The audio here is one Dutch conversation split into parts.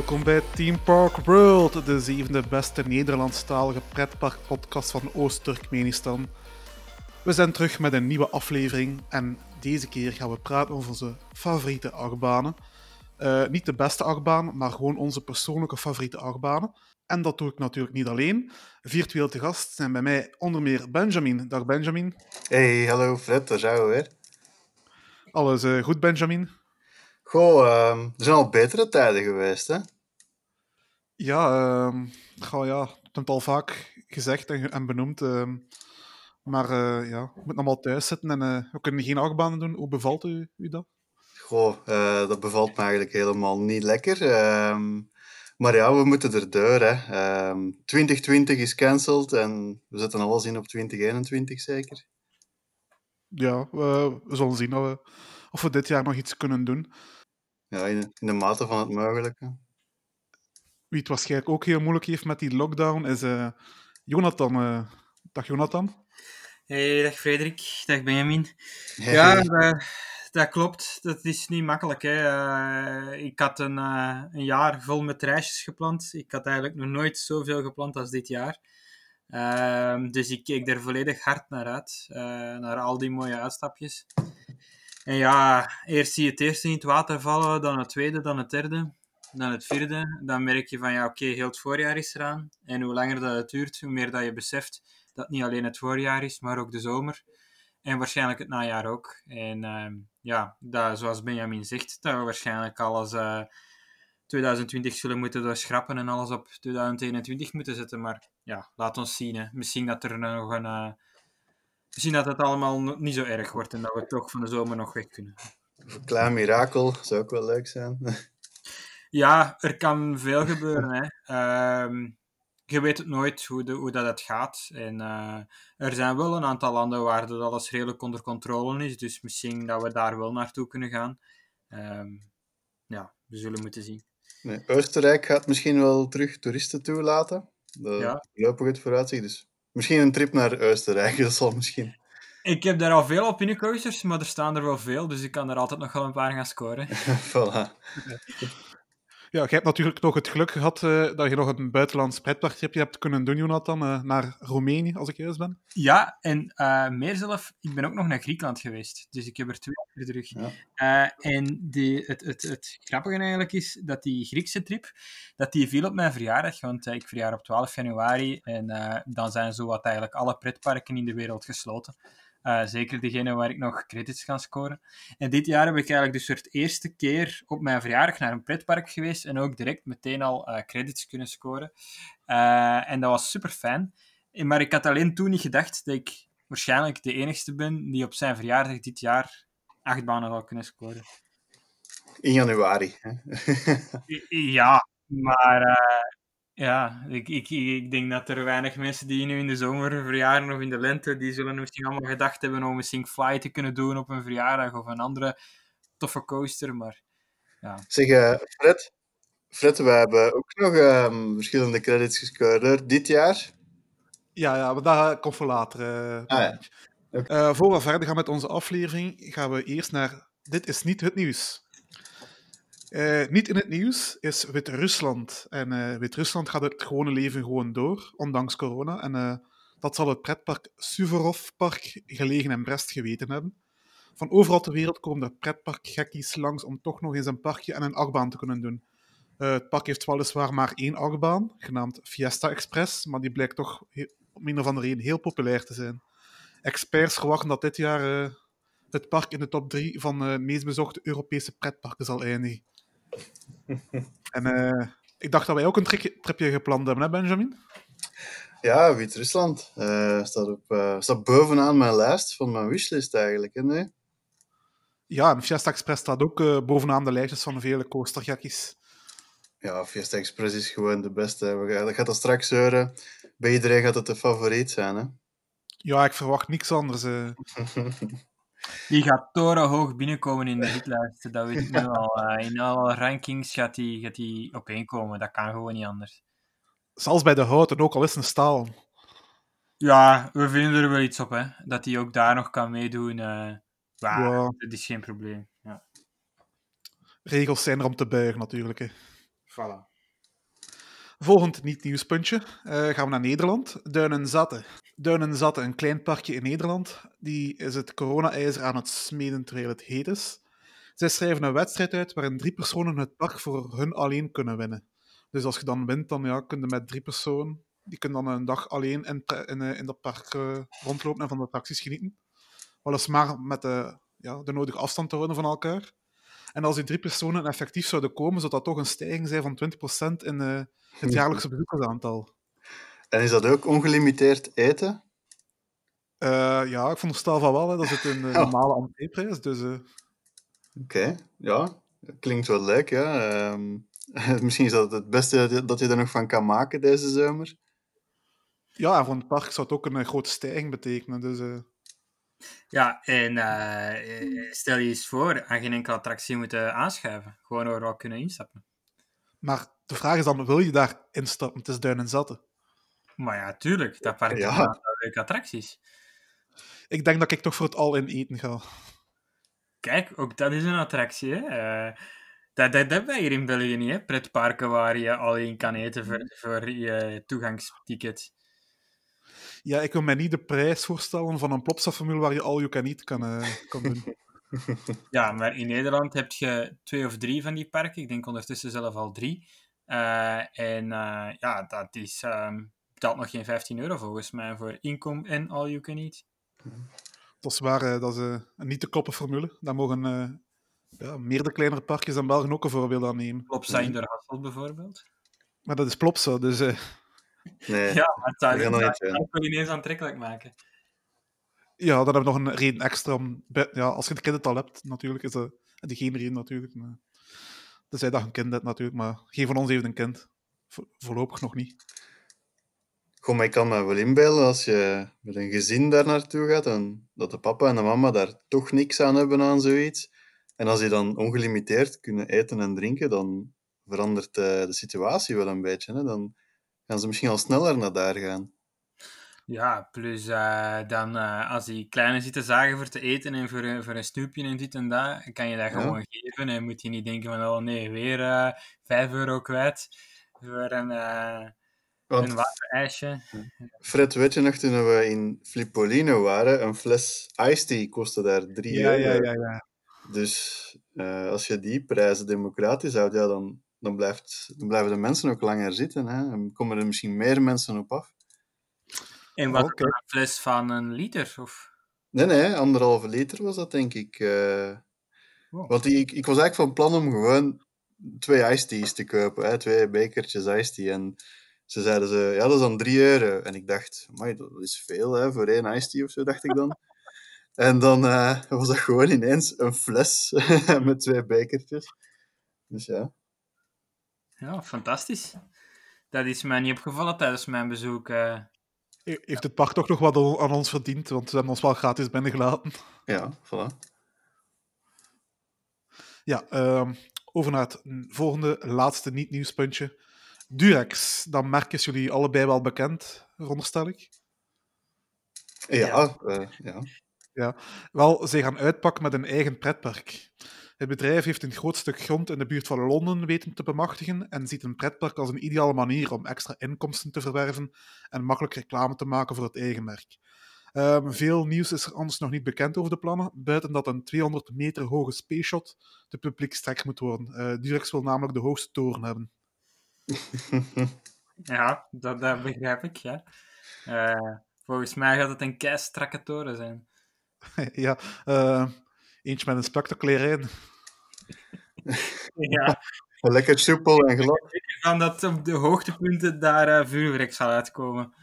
Welkom bij Team Park World, de zevende beste Nederlandstalige pretparkpodcast van Oost-Turkmenistan. We zijn terug met een nieuwe aflevering en deze keer gaan we praten over onze favoriete achtbanen. Uh, niet de beste achtbaan, maar gewoon onze persoonlijke favoriete achtbanen. En dat doe ik natuurlijk niet alleen. Virtueel te gast zijn bij mij onder meer Benjamin. Dag Benjamin. Hey, hallo Fred, daar zijn we weer. Alles uh, goed, Benjamin? Goh, uh, er zijn al betere tijden geweest, hè? Ja, uh, goh, ja, ik heb het al vaak gezegd en, en benoemd. Ehm, maar uh, ja, we moeten allemaal thuis zitten en uh, we kunnen geen achtbanen doen. Hoe bevalt u, u dat? Goh, uh, dat bevalt me eigenlijk helemaal niet lekker. Ehm, maar ja, we moeten er door. Hè. 2020 is cancelled en we zetten alles in op 2021 zeker. Ja, we, we zullen zien of we, of we dit jaar nog iets kunnen doen. Ja, in, in de mate van het mogelijke. Wie het waarschijnlijk ook heel moeilijk heeft met die lockdown is uh, Jonathan. Uh, dag Jonathan. Hey, dag Frederik. Dag Benjamin. Hey. Ja, dat, dat, klopt. Dat is niet makkelijk. Hè. Uh, ik had een, een jaar vol met reisjes gepland. Ik had eigenlijk nog nooit zoveel gepland als dit jaar. Ehm, dus ik keek er volledig hard naar uit. naar al die mooie uitstapjes. En ja, eerst zie je het eerste in het water vallen, dan het tweede, dan het derde, dan het vierde. Dan merk je van ja, oké, heel het voorjaar is eraan. En hoe langer dat het duurt, hoe meer dat je beseft dat niet alleen het voorjaar is, maar ook de zomer. En waarschijnlijk het najaar ook. En uh, ja, dat, zoals Benjamin zegt, dat we waarschijnlijk alles uh, 2020 zullen moeten doorschrappen en alles op 2021 moeten zetten. Maar ja, laat ons zien. Hè. Misschien dat er nog een uh, zien dat het allemaal niet zo erg wordt en dat we toch van de zomer nog weg kunnen. Een klein mirakel zou ook wel leuk zijn. ja, er kan veel gebeuren. Hè. Uh, je weet het nooit hoe, de, hoe dat het gaat. En uh, er zijn wel een aantal landen waar dat alles redelijk onder controle is. Dus misschien dat we daar wel naartoe kunnen gaan. Uh, ja, we zullen moeten zien. Nee, Oostenrijk gaat misschien wel terug toeristen toelaten. Dat ja. goed vooruitzicht. Dus Misschien een trip naar Oostenrijk, dat zal misschien. Ik heb daar al veel opiniocoasters, maar er staan er wel veel, dus ik kan er altijd nog wel een paar gaan scoren. voilà. Ja, jij hebt natuurlijk nog het geluk gehad uh, dat je nog een buitenlands pretparktripje hebt kunnen doen, Jonathan, uh, naar Roemenië, als ik juist ben. Ja, en uh, meer zelf, ik ben ook nog naar Griekenland geweest, dus ik heb er twee keer terug. Ja. en die, het, het, het grappige eigenlijk is dat die Griekse trip, dat die viel op mijn verjaardag, want ik verjaar op 12 januari en dan zijn zowat eigenlijk alle pretparken in de wereld gesloten. Uh, zeker degene waar ik nog credits kan scoren. En dit jaar heb ik eigenlijk dus voor het eerste keer op mijn verjaardag naar een pretpark geweest en ook direct meteen al uh, credits kunnen scoren. Uh, en dat was super fijn. Maar ik had alleen toen niet gedacht dat ik waarschijnlijk de enigste ben die op zijn verjaardag dit jaar acht banen zal kunnen scoren. In januari. Hè? ja, maar ja, ik, ik, ik denk dat er weinig mensen die nu in de zomer verjaren of in de lente, die zullen misschien allemaal gedacht hebben om misschien fly te kunnen doen op een verjaardag of een andere toffe coaster, maar ja. Zeg, uh, Fred, Fred, we hebben ook nog um, verschillende credits gescoord dit jaar. Ja, ja, maar dat komt voor later. Uh, ah, ja. okay. uh, voor we verder gaan met onze aflevering, gaan we eerst naar Dit is niet het nieuws. Uh, niet in het nieuws is Wit-Rusland. En uh, Wit-Rusland gaat het gewone leven gewoon door, ondanks corona. En uh, dat zal het pretpark Suvorov-park, gelegen in Brest, geweten hebben. Van overal ter wereld komen er pretparkgekkies langs om toch nog eens een parkje en een achtbaan te kunnen doen. het park heeft weliswaar maar één achtbaan, genaamd Fiesta Express, maar die blijkt toch om een of andere reden heel populair te zijn. Experts verwachten dat dit jaar het park in de top 3 van de meest bezochte Europese pretparken zal eindigen. en uh, ik dacht dat wij ook een tripje gepland hebben, hè Benjamin? Ja, Wit-Rusland. Uh, staat, op, uh, staat bovenaan mijn lijst van mijn wishlist eigenlijk, hè? Nee? Ja, en Fiesta Express staat ook bovenaan de lijstjes van vele coastergekkies. Ja, Fiesta Express is gewoon de beste. Dat gaat dat straks horen. Bij iedereen gaat het de favoriet zijn, hè? Ja, ik verwacht niks anders. Die gaat torenhoog binnenkomen in de hitlijst. Dat weet ik nu al. Uh, in alle rankings gaat die, gaat die opeenkomen. Dat kan gewoon niet anders. Zelfs bij de houten, ook al is een staal. Ja, we vinden er wel iets op, hè. Dat hij ook daar nog kan meedoen. Uh, ja. Dat is geen probleem. Ja. Regels zijn er om te buigen, natuurlijk. Hè. Voilà. Volgend niet-nieuwspuntje uh, gaan we naar Nederland. Duinen Zatte. Duinen Zatte, een klein parkje in Nederland. Die is het corona-ijzer aan het smeden terwijl het heet is. Zij schrijven een wedstrijd uit waarin drie personen het park voor hun alleen kunnen winnen. Dus als je dan wint, dan ja, kun je met drie personen, die kunnen dan een dag alleen in, in, in dat park uh, rondlopen en van de attracties genieten. Weliswaar met de, ja, de nodige afstand te houden van elkaar. En als die drie personen effectief zouden komen, zou dat toch een stijging zijn van 20% in uh, het jaarlijkse bezoekersaantal. En is dat ook ongelimiteerd eten? Uh, ja, ik veronderstel van wel. Hè. Dat is een normale oh. entreeprijs. Dus, uh... Oké, ja. Klinkt wel leuk, ja. Um, misschien is dat het beste dat je er nog van kan maken deze zomer. Ja, en voor het park zou het ook een grote stijging betekenen. Dus, uh... Ja, en uh, stel je eens voor, aan geen enkele attractie moeten aanschuiven. Gewoon overal kunnen instappen. Maar de vraag is dan, wil je daar instappen? Het is duin en zatten. Maar ja, tuurlijk. Dat park ja. leuke attracties. Ik denk dat ik toch voor het al-in eten ga. Kijk, ook dat is een attractie, hè. Uh, dat, dat, dat hebben wij hier in België niet, hè. Pretparken waar je al-in kan eten voor, voor je toegangsticket. Ja, ik wil mij niet de prijs voorstellen van een Plopsa-formule waar je al eat kan, uh, kan doen. ja, maar in Nederland heb je twee of drie van die parken. Ik denk ondertussen zelf al drie. Uh, en uh, ja, dat is... Um, betaalt nog geen 15 euro volgens mij voor inkom en all you can eat. Dat is waar, dat is een niet te kloppen formule. Daar mogen ja, meerdere kleinere parkjes dan België ook een voorbeeld aan nemen. Plopsa in de Hasselt bijvoorbeeld. Maar dat is Plopsa, dus... Nee, ja, maar het zou het ineens aantrekkelijk maken. Ja, dan hebben we nog een reden extra. Om, ja, als je een kind al hebt, natuurlijk, is dat de geen reden natuurlijk. Maar, dus zij dat een kind hebt natuurlijk, maar geen van ons heeft een kind. voorlopig nog niet. Goh, maar ik kan me wel inbeelden als je met een gezin daar naartoe gaat, en dat de papa en de mama daar toch niks aan hebben aan zoiets. En als die dan ongelimiteerd kunnen eten en drinken, dan verandert de, de situatie wel een beetje. Hè? Dan gaan ze misschien al sneller naar daar gaan. Ja, plus uh, dan uh, als die kleine zitten zagen voor te eten en voor, voor een snoepje en dit en dat, kan je dat ja. gewoon geven. En moet je niet denken van, oh nee, weer uh, 5 euro kwijt voor een, Want, een waterijsje. Fred, weet je nog, toen we in Flippolino waren, een fles iced tea kostte daar 3 ja, euro. Ja, ja, ja. Dus als je die prijzen democratisch houdt, ja, dan, dan, blijft, dan blijven de mensen ook langer zitten. Hè? En komen er misschien meer mensen op af. En wat okay. een fles van een liter? Of? Nee, nee, anderhalve liter was dat, denk ik. Uh, wow. Want ik, ik was eigenlijk van plan om gewoon twee iced teas te kopen. Hè? Twee bekertjes iced tea. En ze zeiden ze, ja, dat is dan drie euro. En ik dacht, maar dat is veel hè, voor één iced tea of zo, dacht ik dan. en dan uh, was dat gewoon ineens een fles met twee bekertjes. Dus ja. Ja, fantastisch. Dat is mij niet opgevallen tijdens mijn bezoek. Uh... Heeft het park toch nog wat aan ons verdiend? Want ze hebben ons wel gratis binnengelaten. Ja, voilà. Ja, uh, over naar het volgende, laatste niet-nieuwspuntje. Durex, dan merk is jullie allebei wel bekend, veronderstel ik. Ja, ja. Uh, ja. ja. Wel, ze gaan uitpakken met een eigen pretpark. Het bedrijf heeft een groot stuk grond in de buurt van Londen weten te bemachtigen en ziet een pretpark als een ideale manier om extra inkomsten te verwerven en makkelijk reclame te maken voor het eigen merk. Um, veel nieuws is er anders nog niet bekend over de plannen, buiten dat een 200 meter hoge space shot de publiekstrek moet worden. Uh, Durex wil namelijk de hoogste toren hebben. ja, dat, dat, begrijp ik, ja. Uh, volgens mij gaat het een keistrakke toren zijn. ja, uh, eentje met een spectaculaire ja. Lekker soepel en glad. Ik van dat op de hoogtepunten daar uh, vuurwerk zal uitkomen.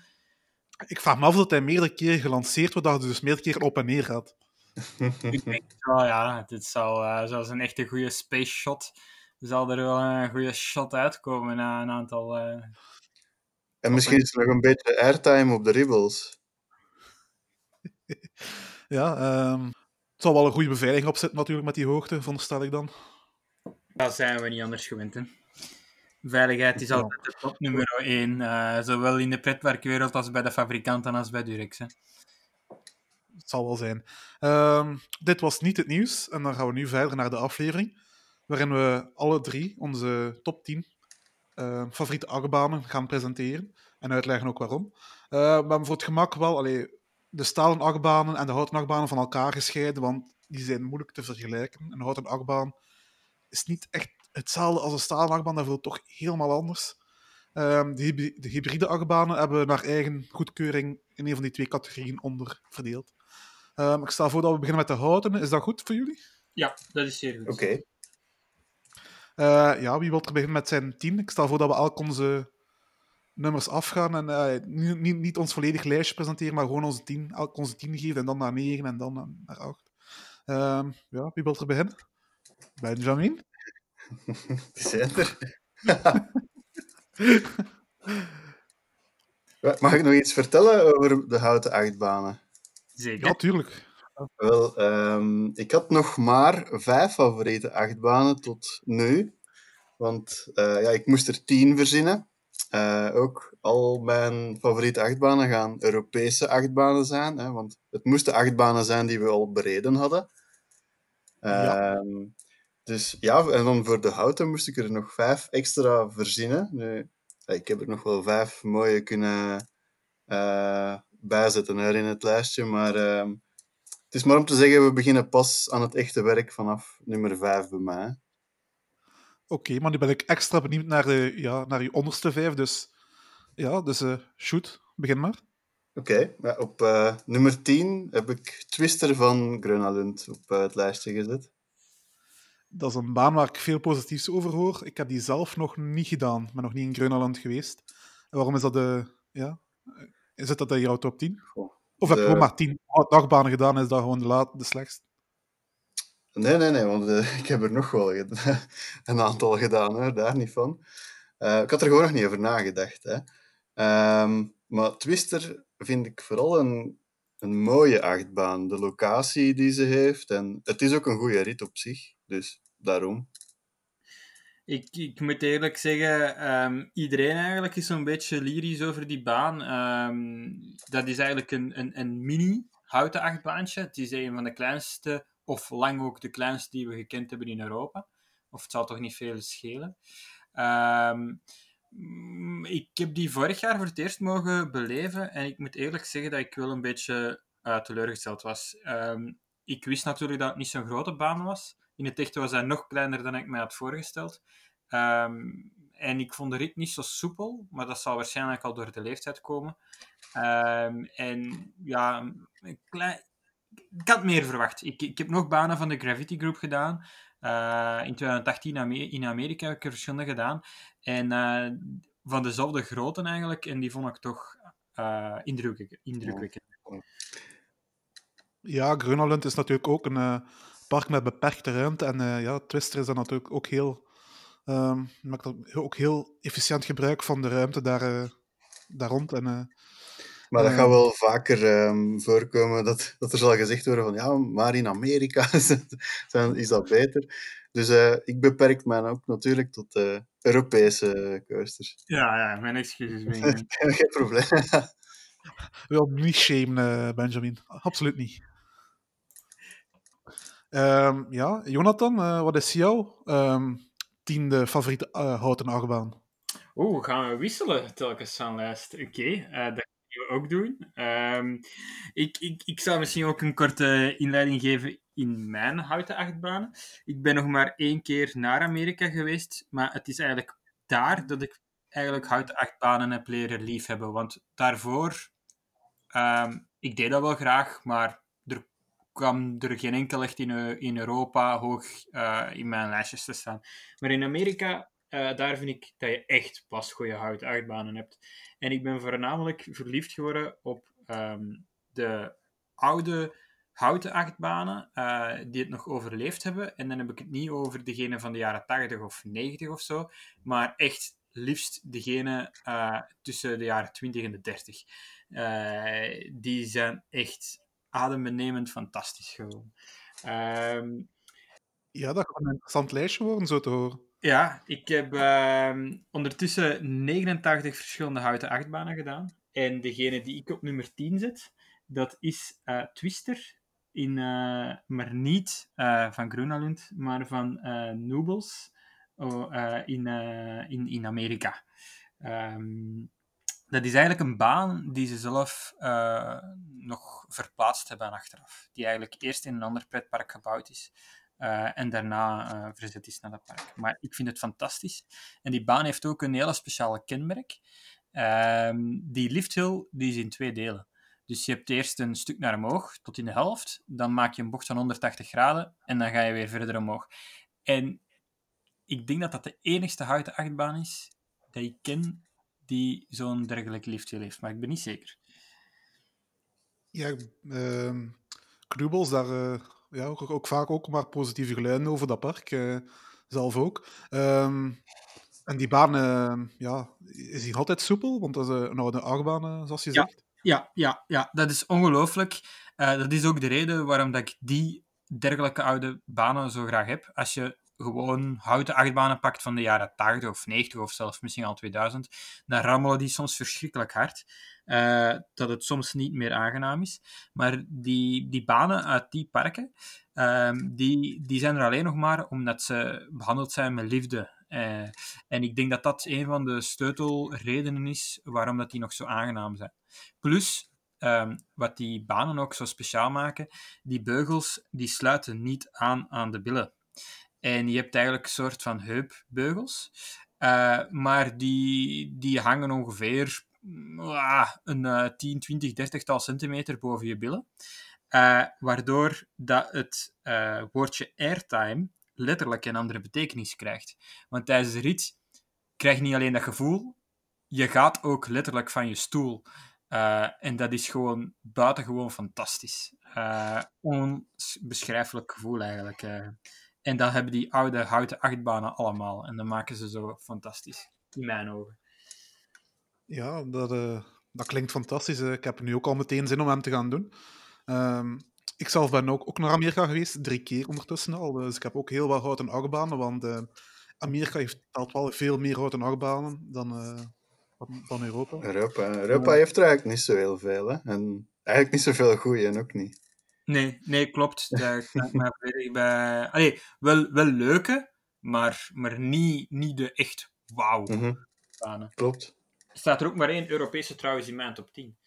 Ik vraag me af dat hij meerdere keren gelanceerd wordt, dat hij dus meerdere keren op en neer gaat. ik denk wel, ja. Dit zal, uh, zoals een echte goede space shot, zal er wel een goede shot uitkomen na een aantal... Uh, en misschien is er nog een beetje airtime op de ribbels. ja, um, het zal wel een goede beveiliging opzetten natuurlijk met die hoogte, veronderstel ik dan. Dat zijn we niet anders gewend. Hè. Veiligheid is altijd de top nummer 1, uh, zowel in de pretwerkwereld als bij de fabrikanten als bij Durex. Hè. Het zal wel zijn. Uh, dit was niet het nieuws en dan gaan we nu verder naar de aflevering, waarin we alle drie onze top 10 favoriete achtbanen gaan presenteren en uitleggen ook waarom. Uh, maar voor het gemak wel allee, de stalen achtbanen en de houten achtbanen van elkaar gescheiden, want die zijn moeilijk te vergelijken. Een houten achtbaan is niet echt hetzelfde als een stalen achtbaan, dat voelt toch helemaal anders. Um, de, de, hybride achtbanen hebben naar eigen goedkeuring in een van die twee categorieën onder verdeeld. Um, ik stel voor dat we beginnen met de houten. Is dat goed voor jullie? Ja, dat is zeer goed. Oké. Ja, wie wil er beginnen met zijn tien? Ik stel voor dat we elk onze nummers afgaan en uh, niet, niet, niet, ons volledig lijstje presenteren, maar gewoon onze tien, elk onze tien geven en dan naar negen en dan naar acht. Uh, ja, wie wil er beginnen? Benjamin? Zeker. Mag ik nog iets vertellen over de houten achtbanen? Zeker. Ja, tuurlijk. Wel, um, ik had nog maar vijf favoriete achtbanen tot nu. Want uh, ja, ik moest er tien verzinnen. Uh, ook al mijn favoriete achtbanen gaan Europese achtbanen zijn. Hè, want het moesten achtbanen zijn die we al bereden hadden. Ja. Uh, dus ja, en dan voor de houten moest ik er nog vijf extra verzinnen. Nu, ik heb er nog wel vijf mooie kunnen uh, bijzetten hè, in het lijstje. Maar uh, het is maar om te zeggen, we beginnen pas aan het echte werk vanaf nummer vijf bij mij. Oké, okay, maar nu ben ik extra benieuwd naar, de, ja, naar je onderste vijf. Dus ja, dus uh, shoot, begin maar. Oké, okay, op uh, nummer 10 heb ik Twister van Grönalund op uh, het lijstje gezet. Dat is een baan waar ik veel positiefs over hoor. Ik heb die zelf nog niet gedaan. Ben nog niet in Grönland geweest. En waarom is dat de... Ja, is het dat in jouw top 10? Goh, of heb je gewoon maar 10 dagbanen gedaan is dat gewoon de, laat, de slechtste? Nee, nee, nee, want uh, ik heb er nog wel een aantal gedaan, hoor, daar niet van. Uh, ik had er gewoon nog niet over nagedacht. Hè. Um, maar Twister vind ik vooral een, een mooie achtbaan. De locatie die ze heeft. En het is ook een goede rit op zich. Dus daarom. Ik, ik moet eerlijk zeggen, um, iedereen eigenlijk is zo'n beetje lyrisch over die baan. Um, dat is eigenlijk een, een, een mini houten achtbaantje. Het is een van de kleinste, of lang ook de kleinste die we gekend hebben in Europa. Of het zal toch niet veel schelen. Um, ik heb die vorig jaar voor het eerst mogen beleven en ik moet eerlijk zeggen dat ik wel een beetje uh, teleurgesteld was. Ik wist natuurlijk dat het niet zo'n grote baan was. In het echt was hij nog kleiner dan ik mij had voorgesteld. Um, en ik vond de rit niet zo soepel, maar dat zal waarschijnlijk al door de leeftijd komen. Um, en ja, een klein... ik had meer verwacht. Ik, ik heb nog banen van de Gravity Group gedaan. Uh, in 2018 in Amerika heb ik er verschillende gedaan. En uh, van dezelfde grootte eigenlijk. En die vond ik toch uh, indrukwekkend. Ja, Grönland is natuurlijk ook een park met beperkte ruimte. En ja, Twister is dan natuurlijk ook heel, um, maakt ook heel efficiënt gebruik van de ruimte daar, daar rond. En, maar dat gaat wel vaker um, voorkomen dat, dat er zal gezegd worden van ja, maar in Amerika is dat beter. Dus uh, ik beperk mij ook natuurlijk tot uh, Europese coasters. Ja, ja, mijn excuses. Geen probleem. Wil niet shamen, Benjamin. Absoluut niet. Um, ja, Jonathan, uh, wat is jouw um, tiende favoriete houten achtbaan? Oeh, gaan we wisselen telkens aan lijst? Oké, okay, dat we ook doen. Um, ik, ik, ik zou misschien ook een korte inleiding geven in mijn houten achtbanen. Ik ben nog maar één keer naar Amerika geweest, maar het is eigenlijk daar dat ik eigenlijk houten achtbanen heb leren liefhebben. Want daarvoor, ik deed dat wel graag, maar kwam er geen enkel echt in, in Europa hoog uh, in mijn lijstjes te staan. Maar in Amerika uh, daar vind ik dat je echt pas goede houten achtbanen hebt. En ik ben voornamelijk verliefd geworden op um, de oude houten achtbanen uh, die het nog overleefd hebben. En dan heb ik het niet over degene van de jaren 80 of 90 of zo, maar echt liefst degene tussen de jaren 20 en de 30. Uh, die zijn echt adembenemend fantastisch gewoon. Um, ja, dat kan een interessant lijstje worden, zo te horen. Ja, ik heb uh, ondertussen 89 verschillende houten achtbanen gedaan. En degene die ik op nummer 10 zet, dat is uh, Twister. In, uh, maar niet uh, van Grunalund, maar van Noobels. oh, in, in, in Amerika. Ehm, dat is eigenlijk een baan die ze zelf nog verplaatst hebben achteraf. Die eigenlijk eerst in een ander pretpark gebouwd is. en daarna verzet is naar dat park. Maar ik vind het fantastisch. En die baan heeft ook een hele speciale kenmerk. Um, die lifthill die is in twee delen. Dus je hebt eerst een stuk naar omhoog, tot in de helft. Dan maak je een bocht van 180 graden en dan ga je weer verder omhoog. En ik denk dat dat de enigste houten achtbaan is dat ik ken die zo'n dergelijke lifthill heeft. Maar ik ben niet zeker. Ja, uh, Knubbels, daar uh, ja, ook, ook, vaak ook maar positieve geluiden over dat park. Uh, zelf ook. Um, en die baan, uh, ja, is hier altijd soepel? Want dat is een oude achtbaan, zoals je zegt. Ja, ja, ja, dat is ongelooflijk. Dat is ook de reden waarom dat ik die dergelijke oude banen zo graag heb. Als je gewoon houten achtbanen pakt van de jaren 80 of 90 of zelfs misschien al 2000, dan rammelen die soms verschrikkelijk hard. Uh, dat het soms niet meer aangenaam is. Maar die, die banen uit die parken, uh, die, die zijn er alleen nog maar omdat ze behandeld zijn met liefde uh, en ik denk dat dat een van de sleutelredenen is waarom dat die nog zo aangenaam zijn. Plus, um, wat die banen ook zo speciaal maken, die beugels die sluiten niet aan aan de billen. En je hebt eigenlijk een soort van heupbeugels, uh, maar die, die hangen ongeveer uh, een 10, 20, 30 tal centimeter boven je billen. Uh, waardoor dat het woordje airtime letterlijk een andere betekenis krijgt. Want tijdens de rit krijg je niet alleen dat gevoel, je gaat ook letterlijk van je stoel. En dat is gewoon buitengewoon fantastisch. Onbeschrijfelijk gevoel eigenlijk. En dat hebben die oude houten achtbanen allemaal. En dat maken ze zo fantastisch, in mijn ogen. Ja, dat, dat klinkt fantastisch. Ik heb nu ook al meteen zin om hem te gaan doen. Um, ik zelf ben ook, ook naar Amerika geweest, drie keer ondertussen al. Dus ik heb ook heel wat houten achtbanen, want uh, Amerika heeft wel veel meer houten achtbanen dan, uh, dan Europa. Europa, Europa heeft er eigenlijk niet zo heel veel, hè? En eigenlijk niet zoveel goeie en ook niet. Nee, nee klopt. Daar kan ik me bij... Allee, wel, wel leuke, maar, maar niet, niet de echt wauw banen. Klopt. Er staat er ook maar één Europese trouwens in mijn top 10.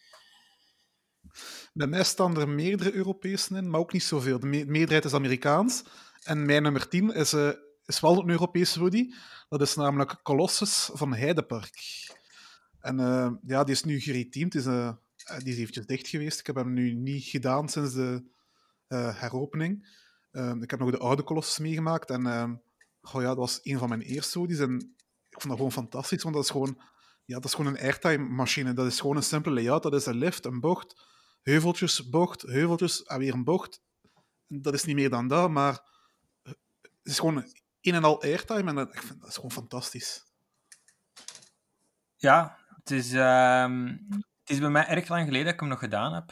Bij mij staan er meerdere Europese in, maar ook niet zoveel. De meerderheid is Amerikaans. En mijn nummer 10 is, uh, is wel een Europese Woody. Dat is namelijk Colossus van Heidepark. En uh, ja, die is nu gereteamd. Is, uh, die is eventjes dicht geweest. Ik heb hem nu niet gedaan sinds de heropening. ik heb nog de oude Colossus meegemaakt. En oh ja, dat was een van mijn eerste Woody's. En ik vond dat gewoon fantastisch, want dat is gewoon, ja, dat is gewoon een airtime-machine. Dat is gewoon een simpele layout. Dat is een lift, een bocht heuveltjes, bocht, heuveltjes en weer een bocht. Dat is niet meer dan dat, maar het is gewoon in en al airtime en dat, ik vind, dat is gewoon fantastisch. Ja, het is, het is bij mij erg lang geleden dat ik hem nog gedaan heb.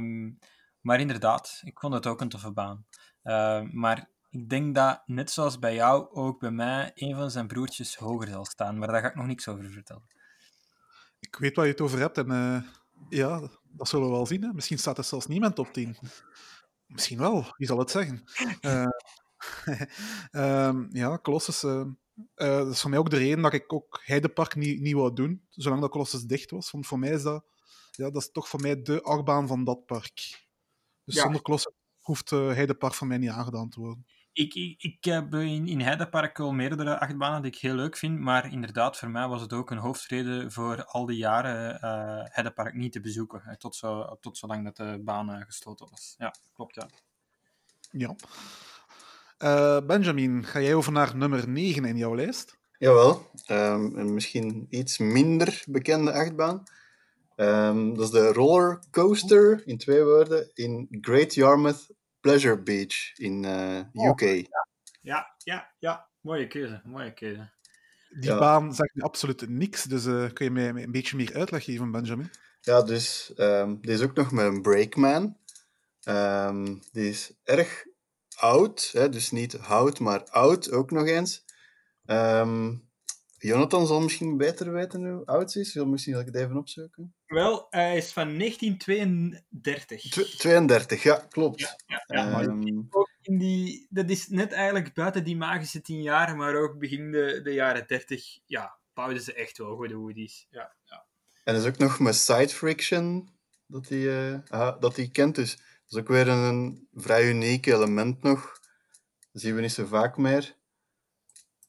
Um, maar inderdaad, ik vond het ook een toffe baan. Uh, maar ik denk dat, net zoals bij jou, ook bij mij een van zijn broertjes hoger zal staan. Maar daar ga ik nog niks over vertellen. Ik weet waar je het over hebt en uh, ja, dat zullen we wel zien. Hè. Misschien staat er zelfs niemand top 10. Misschien wel, wie zal het zeggen? Uh, um, ja, Colossus. Uh, uh, dat is voor mij ook de reden dat ik ook Heidepark niet, niet wou doen, zolang dat Colossus dicht was. Want voor mij is dat, ja, dat is toch voor mij de achtbaan van dat park. Dus ja. zonder Colossus hoeft Heidepark voor mij niet aangedaan te worden ik, ik, ik heb in, in Heidepark wel meerdere achtbanen die ik heel leuk vind, maar inderdaad, voor mij was het ook een hoofdreden voor al die jaren uh, Heidepark niet te bezoeken, tot, zo, tot zolang dat de baan gesloten was. Ja, klopt, ja. Ja. Uh, Benjamin, ga jij over naar nummer 9 in jouw lijst? Jawel, um, een misschien iets minder bekende achtbaan. Um, dat is de Roller Coaster, in twee woorden, in Great Yarmouth Pleasure Beach in uh, eh, UK. Oh, ja. ja, ja, mooie keuze, mooie keuze. Die baan zegt absoluut niks, dus uh, kun je mij een beetje meer uitleg geven, Benjamin? Ja, dus um, die is ook nog met een Breakman. Um, die is erg oud, hè, dus niet hout, maar oud ook nog eens. Um, Jonathan zal misschien beter weten hoe oud ze is. Wil misschien zal ik het even opzoeken. Wel, hij is van 1932. 32, ja, klopt. Ja, ja, ja. Um, in die, dat is net eigenlijk buiten die magische tien jaar, maar ook begin de, de jaren dertig, ja, bouwden ze echt wel goede Woody's. Ja, ja. En er is ook nog met Side Friction dat hij uh, dat die kent, dus dat is ook weer een, vrij uniek element nog. Dat zien we niet zo vaak meer.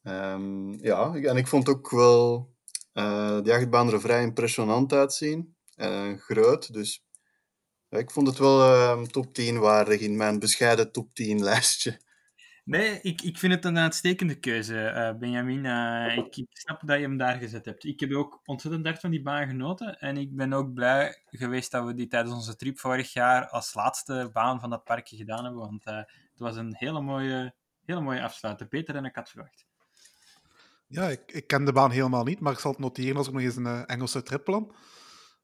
Um, ja, en ik vond ook wel uh, die achtbaan er vrij impressionant uitzien. En groot, dus ik vond het wel uh, top 10 waardig in mijn bescheiden top 10 lijstje. Nee, ik, ik vind het een uitstekende keuze, uh, Benjamin. Uh, ik, ik, snap dat je hem daar gezet hebt. Ik heb ook ontzettend hard van die baan genoten. En ik ben ook blij geweest dat we die tijdens onze trip vorig jaar als laatste baan van dat parkje gedaan hebben. Want uh, het was een hele mooie, hele mooie afsluiter. Beter dan ik had verwacht. Ja, ik, ik ken de baan helemaal niet, maar ik zal het noteren als ik nog eens een Engelse trip plan.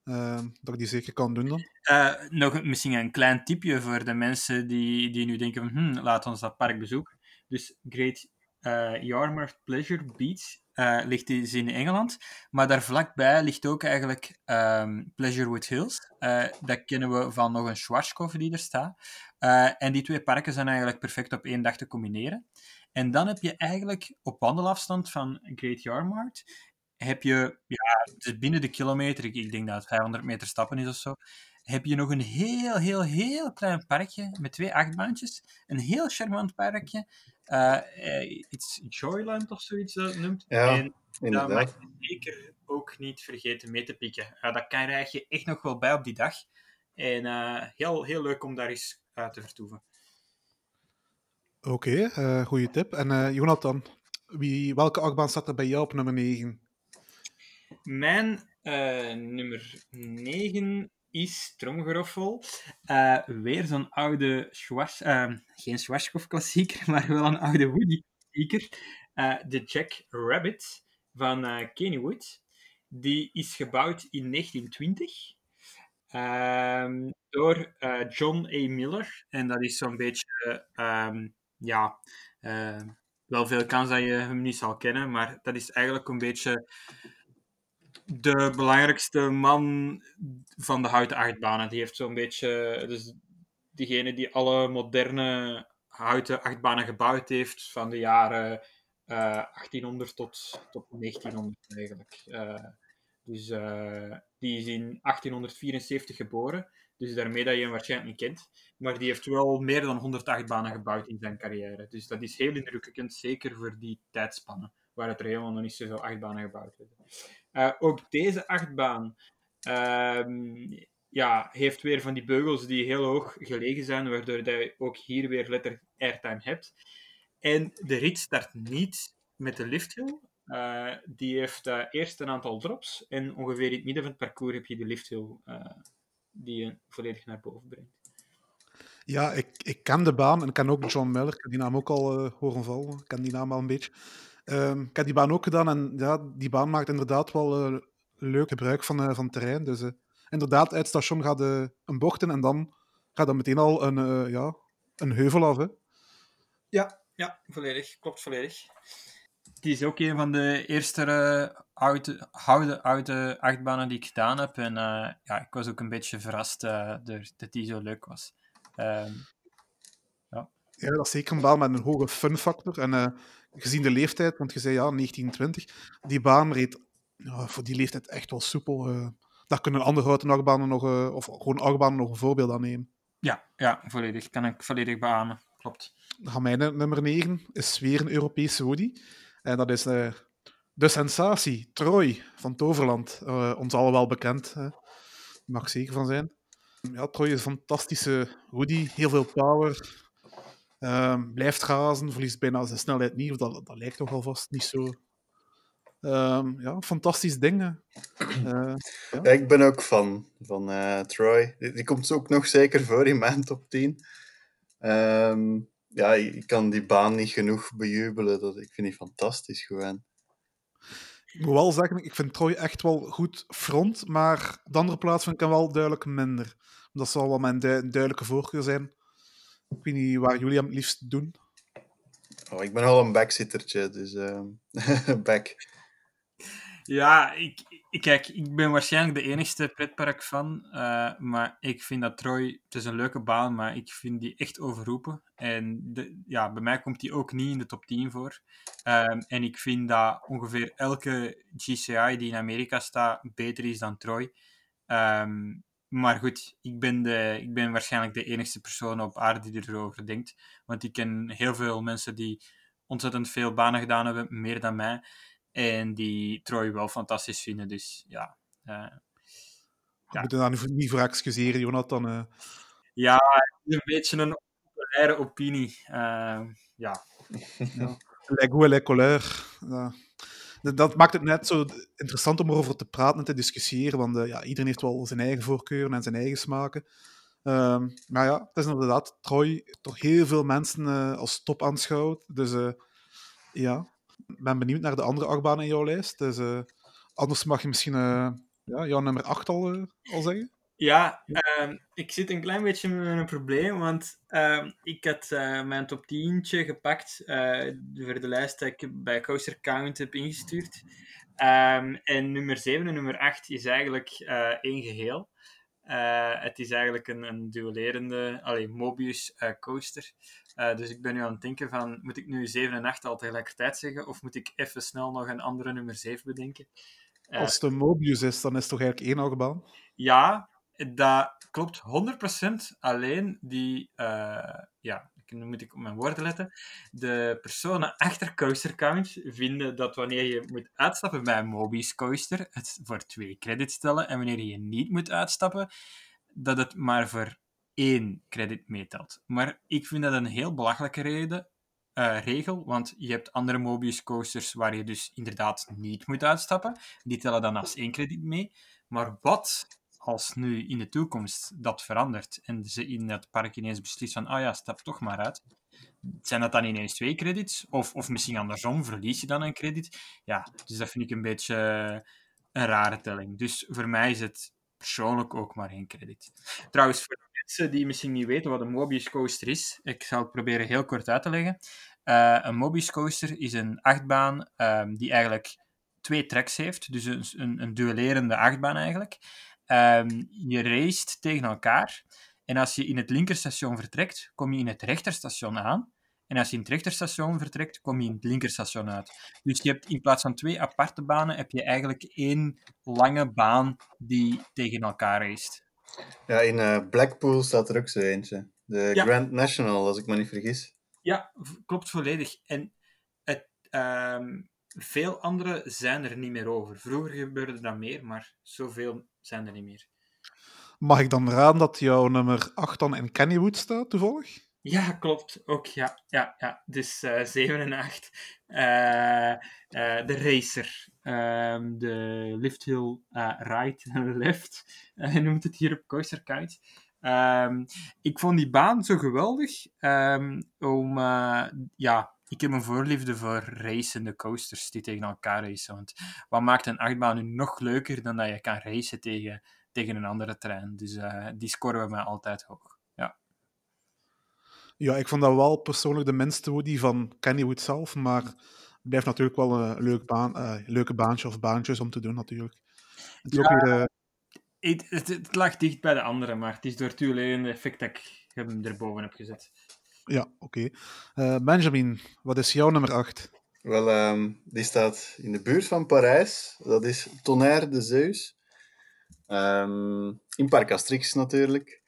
Uh, dat ik die zeker kan doen dan. Uh, nog misschien een klein tipje voor de mensen die, die nu denken van hm, laat ons dat park bezoeken. Dus Great uh, Yarmouth Pleasure Beach ligt is in Engeland, maar daar vlakbij ligt ook eigenlijk um, Pleasurewood Hills. dat kennen we van nog een Schwarzkopf die er staat. en die twee parken zijn eigenlijk perfect op één dag te combineren. En dan heb je eigenlijk op wandelafstand van Great Yarmouth heb je, ja, dus binnen de kilometer, ik, denk dat het 500 meter stappen is of zo, heb je nog een heel, heel, heel klein parkje met twee achtbaantjes. Een heel charmant parkje. Uh, iets Joyland of zoiets dat noemt. Ja, en dat mag je zeker ook niet vergeten mee te pikken. Uh, dat kan rijg je echt nog wel bij op die dag. En heel, heel leuk om daar eens uit te vertoeven. Oké, okay, goede tip. En Jonathan, wie, welke achtbaan staat er bij jou op nummer 9? Mijn uh, nummer 9 is Tromgeroffel. Uh, weer zo'n oude Schwars, uh, geen Schwarzkopf klassieker, maar wel een oude Woody klassieker. de Jack Rabbit van Kenny Wood. Die is gebouwd in 1920 ehm, door John A. Miller. En dat is zo'n beetje, um, ja, wel veel kans dat je hem niet zal kennen, maar dat is eigenlijk een beetje de belangrijkste man van de houten achtbanen. Die heeft zo'n beetje. Dus diegene die alle moderne houten achtbanen gebouwd heeft van de jaren uh, eh, 1800 tot, tot 1900 eigenlijk. Uh, dus uh, die is in 1874 geboren. Dus daarmee dat je hem waarschijnlijk niet kent. Maar die heeft wel meer dan 100 achtbanen gebouwd in zijn carrière. Dus dat is heel indrukwekkend, zeker voor die tijdspannen, waar het er helemaal nog niet zoveel achtbanen gebouwd werden. Uh, ook deze achtbaan uh, ja, heeft weer van die beugels die heel hoog gelegen zijn, waardoor je ook hier weer letter airtime hebt. En de rit start niet met de lifthill. Uh, die heeft uh, eerst een aantal drops en ongeveer in het midden van het parcours heb je de lifthill die je volledig naar boven brengt. Ja, ik, ik ken de baan en ken ook John Miller. Ik heb die naam ook al horen vallen. Ik ken die naam al een beetje. Um, ik heb die baan ook gedaan en ja, die baan maakt inderdaad wel uh, leuk gebruik van, uh, van het terrein. Dus uh, inderdaad, uit het station gaat een bocht in en dan gaat dan meteen al een, ja, een heuvel af. Hè? Ja, ja, volledig. Klopt volledig. Het is ook een van de eerste oude, oude, oude achtbanen die ik gedaan heb. En ja, ik was ook een beetje verrast dat die zo leuk was. Ehm, ja. dat is zeker een baan met een hoge fun factor. En gezien de leeftijd, want je zei ja, 1920, die baan reed ja, voor die leeftijd echt wel soepel. Uh, daar kunnen andere houten achtbanen nog, uh, of gewoon achtbanen nog een voorbeeld aan nemen. Ja, ja, volledig. Kan ik volledig beamen. Klopt. Dan mijn nummer 9 is weer een Europese Woody. En dat is de sensatie, Troy van Toverland. ons allemaal bekend. Daar mag zeker van zijn. Ja, Troy is een fantastische Woody. Heel veel power, Um, blijft gazen, verliest bijna zijn snelheid niet, of dat, dat lijkt toch alvast niet zo. Um, ja, fantastisch dingen. Uh, ja. ja. ik ben ook fan van uh, Troy. Die, die, komt ook nog zeker voor in mijn top 10. Um, ehm, ja, ik kan die baan niet genoeg bejubelen. Dat, ik vind die fantastisch gewoon. Ik moet wel zeggen, ik vind Troy echt wel goed front, maar de andere plaats vind ik hem wel duidelijk minder. Dat zal wel mijn du duidelijke voorkeur zijn. Ik weet niet waar jullie hem het liefst doen. Oh, ik ben al een backsittertje, dus uh, back. Ja, ik, Kijk, ik ben waarschijnlijk de enigste pretpark van, uh, maar ik vind dat Troy, het is een leuke baan, maar ik vind die echt overroepen. En de, ja, bij mij komt die ook niet in de top 10 voor. Um, en ik vind dat ongeveer elke GCI die in Amerika staat beter is dan Troy. Um, maar goed, ik ben, de, ik ben waarschijnlijk de enigste persoon op aarde die erover denkt. Want ik ken heel veel mensen die ontzettend veel banen gedaan hebben, meer dan mij. En die Troy wel fantastisch vinden. Dus ja. Uh, ja. moet je daar niet voor excuseren, Jonathan. Uh... Ja, een beetje een populaire opinie. Uh, ja. ja. Les couleurs. Ja. Dat maakt het net zo interessant om erover te praten en te discussiëren. Want ja, iedereen heeft wel zijn eigen voorkeuren en zijn eigen smaken. Um, maar ja, het is inderdaad Troy toch heel veel mensen als top aanschouwt. Dus ja, ik ben benieuwd naar de andere achtbanen in jouw lijst. Dus, anders mag je misschien ja, jouw nummer 8 al, al zeggen. Ja, uh, ik zit een klein beetje met een probleem, want ehm, ik had mijn top 10 gepakt voor de lijst die ik bij Coaster Count heb ingestuurd. Um, en nummer 7 en nummer 8 is eigenlijk één geheel. het is eigenlijk een, een duellerende allee, Mobius coaster. Dus ik ben nu aan het denken van, moet ik nu 7 en 8 al tegelijkertijd zeggen, of moet ik even snel nog een andere nummer 7 bedenken? Als het een Mobius is, dan is het toch eigenlijk één achtbaan? Ja, dat klopt 100%. Alleen die, uh, ja, nu moet ik op mijn woorden letten. De personen achter Coaster Count vinden dat wanneer je moet uitstappen bij een Mobius Coaster, het voor twee credits stellen. En wanneer je niet moet uitstappen, dat het maar voor één credit meetelt. Maar ik vind dat een heel belachelijke reden, uh, regel, want je hebt andere Mobius coasters waar je dus inderdaad niet moet uitstappen. Die tellen dan als één krediet mee. Maar wat als nu in de toekomst dat verandert en ze in het park ineens beslissen van, ah ja, stap toch maar uit. Zijn dat dan ineens twee credits? Of, of misschien andersom, verlies je dan een credit? Ja, dus dat vind ik een beetje een rare telling. Dus voor mij is het persoonlijk ook maar één credit. Trouwens, voor mensen die misschien niet weten wat een Mobius coaster is, ik zal het proberen heel kort uit te leggen. Uh, een Mobius coaster is een achtbaan um, die eigenlijk twee tracks heeft, dus een, een, een duellerende achtbaan eigenlijk. Um, je raced tegen elkaar en als je in het linkerstation vertrekt, kom je in het rechterstation aan. En als je in het rechterstation vertrekt, kom je in het linkerstation uit. Dus je hebt in plaats van twee aparte banen, heb je eigenlijk één lange baan die tegen elkaar race. Ja, in uh, Blackpool staat er ook zo eentje. De Grand National, als ik me niet vergis. Ja, klopt volledig. En het, uh, veel andere zijn er niet meer over. Vroeger gebeurde dat meer, maar zoveel zijn er niet meer. Mag ik dan raden dat jouw nummer 8 dan in Kennywood staat, toevallig? Ja, klopt. Ook, ja. ja, ja. Dus uh, 7 en 8. Uh, uh, de Racer. Um, de Lift Hill Right en Left. Hij noemt het hier op Coaster Count. Um, ik vond die baan zo geweldig. Um, om, ja, ik heb een voorliefde voor racende coasters die tegen elkaar racen. Want wat maakt een achtbaan nu nog leuker dan dat je kan racen tegen, tegen een andere trein? Dus uh, die scoren we mij altijd hoog. Ja, ik vond dat wel persoonlijk de minste Woody van Kennywood zelf, maar het blijft natuurlijk wel een leuk baan, uh, leuke baantje of baantjes om te doen natuurlijk. Het, ja, weer, uh... het, het, het, lag dicht bij de andere, maar het is door het effect dat ik hem erboven heb gezet. Ja, oké. Uh, Benjamin, wat is jouw nummer 8? Wel, um, die staat in de buurt van Parijs. Dat is Tonnerre de Zeus. Um, in Parc Astrix natuurlijk.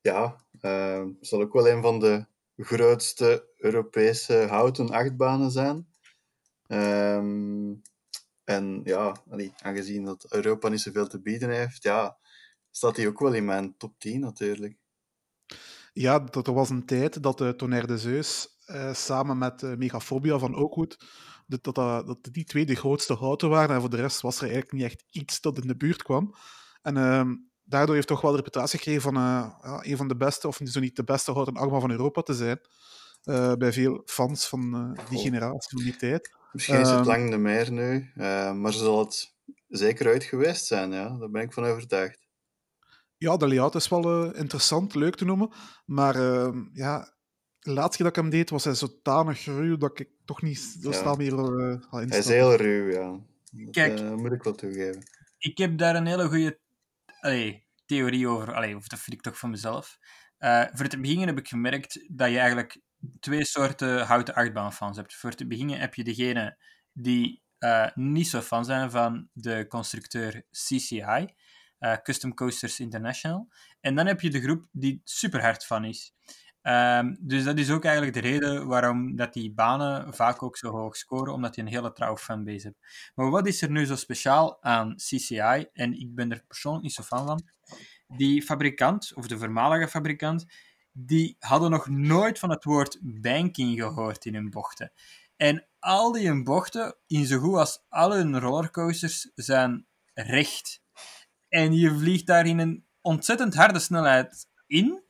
Ja, uh, zal ook wel een van de grootste Europese houten achtbanen zijn. En ja, aangezien dat Europa niet zoveel te bieden heeft, ja, staat hij ook wel in mijn top 10 natuurlijk. Ja, dat er was een tijd dat de Tonnerre de Zeus uh, samen met uh, Megafobia van Oakwood, dat, dat, dat, die twee de grootste houten waren. En voor de rest was er eigenlijk niet echt iets dat in de buurt kwam. En uh, daardoor heeft toch wel de reputatie gekregen van ja, een van de beste, of zo niet de beste houten achtbaan van Europa te zijn. Bij veel fans van die generatie, van die tijd. Misschien is het ehm, lang de meer nu, maar zal het zeker uit geweest zijn, ja. daar ben ik van overtuigd. Ja, de layout is wel interessant, leuk te noemen, maar ehm, ja, de laatste keer dat ik hem deed was hij zodanig ruw dat ik toch niet zo snel meer uh, Hij is heel ruw, ja. Dat Kijk, moet ik wel toegeven ik heb daar een hele goede theorie over. Allee, of dat vind ik toch van mezelf. Uh, voor te beginnen heb ik gemerkt dat je eigenlijk twee soorten houten achtbaanfans hebt. Voor te beginnen heb je degene die uh, niet zo fan zijn van de constructeur CCI, uh, Custom Coasters International. En dan heb je de groep die super hard van is. Um, dus dat is ook eigenlijk de reden waarom dat die banen vaak ook zo hoog scoren, omdat je een hele trouwe fanbase hebt. Maar wat is er nu zo speciaal aan CCI? En ik ben er persoonlijk niet zo fan van. Die fabrikant, of de voormalige fabrikant, die hadden nog nooit van het woord banking gehoord in hun bochten. En al die bochten, in zo goed als alle hun rollercoasters, zijn recht. En je vliegt daar in een ontzettend harde snelheid in.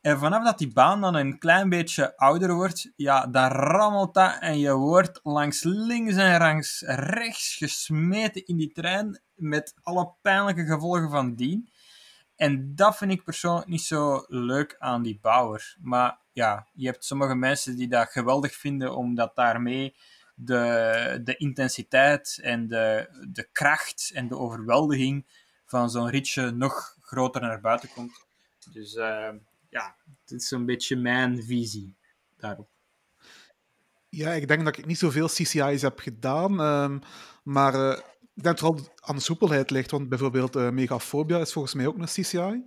En vanaf dat die baan dan een klein beetje ouder wordt, ja, dan rammelt dat en je wordt langs links en langs rechts gesmeten in die trein met alle pijnlijke gevolgen van dien. En dat vind ik persoonlijk niet zo leuk aan die bouwer. Maar ja, je hebt sommige mensen die dat geweldig vinden, omdat daarmee de, de intensiteit en de, de kracht en de overweldiging van zo'n ritje nog groter naar buiten komt. Dus uh, ja, dit is een beetje mijn visie daarop. Ja, ik denk dat ik niet zoveel CCI's heb gedaan, um, maar uh, ik denk dat het aan de soepelheid ligt, want bijvoorbeeld uh, Megafobia is volgens mij ook een CCI.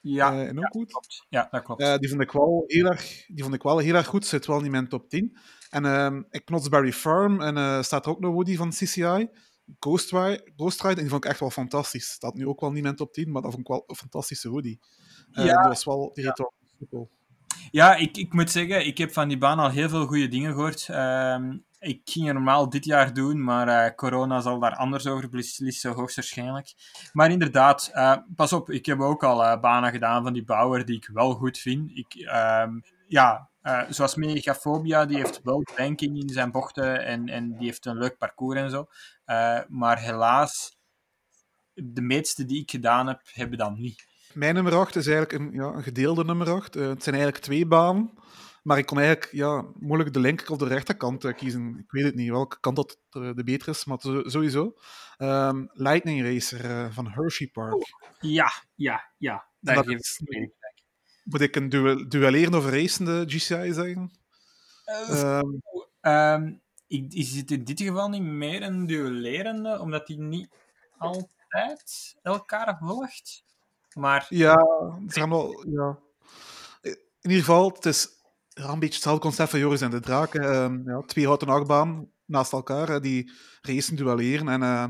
Ja, uh, en ook ja, goed. Klopt. Ja, dat klopt. Uh, die, vond ik wel heel erg, die vond ik wel heel erg goed, zit wel in mijn top 10. En uh, Knotsberry Farm, en staat er ook nog Woody van CCI. Ghost Ride, Ghost Ride, en die vond ik echt wel fantastisch. Staat nu ook wel niet in mijn top 10, maar dat vond ik wel een fantastische Woody. ja. Dat was wel, die ja. wel soepel. Ja, ik, ik moet zeggen, ik heb van die baan al heel veel goede dingen gehoord. Uh, ik ging het normaal dit jaar doen, maar uh, corona zal daar anders over beslissen, hoogstwaarschijnlijk. Maar inderdaad, uh, pas op, ik heb ook al uh, banen gedaan van die bouwer die ik wel goed vind. Ik, ehm, ja, zoals Megafobia, die heeft wel banking in zijn bochten en, en die heeft een leuk parcours en zo. maar helaas, de meeste die ik gedaan heb, hebben dat niet. Mijn nummer 8 is eigenlijk een, ja, een gedeelde nummer 8. het zijn eigenlijk twee banen. Maar ik kon eigenlijk ja, moeilijk de linker of de rechterkant uh, kiezen. Ik weet het niet welke kant dat de, de beter is, maar sowieso. Um, Lightning Racer uh, van Hershey Park. Oh, ja, ja, ja. Daar dat geef ik Moet ik een duel, duelleren of racende GCI zeggen? Uh, um, um, ik, is het in dit geval niet meer een duellerende, omdat die niet altijd elkaar volgt? Maar... Ja, het zijn wel... Ja. In ieder geval, het is ja, een beetje hetzelfde concept van Joris en de Draak. Uh, ja, twee houten achtbaan naast elkaar, die racen duelleren. En uh,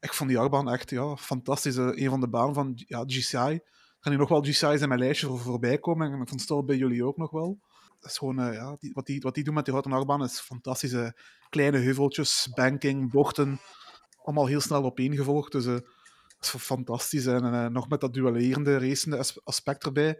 ik vond die achtbaan echt ja, fantastisch. een van de banen van ja, GCI. Gaan hier nog wel GCI's in mijn lijstje voor, voorbij komen. En ik het bij jullie ook nog wel. Dat is gewoon, uh, ja, die, wat, die, wat die doen met die houten achtbaan is fantastische kleine heuveltjes, banking, bochten. Allemaal heel snel opeengevolgd. Dus dat is fantastisch. En nog met dat duellerende, racende aspect erbij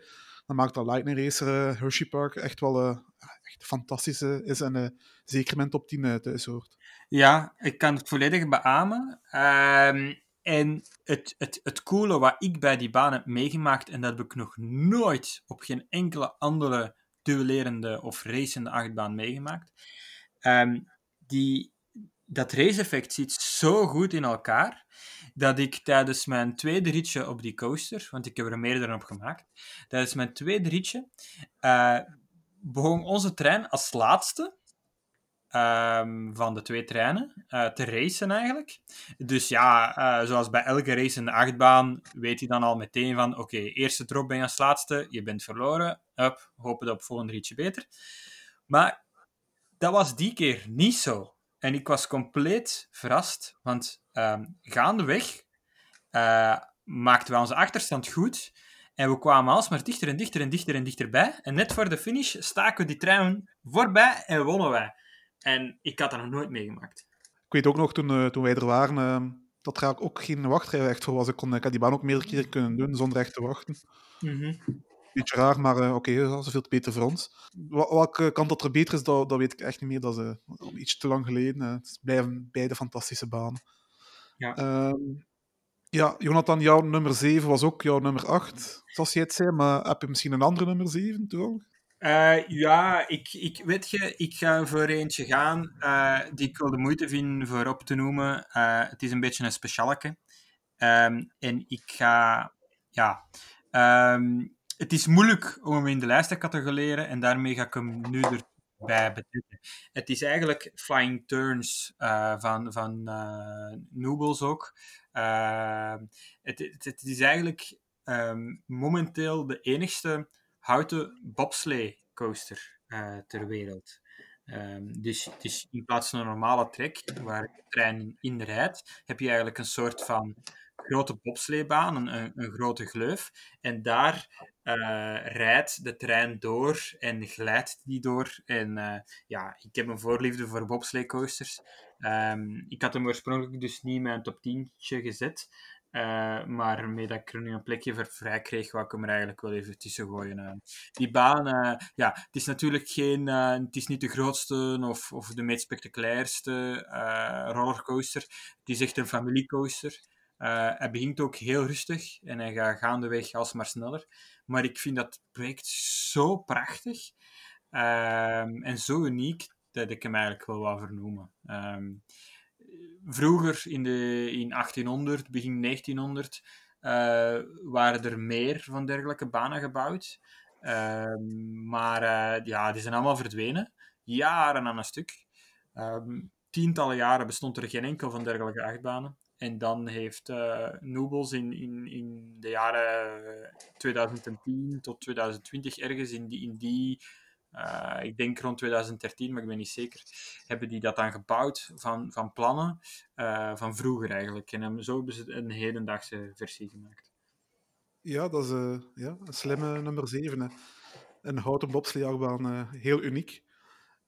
dan maakt dat Lightning Racer uh, Hershey Park echt wel uh, echt fantastisch is en uh, zeker mijn top 10 thuis hoort. Ja, ik kan het volledig beamen. Um, en het, het, het coole wat ik bij die baan heb meegemaakt, en dat heb ik nog nooit op geen enkele andere duellerende of racende achtbaan meegemaakt, um, die, dat race-effect zit zo goed in elkaar dat ik tijdens mijn tweede ritje op die coaster, want ik heb er meerdere op gemaakt, tijdens mijn tweede ritje uh, begon onze trein als laatste um, van de twee treinen uh, te racen eigenlijk. Dus ja, uh, zoals bij elke race in de achtbaan weet hij dan al meteen van oké, eerste drop ben je als laatste, je bent verloren, up, hopen dat op volgende ritje beter. Maar dat was die keer niet zo. En ik was compleet verrast, want um, gaandeweg uh, maakten we onze achterstand goed. En we kwamen alsmaar dichter en dichter en dichter en dichterbij. En net voor de finish staken we die trein voorbij en wonnen wij. En ik had dat nog nooit meegemaakt. Ik weet ook nog, toen, uh, toen wij er waren, uh, dat er ook geen wachtrij echt voor was. Ik, kon, ik had die baan ook meerdere keren kunnen doen zonder echt te wachten. Mm -hmm. Beetje raar, maar uh, oké, okay, dat is veel beter voor ons. Welke kant dat er beter is, dat, dat weet ik echt niet meer. Dat is al iets te lang geleden. het blijven beide fantastische banen. Ja. Um, ja, Jonathan, jouw nummer 7 was ook jouw nummer 8, zoals je het zei. Maar heb je misschien een andere nummer 7 toevallig? Uh, ja, ik, ik weet je, ik ga voor eentje gaan uh, die ik wel de moeite vind voor op te noemen. Uh, het is een beetje een specialeke. Ehm, en ik ga, ja, ehm, het is moeilijk om hem in de lijst te categoreren en daarmee ga ik hem nu erbij betrekken. Het is eigenlijk Flying Turns van, van Nobles ook. Uh, het, het, het, is eigenlijk momenteel de enigste houten bobslee coaster uh, ter wereld. Um, dus, dus in plaats van een normale trek, waar de trein in rijdt, heb je eigenlijk een soort van grote bobsleebaan, een, een, grote gleuf. En daar uh, rijdt de trein door en glijdt die door. En uh, ja, ik heb een voorliefde voor bobsleecoasters. Um, ik had hem oorspronkelijk dus niet in mijn top 10 gezet. Uh, maar mee dat ik er nu een plekje voor vrij kreeg, wou ik hem er eigenlijk wel even tussen gooien. Uh. Die baan, uh, ja, het is natuurlijk geen, het is niet de grootste of, of de meest spectaculairste rollercoaster. Het is echt een familiecoaster. hij begint ook heel rustig en hij gaat gaandeweg alsmaar sneller. Maar ik vind dat project zo prachtig ehm, en zo uniek dat ik hem eigenlijk wel wou vernoemen. Um, vroeger in, de, in 1800, begin 1900, uh, eh, waren er meer van dergelijke banen gebouwd. Uh, maar uh, ja, die zijn allemaal verdwenen. Jaren aan een stuk. Um, tientallen jaren bestond er geen enkel van dergelijke achtbanen. En dan heeft uh, Nobles in, in, in de jaren 2010 tot 2020 ergens in die, in die uh, ik denk rond 2013, maar ik ben niet zeker, hebben die dat dan gebouwd van, van plannen uh, van vroeger eigenlijk. En zo hebben ze een hedendaagse versie gemaakt. Ja, dat is uh, ja, een slimme nummer 7. Hè. Een houten bobsleeachtbaan, heel uniek.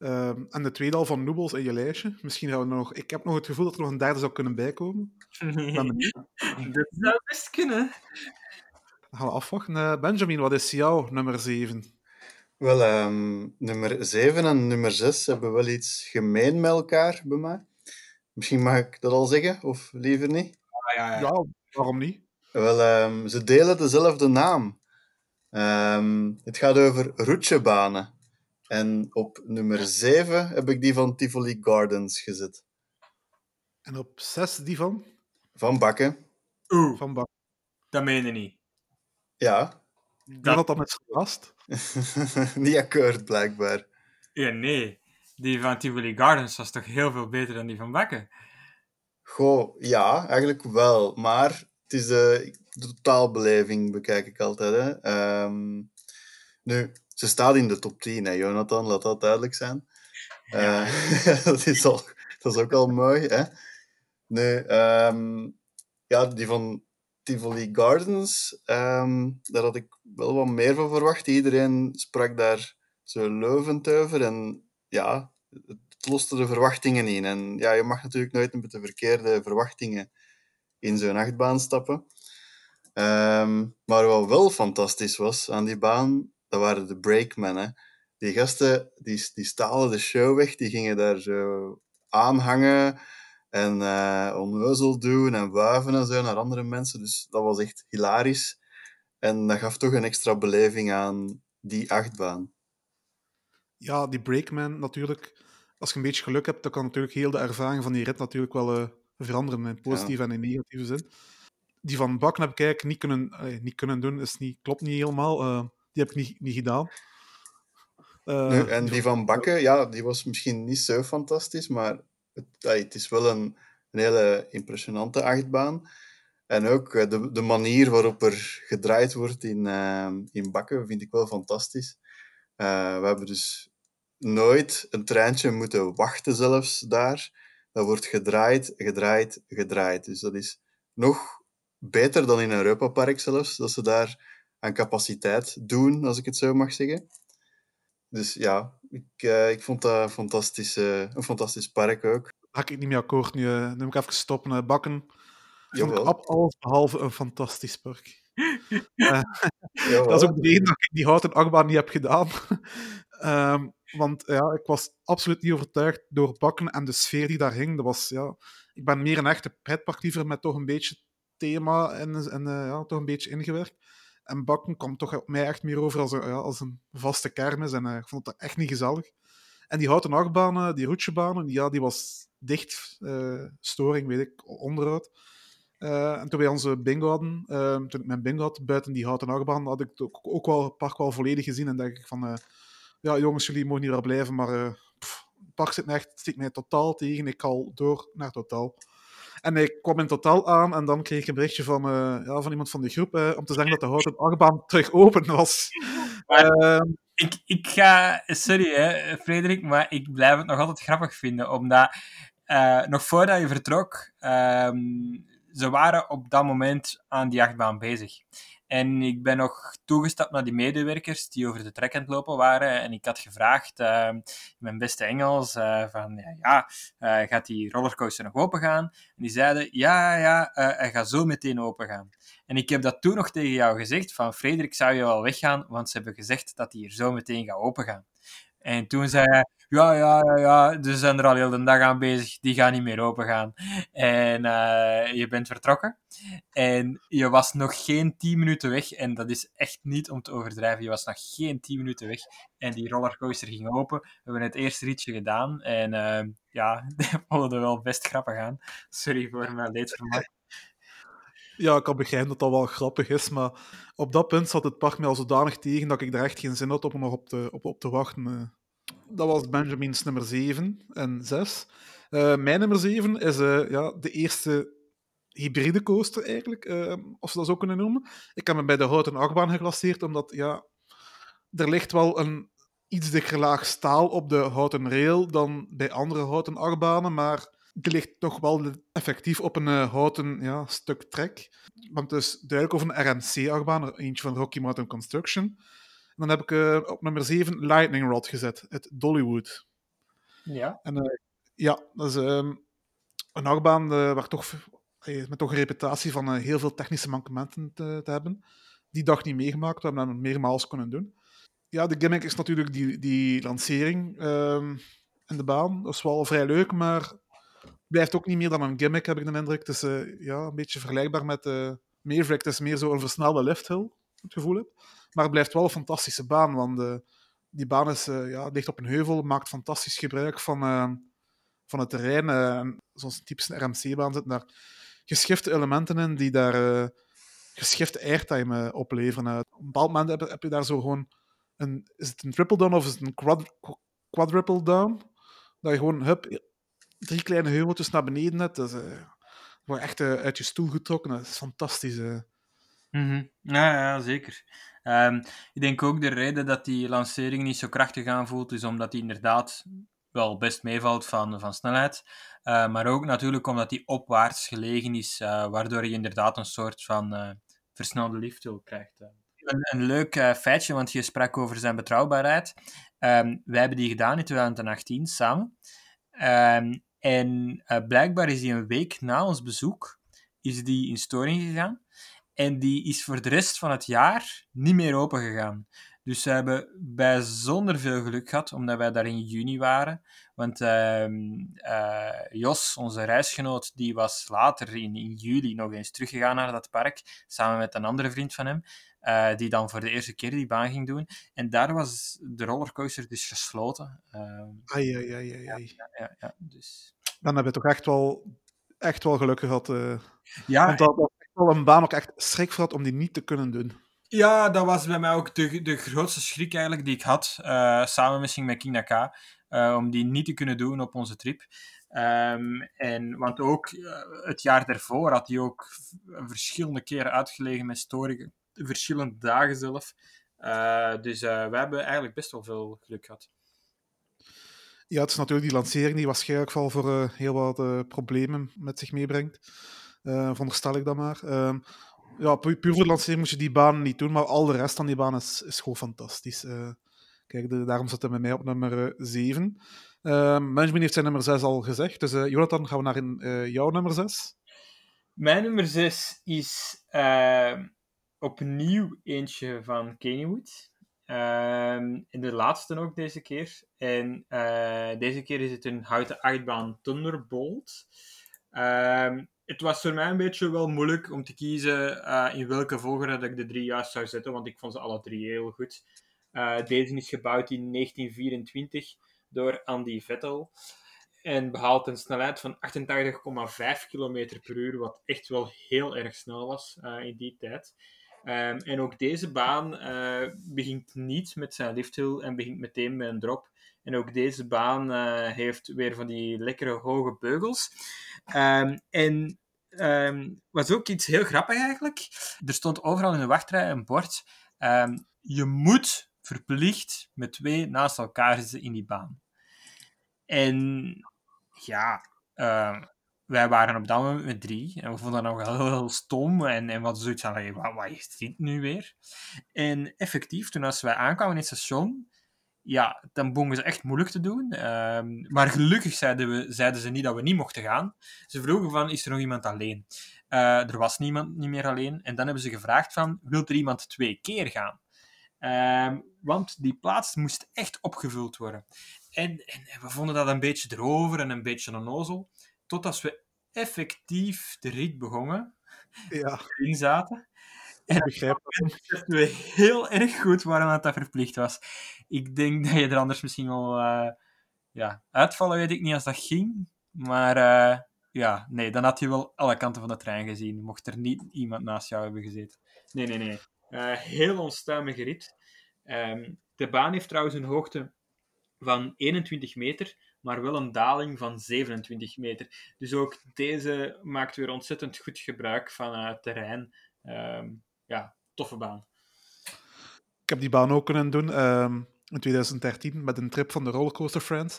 Ehm, en de tweede al van Noebels in je lijstje. Misschien gaan we nog... Ik heb nog het gevoel dat er nog een derde zou kunnen bijkomen. dat zou best kunnen. Dan gaan we afwachten. Benjamin, wat is jouw nummer 7? Wel, ehm, nummer 7 en nummer 6 hebben wel iets gemeen met elkaar bij mij. Misschien mag ik dat al zeggen, of liever niet? Ah, ja, ja. ja waarom niet? Wel, um, ze delen dezelfde naam. Um, het gaat over roetjebanen. En op nummer 7 heb ik die van Tivoli Gardens gezet. En op 6 die van? Van Bakken. Oeh, van Bakken. Dat meen je niet. Ja. Dat had dan met verrast. niet akkoord, blijkbaar. Ja, nee. Die van Tivoli Gardens was toch heel veel beter dan die van Bakken? Goh, ja, eigenlijk wel. Maar het is de, de totaalbeleving, bekijk ik altijd. Hè. Um, nu, ze staat in de top 10, hè, Jonathan, laat dat duidelijk zijn. Ja. Uh, dat, is al, dat is ook al mooi. Hè. Nu, um, ja, die van Tivoli Gardens, um, daar had ik wel wat meer van verwacht. Iedereen sprak daar zo lovend over. En ja, het loste de verwachtingen in. En ja, je mag natuurlijk nooit met de verkeerde verwachtingen in zo'n achtbaan stappen. Um, maar wat wel fantastisch was aan die baan, dat waren de breakmen. Die gasten, die, die stalen de show weg. Die gingen daar zo aanhangen en uh, onnozel doen en wuiven en zo naar andere mensen. Dus dat was echt hilarisch. En dat gaf toch een extra beleving aan die achtbaan. Ja, die Breakman natuurlijk. Als je een beetje geluk hebt, dan kan natuurlijk heel de ervaring van die rit natuurlijk wel uh, veranderen in positieve en in negatieve zin. Die van Bak heb ik eigenlijk niet kunnen, uh, niet kunnen doen, is niet, klopt niet helemaal. Uh, die heb ik niet, niet gedaan. Nu, en die van Bakken, ja, die was misschien niet zo fantastisch, maar het, is wel een, hele impressionante achtbaan. En ook eh, de, de manier waarop er gedraaid wordt in, uh, in bakken vind ik wel fantastisch. Uh, we hebben dus nooit een treintje moeten wachten zelfs daar. Dat wordt gedraaid, gedraaid, gedraaid. Dus dat is nog beter dan in een Europa Park zelfs, dat ze daar aan capaciteit doen, als ik het zo mag zeggen. Dus ja, ik, uh, ik vond dat fantastisch, een fantastisch park ook. Ga ik niet meer akkoord nu. nu moet ik even stoppen. bakken Vond ik alles behalve een fantastisch park. uh, dat is ook de reden dat ik die houten achtbaan niet heb gedaan. um, want ja, ik was absoluut niet overtuigd door bakken en de sfeer die daar hing. Dat was, ja, ik ben meer een echte pretpark met toch een beetje thema en, en uh, ja, toch een beetje ingewerkt. En bakken kwam toch op mij echt meer over als als een vaste kermis. En uh, ik vond dat echt niet gezellig. En die houten achtbanen, die roetjebanen, ja, die was dicht. storing, weet ik, onderhoud. en toen wij onze bingo hadden, toen ik mijn bingo had buiten die houten achtbaan, had ik het ook, ook wel het wel volledig gezien. En denk ik van, ja jongens, jullie mogen hier wel blijven, maar pff, het park zit echt, zit mij totaal tegen. Ik haal door naar totaal. En ik kwam in totaal aan en dan kreeg ik een berichtje van, uh, ja, van iemand van de groep uh, om te zeggen dat de houten achtbaan terug open was. Uh, ik, ik ga, sorry hè, Frederik, maar ik blijf het nog altijd grappig vinden, omdat eh, nog voordat je vertrok, ehm, ze waren op dat moment aan die achtbaan bezig. En ik ben nog toegestapt naar die medewerkers die over de trek aan het lopen waren. En ik had gevraagd, uh, in mijn beste Engels, uh, van ja, ja uh, gaat die rollercoaster nog open gaan? En die zeiden, ja, ja, hij gaat zo meteen open gaan. En ik heb dat toen nog tegen jou gezegd, van Frederik, zou je wel weggaan? Want ze hebben gezegd dat hij hier zo meteen gaat open gaan. En toen zei hij, ja, ja, ja, ja, dus zijn er al heel de dag aan bezig, die gaan niet meer open gaan. En uh, je bent vertrokken. En je was nog geen 10 minuten weg. En dat is echt niet om te overdrijven. Je was nog geen 10 minuten weg. En die rollercoaster ging open. We hebben het eerste ritje gedaan. En uh, ja, dat voelde wel best grappig aan. Sorry voor mijn leedvermaak. Ja, ik kan begrijpen dat dat wel grappig is, maar op dat punt zat het park mij al zodanig tegen dat ik er echt geen zin had om nog op te, op, op te wachten. Dat was Benjamin's nummer 7 en 6. Uh, eh, mijn nummer 7 is uh, ja, de eerste hybride coaster eigenlijk, uh, of ze dat zo kunnen noemen. Ik heb hem bij de houten achtbaan geclasseerd, omdat ja, er ligt wel een iets dikker laag staal op de houten rail dan bij andere houten achtbanen, maar die ligt toch wel effectief op een houten ja, stuk trek. Want het is duidelijk over een RMC-achtbaan, eentje van Rocky Mountain Construction dan heb ik uh, op nummer 7 Lightning Rod gezet, het Dollywood. Ja. En uh, ja, dat is um, een achtbaan uh, waar toch, met toch een reputatie van heel veel technische mankementen te, te, hebben. Die dag niet meegemaakt, we hebben dat meermaals kunnen doen. Ja, de gimmick is natuurlijk die, die lancering um, in de baan. Dat is wel vrij leuk, maar blijft ook niet meer dan een gimmick, heb ik de indruk. Het is ja, een beetje vergelijkbaar met uh, Maverick. Het is meer zo een versnelde lifthill, het gevoel heb. Maar het blijft wel een fantastische baan, want uh, die baan is, uh, ja, ligt op een heuvel, maakt fantastisch gebruik van, uh, van het terrein. Zoals een typische RMC-baan zitten daar geschifte elementen in die daar geschifte airtime opleveren. op een bepaald moment heb, je daar zo gewoon een, is het een triple down of is het een quad, quadruple down? Dat je gewoon hup, drie kleine heuveltjes naar beneden hebt. Dat is, echt uit je stoel getrokken. Dat is fantastisch. -hmm. ja, ja, zeker. Um, ik denk ook de reden dat die lancering niet zo krachtig aanvoelt, is omdat die inderdaad wel best meevalt van, van snelheid. Uh, maar ook natuurlijk omdat die opwaarts gelegen is, uh, waardoor je inderdaad een soort van uh, versnelde lifthill krijgt. Een, een leuk feitje, want je sprak over zijn betrouwbaarheid. Um, wij hebben die gedaan in 2018 samen. Um, en blijkbaar is die een week na ons bezoek is die in storing gegaan. En die is voor de rest van het jaar niet meer open gegaan. Dus ze hebben bijzonder veel geluk gehad, omdat wij daar in juni waren. Want uh, uh, Jos, onze reisgenoot, die was later in, in juli nog eens teruggegaan naar dat park, samen met een andere vriend van hem, uh, die dan voor de eerste keer die baan ging doen. En daar was de rollercoaster dus gesloten. Ehm, ai, ai, ai, ai. Ja, ja, ja, ja, dus... Dan hebben we toch echt wel, echt wel geluk gehad. Eh. ja, Want dat, wel een baan ook echt schrik voor had om die niet te kunnen doen. Ja, dat was bij mij ook de, de grootste schrik eigenlijk die ik had, uh, samen misschien met King Naka, uh, om die niet te kunnen doen op onze trip. Um, en, want ook uh, het jaar daarvoor had hij ook verschillende keren uitgelegen met storingen, verschillende dagen zelf. dus we hebben eigenlijk best wel veel geluk gehad. Ja, het is natuurlijk die lancering die waarschijnlijk wel voor heel wat problemen met zich meebrengt. Uh, veronderstel ik dat maar. Uh, ja, puur voor de moet je die baan niet doen, maar al de rest van die baan is, is gewoon fantastisch. Uh, kijk, daarom zit hij bij mij op nummer 7. Uh, Benjamin heeft zijn nummer 6 al gezegd, dus Jonathan, gaan we naar in, jouw nummer 6. Mijn nummer 6 is opnieuw eentje van Kennywood. in de laatste ook deze keer. En deze keer is het een houten achtbaan Thunderbolt. Um, het was voor mij een beetje wel moeilijk om te kiezen uh, in welke volgorde ik de drie juist zou zetten, want ik vond ze alle drie heel goed. Uh, deze is gebouwd in 1924 door Andy Vettel. en behaalt een snelheid van 88,5 km per uur, wat echt wel heel erg snel was in die tijd. Ehm, en ook deze baan begint niet met zijn lifthill en begint meteen met een drop. En ook deze baan heeft weer van die lekkere hoge beugels. Um, en um, was ook iets heel grappig eigenlijk. Er stond overal in de wachtrij een bord. je moet verplicht met twee naast elkaar zitten in die baan. En ja, wij waren op dat moment met drie. En we vonden dat nog heel, heel stom. En, wat zoiets van, wat, wat is dit nu weer? En effectief, toen als wij aankwamen in het station, ja, dan begonnen ze echt moeilijk te doen. Um, maar gelukkig zeiden, we, zeiden ze niet dat we niet mochten gaan. Ze vroegen van, is er nog iemand alleen? Uh, er was niemand niet meer alleen. En dan hebben ze gevraagd van, wil er iemand twee keer gaan? Um, want die plaats moest echt opgevuld worden. En, en, en, we vonden dat een beetje erover en een beetje een nozel totdat we effectief de rit begonnen, ja. erin zaten. En ik begrijp dat we heel erg goed waarom dat, dat verplicht was. Ik denk dat je er anders misschien wel... Uh, ja, uitvallen weet ik niet als dat ging. Maar uh, ja, nee, dan had je wel alle kanten van de trein gezien. Mocht er niet iemand naast jou hebben gezeten. Nee, nee, nee. Uh, heel onstuimige rit. Um, de baan heeft trouwens een hoogte van 21 meter maar wel een daling van 27 meter. Dus ook deze maakt weer ontzettend goed gebruik van het terrein. Um, ja, toffe baan. Ik heb die baan ook kunnen doen um, in 2013 met een trip van de Rollercoaster Friends.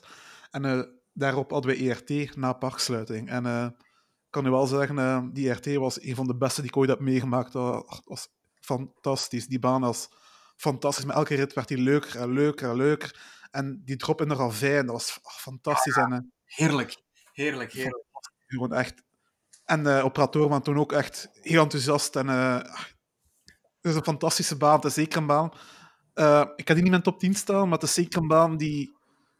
En uh, daarop hadden we ERT na parksluiting. En uh, ik kan u wel zeggen, uh, die ERT was een van de beste die ik ooit heb meegemaakt. Dat was fantastisch. Die baan was fantastisch. Met elke rit werd die leuker en leuker en leuker. En die drop in de ravijn, dat was fantastisch. en, heerlijk, heerlijk, heerlijk. Gewoon echt. En de operator was toen ook echt heel enthousiast. En, het is een fantastische baan, het is zeker een baan. Uh, ik kan die niet in mijn top 10 staan, maar het is zeker een baan die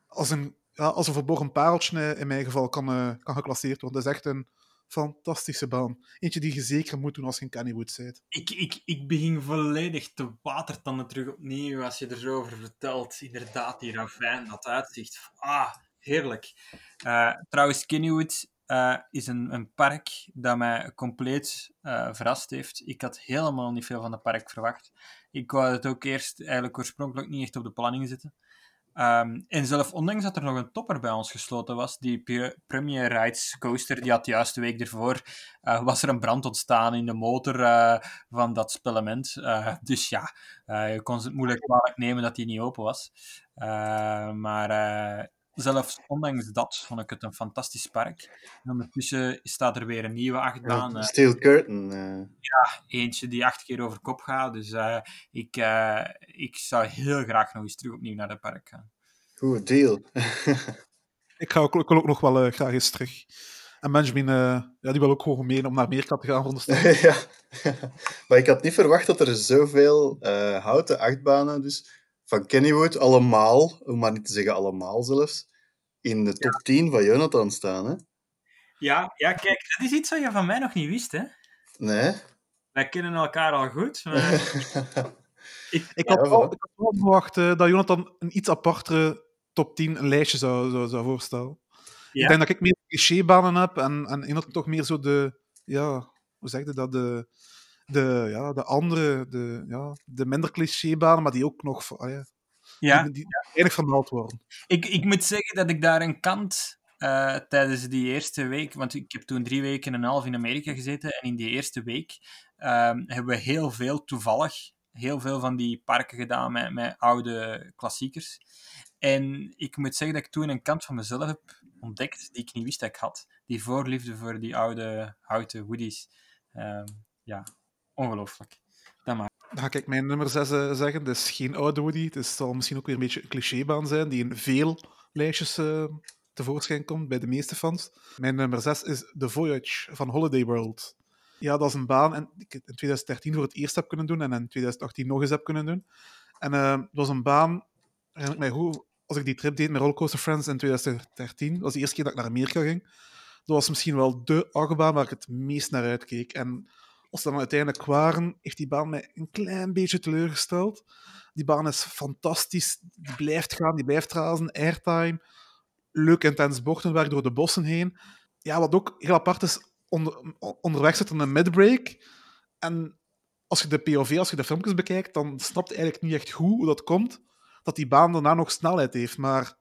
als een, ja, als een verborgen pareltje in mijn geval kan, uh, kan geclasseerd worden. Het is echt een fantastische baan. Eentje die je zeker moet doen als je in Kennywood bent. Ik, ik, ik begin volledig te watertanden terug opnieuw als je er zo over vertelt. Inderdaad, die ravijn, dat uitzicht. Ah, heerlijk. Uh, trouwens, Kennywood uh, is een, een park dat mij compleet uh, verrast heeft. Ik had helemaal niet veel van het park verwacht. Ik wou het ook eerst eigenlijk oorspronkelijk niet echt op de planning zitten. Um, en zelf ondanks dat er nog een topper bij ons gesloten was, die Premier Rides coaster, die had juist de week ervoor, uh, was er een brand ontstaan in de motor van dat spellement. Dus ja, je kon het moeilijk kwalijk nemen dat die niet open was. maar zelfs ondanks dat vond ik het een fantastisch park. En ondertussen staat er weer een nieuwe achtbaan. Ja, Steel Curtain. Ja, eentje die acht keer over kop gaat. Dus ik, ik zou heel graag nog eens terug opnieuw naar het park gaan. Goed deal. ik, ga ook, ik wil ook nog wel uh, graag eens terug. En Benjamin, uh, ja, die wil ook gewoon mee om naar Amerika te gaan, veronderstel ja. maar ik had niet verwacht dat er zoveel uh, houten achtbanen, dus van Kennywood, allemaal, om maar niet te zeggen allemaal zelfs, in de top ja. 10 van Jonathan staan. Hè? Ja, ja, kijk, dat is iets wat je van mij nog niet wist, hè? Nee. Wij kennen elkaar al goed, maar... ik, ik, had wel, ik had wel verwacht dat Jonathan een iets apartere top 10 een lijstje zou, zou, zou voorstellen. Ja? Ik denk dat ik meer clichébanen heb en, en in toch meer zo de, ja, hoe zeg je dat, de, de, ja, de andere, de, ja, de minder clichébanen, maar die ook nog, ah, ja, ja. die, die weinig vermeld worden. Ik, ik moet zeggen dat ik daar een kant uh, tijdens die eerste week, want ik heb toen drie weken en een half in Amerika gezeten, en in die eerste week um, hebben we heel veel toevallig, heel veel van die parken gedaan met, met oude klassiekers. En ik moet zeggen dat ik toen een kant van mezelf heb ontdekt die ik niet wist dat ik had. Die voorliefde voor die oude houten woodies. Um, ja, ongelooflijk. Dan ga ik mijn nummer 6 uh, zeggen. Het is geen oude woody. Het zal misschien ook weer een beetje een clichébaan zijn, die in veel lijstjes uh, tevoorschijn komt bij de meeste fans. Mijn nummer 6 is The Voyage van Holiday World. Ja, dat is een baan en ik in 2013 voor het eerst heb kunnen doen en in 2018 nog eens heb kunnen doen. En uh, dat was een baan, herinner ik mij als ik die trip deed met Rollercoaster Friends in 2013, dat was de eerste keer dat ik naar Amerika ging, dat was misschien wel de achtbaan waar ik het meest naar uitkeek. En als ze dan uiteindelijk waren, heeft die baan mij een klein beetje teleurgesteld. Die baan is fantastisch, die blijft gaan, die blijft razen, airtime. leuk intens bochtenwerk door de bossen heen. Ja, wat ook heel apart is, onder, onderweg zit een midbreak. En als je de POV, als je de filmpjes bekijkt, dan snapt je eigenlijk niet echt goed hoe dat komt, dat die baan daarna nog snelheid heeft. Maar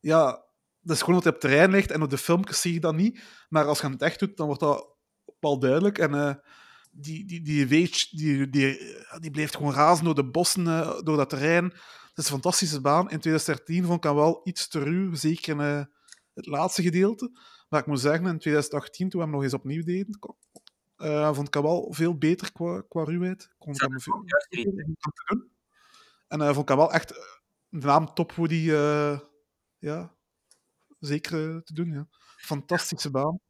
ja, dat is gewoon wat hij op terrein ligt en op de filmpjes zie je dat niet. Maar als je het echt doet, dan wordt dat wel duidelijk. En uh, die, die, die die, die, die bleef gewoon razen door de bossen, uh, door dat terrein. Het is een fantastische baan. In 2013 vond ik hem wel iets te ruw, zeker in uh, het laatste gedeelte. Maar ik moet zeggen, in 2018, toen we hem nog eens opnieuw deden, vond ik hem wel veel beter qua, qua ruwheid. Kon ik hem veel doen. En vond ik hem wel echt de naam Top Woody ja, zeker te doen. Ja. Fantastische baan.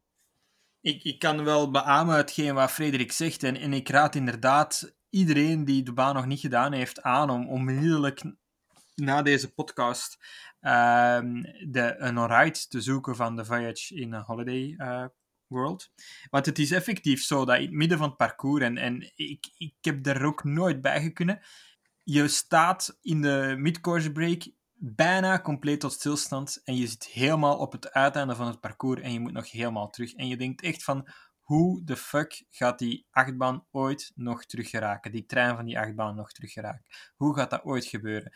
Ik, kan wel beamen hetgeen wat Frederik zegt. En, en ik raad inderdaad iedereen die de baan nog niet gedaan heeft aan om onmiddellijk na deze podcast uh, de, een ride te zoeken van de Voyage in a Holiday uh, World. Want het is effectief zo dat in het midden van het parcours, en, en ik, ik heb er ook nooit bij kunnen, je staat in de mid-course break bijna compleet tot stilstand en je zit helemaal op het uiteinde van het parcours en je moet nog helemaal terug. En je denkt echt van, hoe de fuck gaat die achtbaan ooit nog terug geraken? Die trein van die achtbaan nog terug geraken? Hoe gaat dat ooit gebeuren?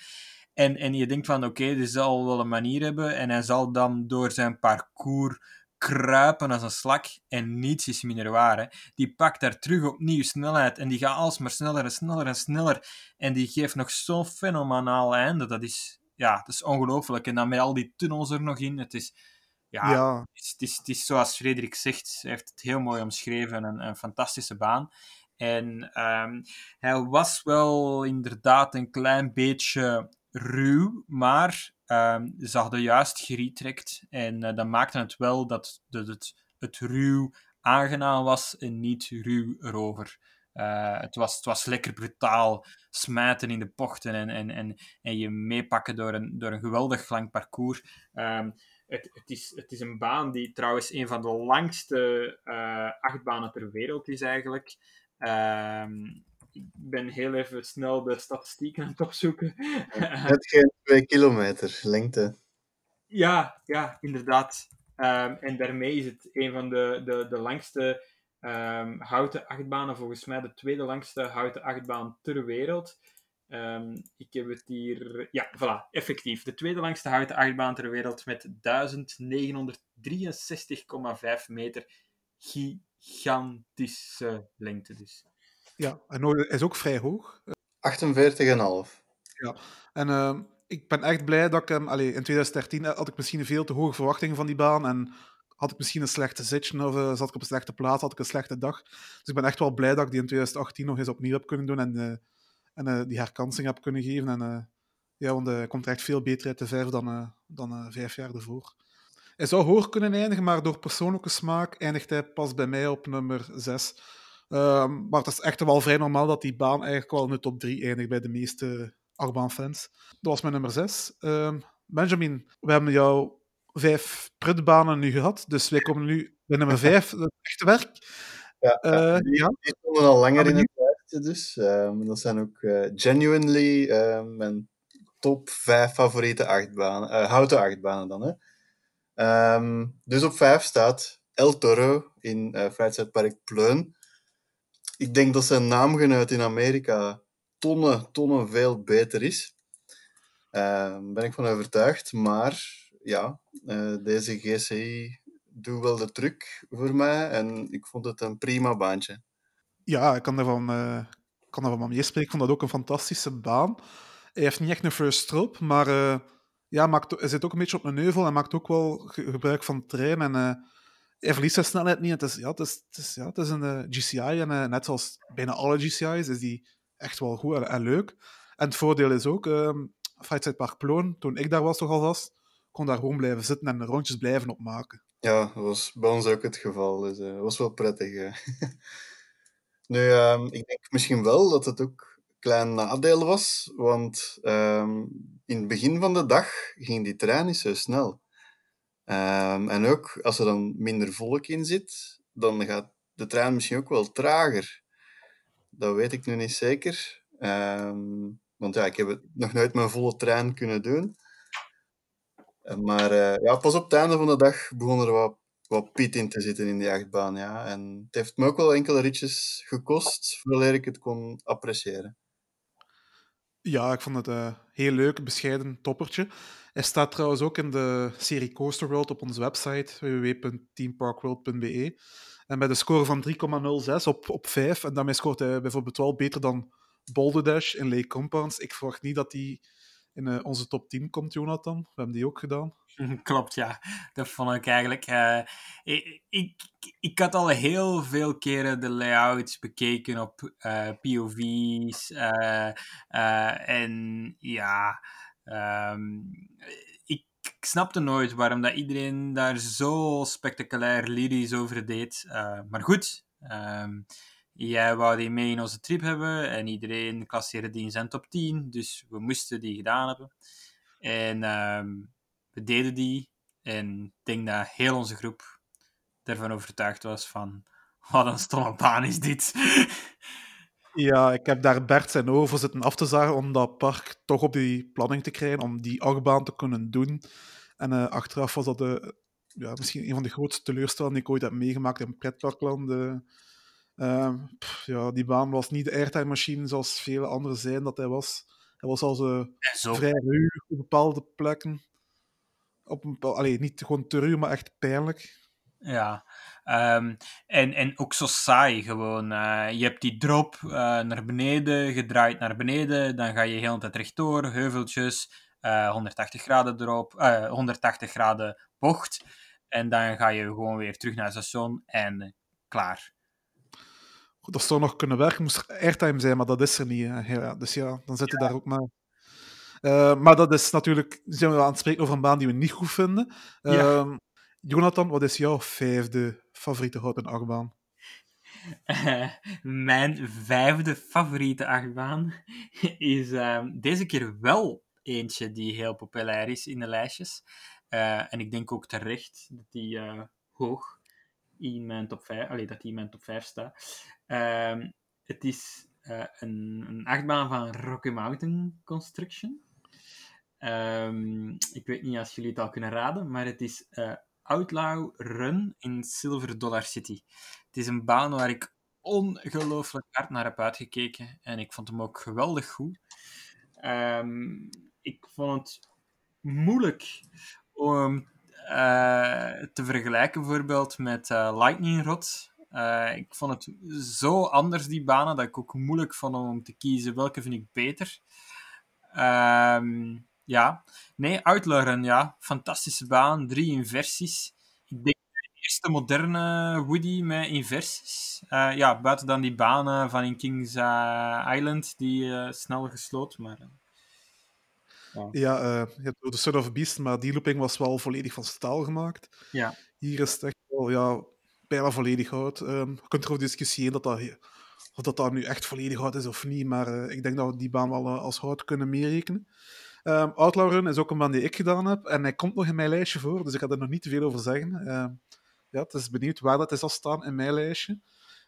En, en je denkt van, oké, okay, zal wel een manier hebben en hij zal dan door zijn parcours kruipen als een slak en niets is minder waar. Die pakt daar terug opnieuw snelheid en die gaat alsmaar sneller en sneller en sneller en die geeft nog zo'n fenomenaal einde. Dat is, ja, het is ongelooflijk. En dan met al die tunnels er nog in. Het is, ja, Het, is, het, is, het is zoals Frederik zegt, hij heeft het heel mooi omschreven. Een, een fantastische baan. En um, hij was wel inderdaad een klein beetje ruw, maar um, ze hadden juist geretrekt. En uh, dat maakte het wel dat, dat het, het ruw aangenaam was en niet ruw erover. Uh, het, was, het was lekker brutaal smijten in de bochten en, en, en, en je meepakken door een, door een geweldig lang parcours. Um, het, het, is, het is een baan die trouwens een van de langste uh, achtbanen ter wereld is eigenlijk. Um, ik ben heel even snel de statistieken aan het opzoeken. Net geen twee kilometer lengte. Ja, ja inderdaad. Um, en daarmee is het een van de, de, de langste um, houten achtbanen. Volgens mij de tweede langste houten achtbaan ter wereld. Um, ik heb het hier... Ja, voilà, effectief. De tweede langste houten achtbaan ter wereld met 1963,5 meter. Gigantische lengte dus. Ja, en is ook vrij hoog. 48,5. Ja, en uh, ik ben echt blij dat ik hem... Allee, in 2013 had ik misschien veel te hoge verwachtingen van die baan. En had ik misschien een slechte zitje of uh, zat ik op een slechte plaats, had ik een slechte dag. Dus ik ben echt wel blij dat ik die in 2018 nog eens opnieuw heb kunnen doen en, uh, en uh, die herkansing heb kunnen geven. En, ja, want hij komt er echt veel beter uit de verf dan, dan vijf jaar ervoor. Hij zou hoog kunnen eindigen, maar door persoonlijke smaak eindigt hij pas bij mij op nummer 6. Ehm, maar het is echt wel vrij normaal dat die baan eigenlijk wel in de top 3 eindigt bij de meeste achtbaanfans. Dat was mijn nummer 6. Ehm, Benjamin, we hebben jou vijf prutbanen nu gehad. Dus wij komen nu bij nummer vijf, het echte werk. Ja, uh, die, ja. die stonden al langer in het lijstje, dus. Um, dat zijn ook uh, genuinely uh, mijn top vijf favoriete achtbanen, uh, houten achtbanen dan. Hè. Um, dus op vijf staat El Toro in uh, Vrijheidspark Pleun. Ik denk dat zijn naamgenoot in Amerika tonnen, tonnen veel beter is. Daar ehm, ben ik van overtuigd, maar ja, uh, deze GCI doet wel de truc voor mij en ik vond het een prima baantje. Ja, ik kan daarvan, uh, kan daarvan meespreken. Ik vond dat ook een fantastische baan. Hij heeft niet echt een first stroop, maar uh, ja, maakt, hij zit ook een beetje op een heuvel en maakt ook wel gebruik van het terrein. En, uh, hij verliest zijn snelheid niet. Het is, ja, het is, het is, ja, het is een GCI en net zoals bijna alle GCI's is die echt wel goed en, leuk. En het voordeel is ook, uh, Park Ploon, toen ik daar was toch al was, kon daar gewoon blijven zitten en rondjes blijven opmaken. Ja, dat was bij ons ook het geval. Dus uh, dat was wel prettig. nu, um, ik denk misschien wel dat het ook een klein nadeel was, want um, in het begin van de dag ging die trein niet zo snel. Um, en ook als er dan minder volk in zit, dan gaat de trein misschien ook wel trager. Dat weet ik nu niet zeker. want ja, ik heb het nog nooit mijn volle trein kunnen doen. Maar ja, pas op het einde van de dag begon er wat, wat piet in te zitten in die achtbaan. Ja. En het heeft me ook wel enkele ritjes gekost voordat ik het kon appreciëren. Ja, ik vond het een heel leuk, bescheiden toppertje. Hij staat trouwens ook in de serie Coaster World op onze website www.teamparkworld.be. En met een score van 3,06 op, op 5. En daarmee scoort hij bijvoorbeeld wel beter dan Boulder Dash in Lake Compounds. Ik verwacht niet dat hij in uh, onze top 10 komt, Jonathan. We hebben die ook gedaan. Klopt, ja. Dat vond ik eigenlijk. Uh, ik, ik, ik, had al heel veel keren de layouts bekeken op uh, POV's. en ja. Um, ik, snapte nooit waarom dat iedereen daar zo spectaculair lyrisch over deed. maar goed. Um, Jij wou die mee in onze trip hebben en iedereen klasseerde die in zijn top 10, dus we moesten die gedaan hebben. En ehm, we deden die en ik denk dat heel onze groep ervan overtuigd was van wat een stomme baan is dit. Ja, ik heb daar Bert zijn over zitten af te zagen om dat park toch op die planning te krijgen, om die achtbaan te kunnen doen. En uh, achteraf was dat de, ja, misschien een van de grootste teleurstellingen die ik ooit heb meegemaakt in pretparkland. Uh, uh, ja, die baan was niet de airtime machine zoals vele anderen zeiden dat hij was. Hij was al zo, vrij ruw op bepaalde plekken. Op een allee, niet gewoon te ruw, maar echt pijnlijk. Ja, um, en, en ook zo saai gewoon. Uh, je hebt die drop uh, naar beneden, gedraaid naar beneden, dan ga je heel de tijd rechtdoor, heuveltjes, uh, 180 graden drop, 180 eh, graden bocht. En dan ga je gewoon weer terug naar het station en klaar dat zou nog kunnen werken, moest er airtime zijn, maar dat is er niet. Ja, dus ja, dan zit je daar ook maar. Uh, maar dat is natuurlijk, zijn we aan het spreken over een baan die we niet goed vinden. Uh, Jonathan, wat is jouw vijfde favoriete houten achtbaan? Uh, mijn vijfde favoriete achtbaan is ehm, deze keer wel eentje die heel populair is in de lijstjes. Eh, en ik denk ook terecht dat die hoog in mijn top 5, allee, dat die in mijn top 5 staat. Uh, het is uh, een, een achtbaan van Rocky Mountain Construction. Um, ik weet niet als jullie het al kunnen raden, maar het is uh, Outlaw Run in Silver Dollar City. Het is een baan waar ik ongelooflijk hard naar heb uitgekeken en ik vond hem ook geweldig goed. Um, ik vond het moeilijk om uh, te vergelijken bijvoorbeeld met Lightning Rod. Uh, ik vond het zo anders, die banen, dat ik ook moeilijk vond om te kiezen welke vind ik beter. Um, ja, nee, Outlawren, ja, fantastische baan, drie inversies. Ik denk de eerste moderne Woody met inversies. ja, buiten dan die banen van in Kings Island, die snel gesloten, maar... Ja, ja je hebt de Son of Beast, maar die looping was wel volledig van staal gemaakt. Ja. Hier is het echt wel ja, bijna volledig hout. Um, je kunt erover discussiëren dat dat, of dat, dat nu echt volledig hout is of niet, maar uh, ik denk dat we die baan wel uh, als hout kunnen meerekenen. Um, Outlaw Run is ook een baan die ik gedaan heb en hij komt nog in mijn lijstje voor, dus ik ga er nog niet te veel over zeggen. Uh, ja, het is benieuwd waar dat is zal staan in mijn lijstje.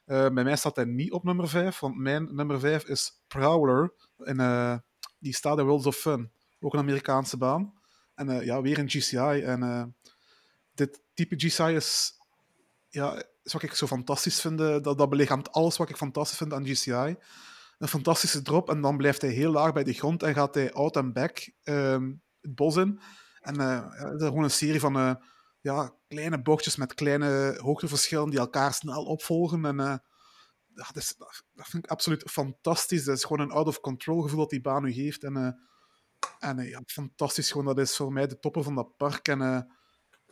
bij mij staat hij niet op nummer 5, want mijn nummer 5 is Prowler. En, die staat in Worlds of Fun. Ook een Amerikaanse baan. En ja, weer een GCI. En dit type GCI is, ja, is wat ik zo fantastisch vind. Eh, dat, dat belichaamt alles wat ik fantastisch vind aan GCI. Een fantastische drop en dan blijft hij heel laag bij de grond en gaat hij out and back uh, het bos in. En uh, het is gewoon een serie van ja, kleine bochtjes met kleine hoogteverschillen die elkaar snel opvolgen. En ja, dat, is, dat, vind ik absoluut fantastisch. Dat is gewoon een out-of-control gevoel dat die baan nu geeft. En en ja, fantastisch gewoon. Dat is voor mij de topper van dat park. En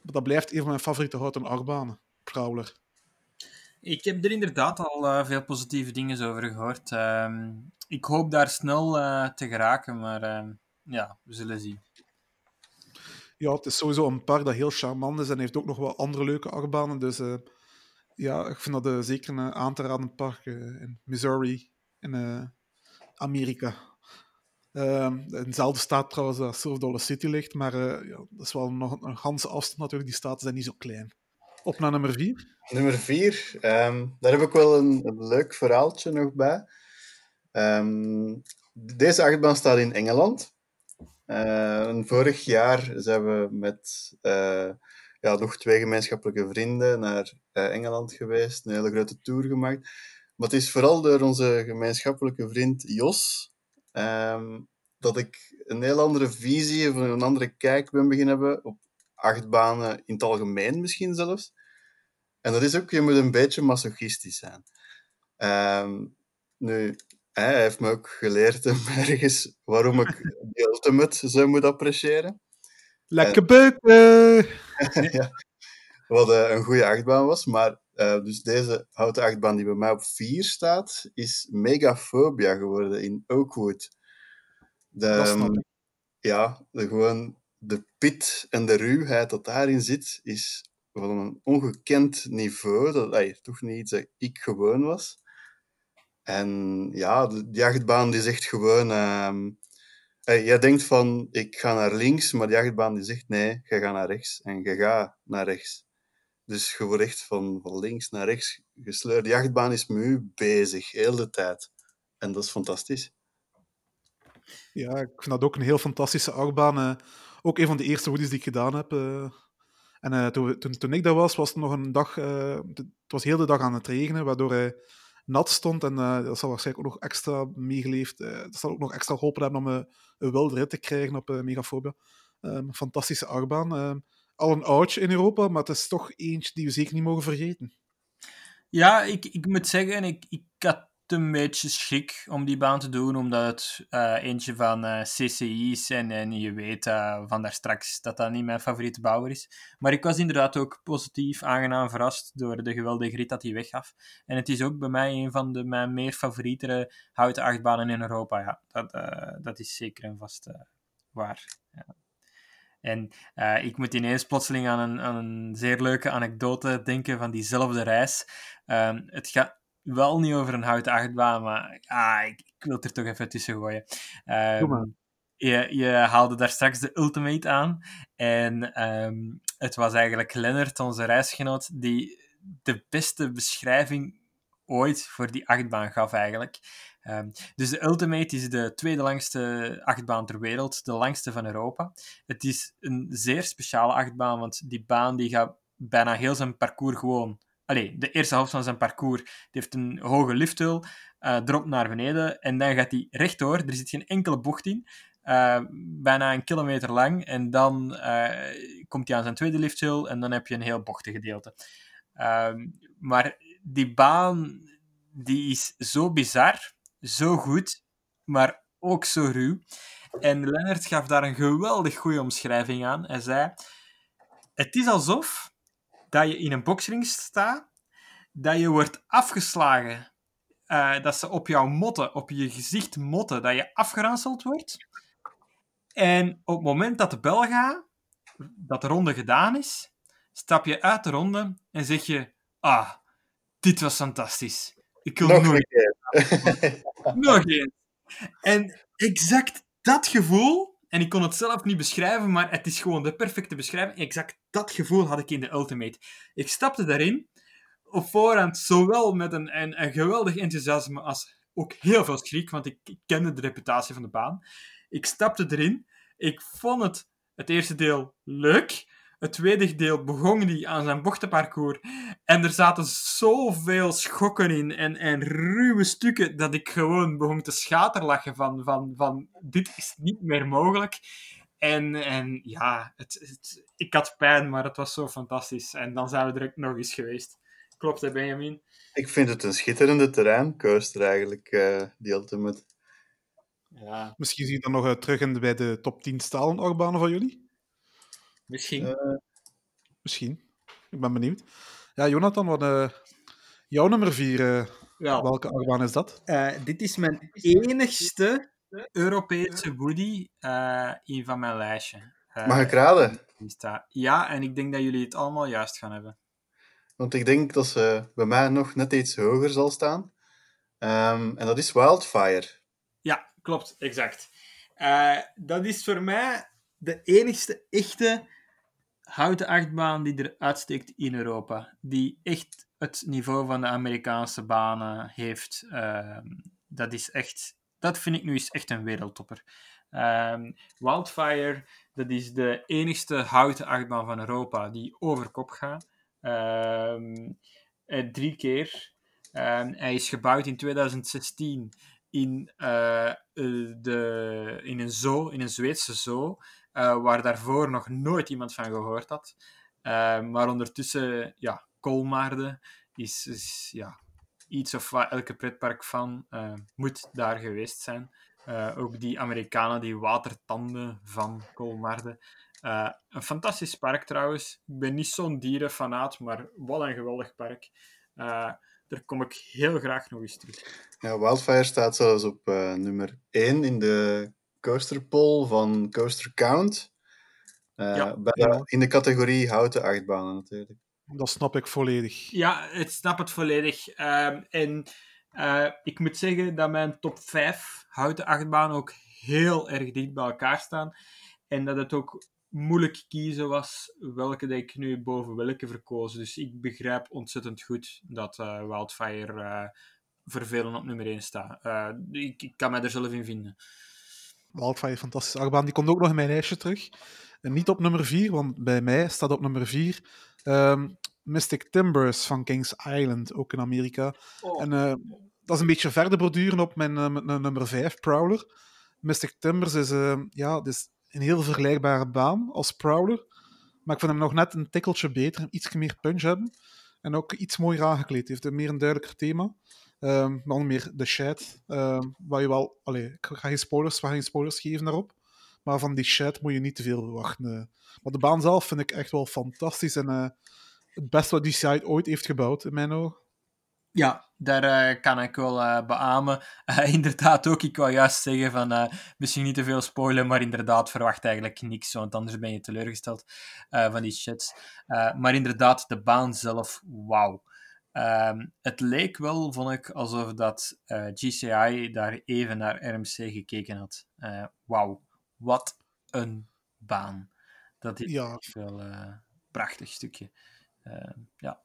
dat blijft een van mijn favoriete houten achtbanen. Prowler. Ik heb er inderdaad al uh, veel positieve dingen over gehoord. Ehm, ik hoop daar snel te geraken, maar ehm, ja, we zullen zien. Ja, het is sowieso een park dat heel charmant is en heeft ook nog wel andere leuke achtbanen. Dus ja, ik vind dat zeker een aan te raden park in Missouri, in Amerika. Uh, in dezelfde staat trouwens dat Silver Dollar City ligt, maar ja, dat is wel nog een ganse afstand natuurlijk. Die staten zijn niet zo klein. Op naar nummer 4. Nummer 4, um, ehm, daar heb ik wel een, leuk verhaaltje nog bij. Um, deze achtbaan staat in Engeland. vorig jaar zijn we met ja, nog twee gemeenschappelijke vrienden naar Engeland geweest, een hele grote tour gemaakt. Maar het is vooral door onze gemeenschappelijke vriend Jos ehm, dat ik een heel andere visie of een andere kijk ben beginnen hebben op achtbanen in het algemeen misschien zelfs. En dat is ook, je moet een beetje masochistisch zijn. Ehm, nu, hij heeft me ook geleerd ergens waarom ik die Ultimate zou moeten appreciëren. Lekker beuken! ja, wat uh, een goede achtbaan was, maar uh, dus deze houten achtbaan die bij mij op 4 staat, is Megaphobia geworden in Oakwood. De, um, ja, de, gewoon de pit en de ruwheid dat daarin zit, is van een ongekend niveau. Dat toch niet iets dat ik gewoon was. En ja, die achtbaan die zegt gewoon... Uh, jij denkt van, ik ga naar links, maar die achtbaan die zegt nee, je gaat naar rechts. En je gaat naar rechts. Dus je wordt echt van, van links naar rechts gesleurd. Die achtbaan is met u bezig, heel de tijd. En dat is fantastisch. Ja, ik vind dat ook een heel fantastische achtbaan. Ook een van de eerste hoodies die ik gedaan heb. Uh, en uh, toen, toen, toen, ik dat was, was het nog een dag... het was heel de dag aan het regenen, waardoor hij nat stond. En dat zal waarschijnlijk ook nog extra meegeleefd. dat zal ook nog extra geholpen hebben om een wilde rit te krijgen op Megafobia. Um, fantastische achtbaan. Ehm, al een oudje in Europa, maar het is toch eentje die we zeker niet mogen vergeten. Ja, ik, ik moet zeggen, ik, ik had een beetje schrik om die baan te doen, omdat het uh, eentje van uh, CCI is en, en je weet uh, van daar straks dat dat niet mijn favoriete bouwer is. Maar ik was inderdaad ook positief aangenaam verrast door de geweldige rit dat hij weggaf. En het is ook bij mij een van de mijn meer favoriete houten achtbanen in Europa. Ja, dat, dat is zeker en vast waar. Ja. En ik moet ineens plotseling aan een, een zeer leuke anekdote denken van diezelfde reis. Um, het gaat wel niet over een houten achtbaan, maar ah, ik, ik, wil het er toch even tussen gooien. Um, je, je, haalde daar straks de Ultimate aan. En um, het was eigenlijk Lennart, onze reisgenoot, die de beste beschrijving ooit voor die achtbaan gaf eigenlijk. Um, dus de Ultimate is de tweede langste achtbaan ter wereld, de langste van Europa. Het is een zeer speciale achtbaan, want die baan die gaat bijna heel zijn parcours gewoon... De eerste helft van zijn parcours die heeft een hoge lifthill, uh, dropt naar beneden en dan gaat hij rechtdoor. Er zit geen enkele bocht in. Uh, bijna een kilometer lang. En dan uh, komt hij aan zijn tweede lifthill en dan heb je een heel bochtig gedeelte. Uh, maar die baan die is zo bizar zo goed, maar ook zo ruw. En Lennart gaf daar een geweldig goede omschrijving aan. Hij zei: Het is alsof dat je in een boksring staat, dat je wordt afgeslagen, uh, dat ze op jouw motten, op je gezicht motten, dat je afgeranseld wordt. En op het moment dat de bel gaat, dat de ronde gedaan is, stap je uit de ronde en zeg je: Ah, dit was fantastisch. Ik wil nog nooit... Nog eens. En exact dat gevoel, en ik kon het zelf niet beschrijven, maar het is gewoon de perfecte beschrijving. Exact dat gevoel had ik in de Ultimate. Ik stapte daarin, op voorhand zowel met een, een, geweldig enthousiasme als ook heel veel schrik, want ik, ik kende de reputatie van de baan. Ik stapte erin. Ik vond het, het eerste deel leuk. Het tweede deel begon hij aan zijn bochtenparcours. En er zaten zoveel schokken in en, en ruwe stukken dat ik gewoon begon te schaterlachen van, van, van dit is niet meer mogelijk. En, en ja, het, het, ik had pijn, maar het was zo fantastisch. En dan zijn we er ook nog eens geweest. Klopt hè, Benjamin? Ik vind het een schitterende terreincoaster eigenlijk, uh, die Ultimate. Ja. Misschien zie je dan nog uh, terug in, bij de top 10 stalen van jullie? Misschien. Uh, misschien. Ik ben benieuwd. Ja, Jonathan, wat, uh, jouw nummer 4, uh, eh, ja. welke achtbaan is dat? dit is mijn enigste Europese woody in van mijn lijstje. Mag ik raden? Ja, en ik denk dat jullie het allemaal juist gaan hebben. Want ik denk dat ze bij mij nog net iets hoger zal staan. Um, en dat is Wildfire. Ja, klopt, exact. dat is voor mij de enigste echte houten achtbaan die er uitsteekt in Europa. Die echt het niveau van de Amerikaanse banen heeft. Ehm, dat is echt dat vind ik nu eens echt een wereldtopper. Um, Wildfire, dat is de enigste houten achtbaan van Europa die over kop gaat. Um, drie keer. Hij is gebouwd in 2016 in, uh, de, in een zoo, in een Zweedse zoo, uh, waar daarvoor nog nooit iemand van gehoord had. Maar ondertussen, ja, Kolmaarde is, ja, iets of wat elke pretpark van moet daar geweest zijn. ook die Amerikanen, die watertanden van Kolmaarde. een fantastisch park trouwens. Ik ben niet zo'n dierenfanaat, maar wat een geweldig park. Daar kom ik heel graag nog eens terug. Ja, Wildfire staat zelfs op uh, nummer 1 in de coaster poll van Coaster Count. Uh, ja, bij in de categorie houten achtbanen natuurlijk. Dat snap ik volledig. Ja, ik snap het volledig. Uh, en uh, ik moet zeggen dat mijn top 5 houten achtbanen ook heel erg dicht bij elkaar staan. En dat het ook moeilijk kiezen was welke dat ik nu boven welke verkozen. Dus ik begrijp ontzettend goed dat Wildfire vervelen op nummer 1 staan. Uh, ik, ik, kan mij er zelf in vinden. Wildfire, fantastische achtbaan. Die komt ook nog in mijn lijstje terug. En niet op nummer 4, want bij mij staat op nummer 4 um, ehm, Mystic Timbers van Kings Island, ook in Amerika. Oh. En uh, dat is een beetje verder borduren op mijn, uh, nummer 5, Prowler. Mystic Timbers is, ja, is een heel vergelijkbare baan als Prowler. Maar ik vind hem nog net een tikkeltje beter, iets meer punch hebben. En ook iets mooier aangekleed. Heeft meer een duidelijker thema. Um, dan meer de chat, um, waar je wel... Allee, ik ga geen spoilers, gaan geen spoilers geven daarop. Maar van die chat moet je niet te veel verwachten. Uh. Maar de baan zelf vind ik echt wel fantastisch. En uh, het beste wat die site ooit heeft gebouwd, in mijn ogen. Ja, daar uh, kan ik wel uh, beamen. Uh, inderdaad ook, ik wou juist zeggen van misschien niet te veel spoilen, maar inderdaad verwacht eigenlijk niks, want anders ben je teleurgesteld van die chats. maar inderdaad, de baan zelf, wauw. Um, het leek wel, vond ik, alsof dat eh, GCI daar even naar RMC gekeken had. Wauw, wat een baan. Dat is ja. wel een prachtig stukje. Ehm, ja.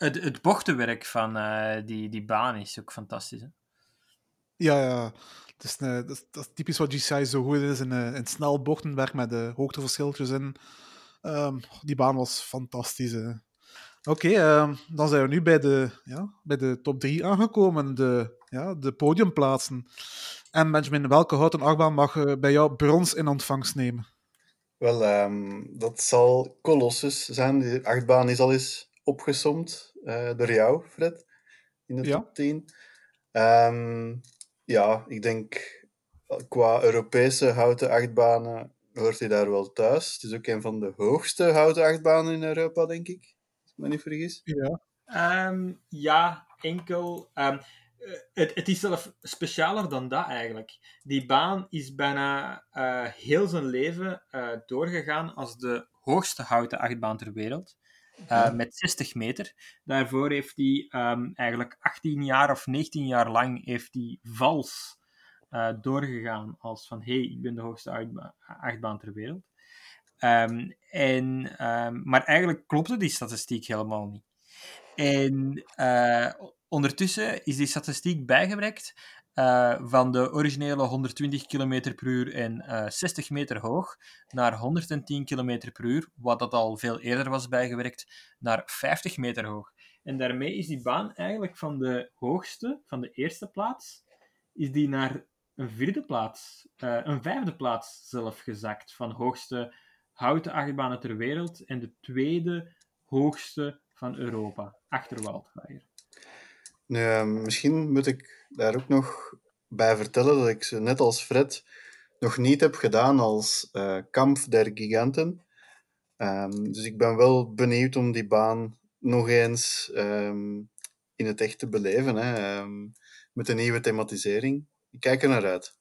Het, het bochtenwerk van eh, die, die baan is ook fantastisch. Hè? Ja, ja. Het is, dat, is, dat, is, typisch wat GCI zo goed is in, in snel bochtenwerk met de hoogteverschiltjes in. Um, die baan was fantastisch. Hè. Oké, ehm, dan zijn we nu bij de, ja, bij de top 3 aangekomen, de, ja, de podiumplaatsen. En Benjamin, welke houten achtbaan mag uh, bij jou brons in ontvangst nemen? Wel, um, dat zal Colossus zijn. Die achtbaan is al eens opgesomd uh, door jou, Fred, in de top 10. Um, ehm, ja, ik denk qua Europese houten achtbanen hoort hij daar wel thuis. Het is ook een van de hoogste houten achtbanen in Europa, denk ik me niet vergis. Ja, um, ja enkel. Um, het, het, is zelf specialer dan dat eigenlijk. Die baan is bijna uh, heel zijn leven uh, doorgegaan als de hoogste houten achtbaan ter wereld. Uh, met 60 meter. Daarvoor heeft hij um, eigenlijk 18 jaar of 19 jaar lang heeft hij vals doorgegaan als van hey, ik ben de hoogste achtbaan ter wereld. Um, en, um, maar eigenlijk klopte die statistiek helemaal niet. En uh, ondertussen is die statistiek bijgewerkt uh, van de originele 120 km per uur en uh, eh, 60 meter hoog naar 110 km per uur, wat dat al veel eerder was bijgewerkt, naar 50 meter hoog. En daarmee is die baan eigenlijk van de hoogste, van de eerste plaats, is die naar een vierde plaats, een vijfde plaats zelf gezakt, van hoogste houten achtbanen ter wereld en de tweede hoogste van Europa, achter Wildfire. Nu, misschien moet ik daar ook nog bij vertellen dat ik ze net als Fred nog niet heb gedaan als uh, Kamp der Giganten. Um, dus ik ben wel benieuwd om die baan nog eens um, in het echt te beleven. Hè. Um, met een nieuwe thematisering. Ik kijk er naar uit.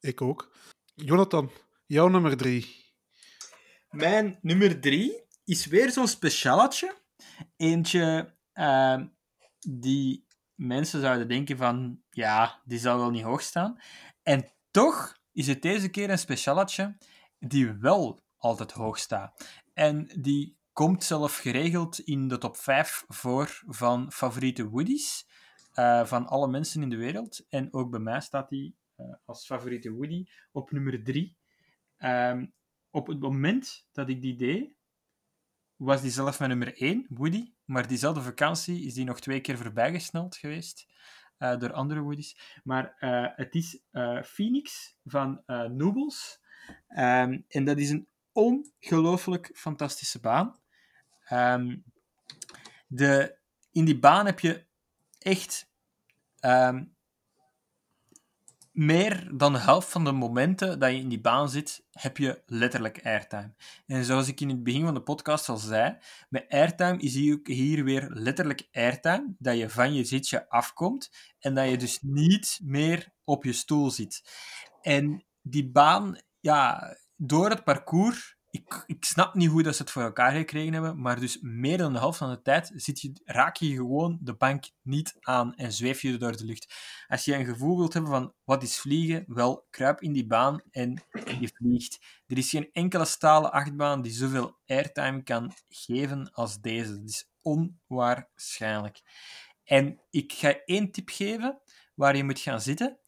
Ik ook. Jonathan, jouw nummer drie. Mijn nummer drie is weer zo'n specialetje. Eentje uh, die mensen zouden denken van, ja, die zal wel niet hoog staan. En toch is het deze keer een specialetje die wel altijd hoog staat. En die komt zelf geregeld in de top 5 voor van favoriete Woodies. van alle mensen in de wereld. En ook bij mij staat die als favoriete Woody op nummer 3. Ehm, op het moment dat ik die deed, was die zelf mijn nummer 1, Woody. Maar diezelfde vakantie is die nog twee keer voorbijgesneld geweest uh, door andere Woody's. Maar uh, het is uh, Phoenix van Noobles. Um, en dat is een ongelooflijk fantastische baan. Um, de, in die baan heb je echt um, meer dan de helft van de momenten dat je in die baan zit, heb je letterlijk airtime. En zoals ik in het begin van de podcast al zei, met airtime is hier, hier weer letterlijk airtime, dat je van je zitje afkomt en dat je dus niet meer op je stoel zit. En die baan, ja, door het parcours ik, ik snap niet hoe dat ze het voor elkaar gekregen hebben, maar dus meer dan de helft van de tijd zit je, raak je gewoon de bank niet aan en zweef je door de lucht. Als je een gevoel wilt hebben van wat is vliegen, wel, kruip in die baan en je vliegt. Er is geen enkele stalen achtbaan die zoveel airtime kan geven als deze. Dat is onwaarschijnlijk. En ik ga één tip geven waar je moet gaan zitten.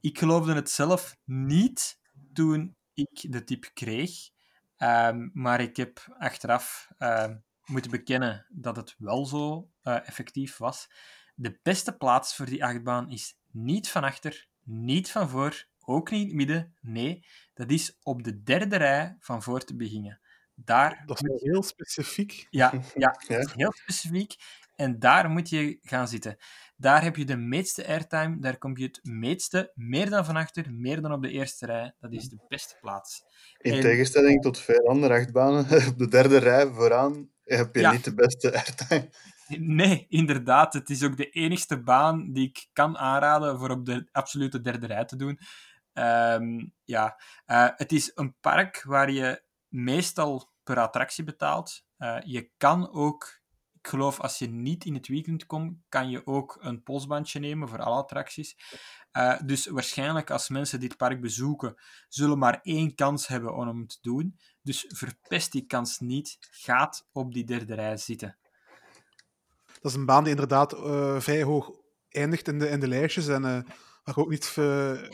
Ik geloofde het zelf niet toen ik de tip kreeg. Um, maar ik heb achteraf uh, moeten bekennen dat het wel zo uh, effectief was. De beste plaats voor die achtbaan is niet van achter, niet van voor, ook niet midden. Nee, dat is op de derde rij van voor te beginnen. Daar dat is heel specifiek. Ja, ja, ja. heel specifiek. En daar moet je gaan zitten. Daar heb je de meeste airtime, daar kom je het meeste, meer dan van achter, meer dan op de eerste rij. Dat is de beste plaats. In tegenstelling tot veel andere achtbanen, op de derde rij vooraan heb je niet de beste airtime. Nee, inderdaad. Het is ook de enigste baan die ik kan aanraden voor op de absolute derde rij te doen. Um, ja, uh, het is een park waar je meestal per attractie betaalt. Uh, je kan ook geloof als je niet in het weekend komt, kan je ook een polsbandje nemen voor alle attracties. Uh, dus waarschijnlijk als mensen dit park bezoeken, zullen maar één kans hebben om hem te doen. Dus verpest die kans niet. Gaat op die derde rij zitten. Dat is een baan die inderdaad uh, vrij hoog eindigt in de, in de lijstjes en uh, ook niet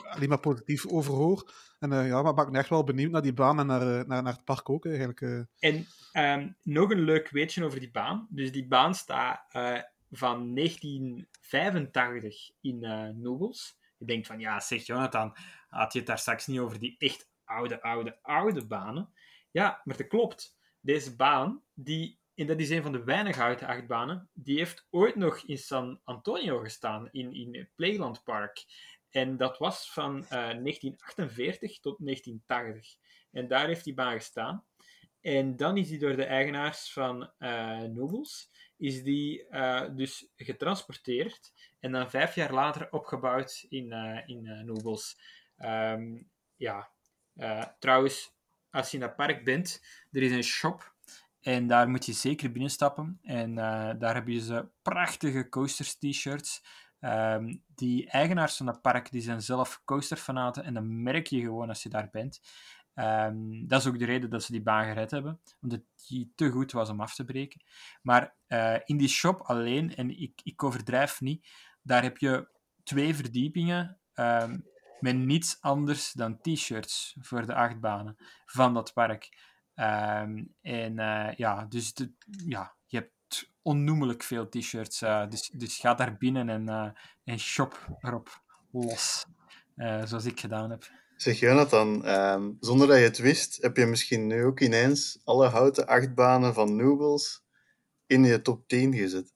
alleen maar positief over hoor. En uh, ja, maar ik ben echt wel benieuwd naar die baan en naar, uh, naar, naar het park ook eigenlijk. Uh. En um, nog een leuk weetje over die baan. Dus die baan staat van 1985 in Nobles. Je denkt van, ja, zeg Jonathan, had je het daar straks niet over die echt oude, oude, oude banen? Ja, maar dat klopt. Deze baan, die, en dat is een van de weinige oude achtbanen, die heeft ooit nog in San Antonio gestaan, in, in Playland Park. En dat was van uh, 1948 tot 1980. En daar heeft die baan gestaan. En dan is die door de eigenaars van uh, is die uh, dus getransporteerd en dan vijf jaar later opgebouwd in, uh, in Nobles. Um, ja, trouwens, als je in dat park bent, er is een shop en daar moet je zeker binnenstappen. En daar hebben ze prachtige coasters t-shirts Um, die eigenaars van dat park die zijn zelf coasterfanaten en dat merk je gewoon als je daar bent. Um, dat is ook de reden dat ze die baan gered hebben, omdat die te goed was om af te breken. Maar uh, in die shop alleen, en ik, ik overdrijf niet, daar heb je twee verdiepingen um, met niets anders dan t-shirts voor de achtbanen van dat park. En uh, ja, dus de, ja, onnoemelijk veel t-shirts. Uh, dus, dus ga daar binnen en, uh, en shop erop los. Uh, zoals ik gedaan heb. Zeg Jonathan, um, zonder dat je het wist, heb je misschien nu ook ineens alle houten achtbanen van Nobles in je top 10 gezet?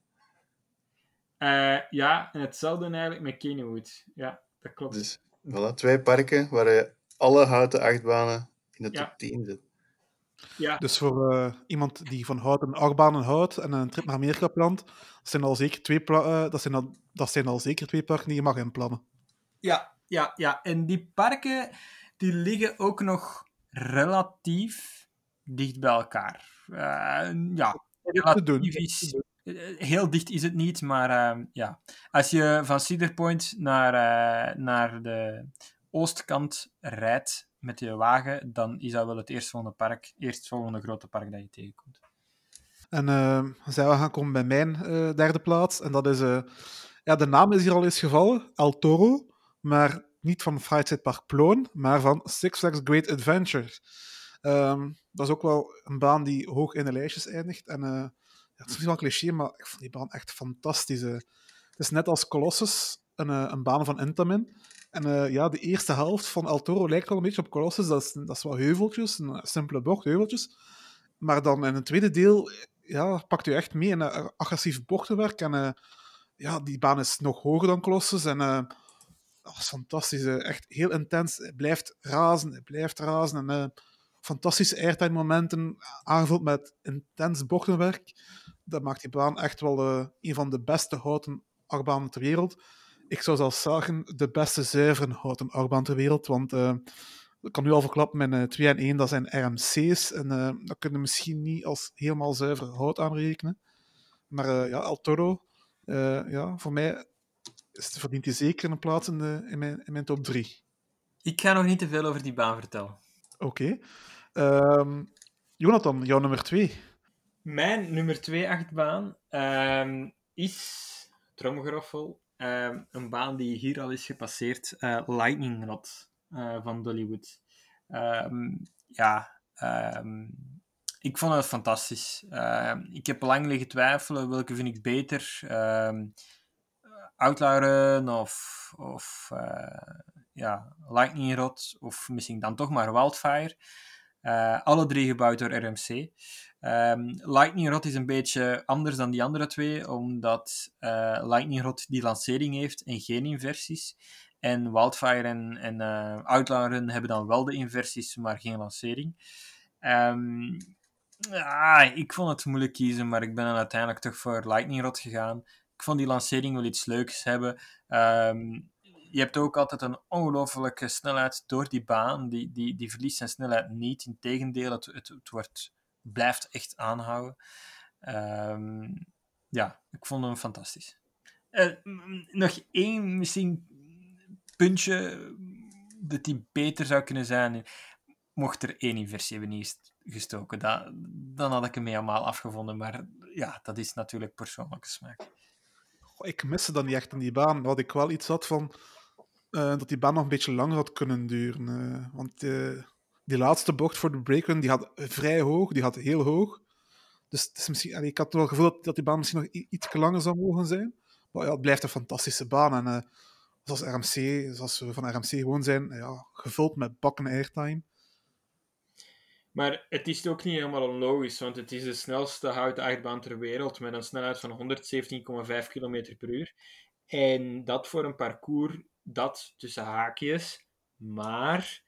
ja, en hetzelfde eigenlijk met Kennywood. Ja, dat klopt. Dus voilà, twee parken waar je alle houten achtbanen in de top 10 zet. Ja. Dus voor uh, iemand die van houten achtbanen houdt en een trip naar Amerika plant, dat zijn al zeker twee, uh, dat zijn al, dat zijn al zeker twee parken die je mag inplannen. Ja, ja, ja. En die parken die liggen ook nog relatief dicht bij elkaar. Uh, ja, relatief is, heel dicht is het niet, maar ja. Als je van Cedar Point naar, naar de oostkant rijdt, met je wagen, dan is dat wel het eerstvolgende park, eerstvolgende grote park dat je tegenkomt. En uh, zijn we gaan komen bij mijn uh, derde plaats. En dat is uh, Ja, de naam is hier al eens gevallen, El Toro, maar niet van Freight Park Ploon, maar van Six Flags Great Adventure. Um, dat is ook wel een baan die hoog in de lijstjes eindigt. En uh, ja, het is misschien wel cliché, maar ik vond die baan echt fantastisch. Het is net als Colossus, een, een baan van Intamin. En uh, ja, de eerste helft van El Toro lijkt wel een beetje op Colossus. Dat is, dat is wel heuveltjes, een simpele bocht, heuveltjes. Maar dan in het tweede deel ja, pakt u echt mee in agressief bochtenwerk. En ja, die baan is nog hoger dan Colossus. En dat is fantastisch. Echt heel intens. Hij blijft razen, hij blijft razen. En fantastische airtime momenten, aangevuld met intens bochtenwerk. Dat maakt die baan echt wel een van de beste houten achtbanen ter wereld. Ik zou zelfs zeggen, de beste zuivere houten achtbaan ter wereld, want uh, ik kan nu al verklappen, mijn uh, 2 en 1 dat zijn RMC's, en uh, dat kunnen we misschien niet als helemaal zuiver hout aanrekenen. Maar ja, El Toro, ja, voor mij is, verdient hij zeker een plaats in, de, in, mijn, in mijn top 3. Ik ga nog niet te veel over die baan vertellen. Oké. Um, Jonathan, jouw nummer 2. Mijn nummer 2 achtbaan um, is, tromgeroffel, um, een baan die hier al is gepasseerd, uh, Lightning Rod uh, van Dollywood. ja, ik vond het fantastisch. ik heb lang liggen twijfelen welke vind ik beter. Outlaw of, of uh, ja, Lightning Rod of misschien dan toch maar Wildfire. Alle drie gebouwd door RMC. Um, ehm, Lightning Rod is een beetje anders dan die andere twee, omdat uh, Lightning Rod die lancering heeft en geen inversies. En Wildfire en, en uh, Outlaw Run hebben dan wel de inversies, maar geen lancering. Um, ah, ik vond het moeilijk kiezen, maar ik ben dan uiteindelijk toch voor Lightning Rod gegaan. Ik vond die lancering wel iets leuks hebben. Um, je hebt ook altijd een ongelofelijke snelheid door die baan. Die, die, die verliest zijn snelheid niet. Integendeel, het, het, het wordt, blijft echt aanhouden. Um, ja, ik vond hem fantastisch. Uh, nog één misschien puntje dat die beter zou kunnen zijn. Mocht er één inversie hebben gestoken, dat, dan had ik hem helemaal afgevonden. Maar ja, dat is natuurlijk persoonlijke smaak. ik miste dan niet echt in die baan. Wat ik wel iets had van uh, dat die baan nog een beetje langer had kunnen duren. Uh, want die laatste bocht voor de breakrun, die had vrij hoog, die had heel hoog. Dus het is misschien, allee, ik had wel het gevoel dat, die baan misschien nog iets langer zou mogen zijn. Maar ja, het blijft een fantastische baan. En zoals RMC, zoals we van RMC gewoon zijn, ja, gevuld met bakken airtime. Maar het is ook niet helemaal onlogisch, want het is de snelste houten achtbaan ter wereld met een snelheid van 117,5 km per uur. En dat voor een parcours dat tussen haakjes maar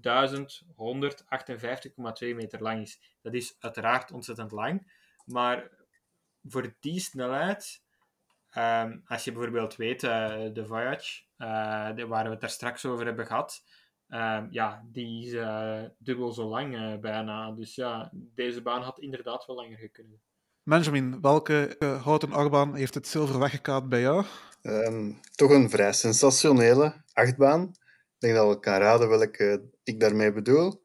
1158,2 meter lang is. Dat is uiteraard ontzettend lang, maar voor die snelheid, um, als je bijvoorbeeld weet, uh, de Voyage, uh, de, waar we het daar straks over hebben gehad, um, ja, die is uh, dubbel zo lang bijna. Dus ja, deze baan had inderdaad wel langer gekund. Benjamin, welke houten achtbaan heeft het zilver weggekaat bij jou? Um, toch een vrij sensationele achtbaan. Ik denk dat we kan raden welke ik daarmee bedoel.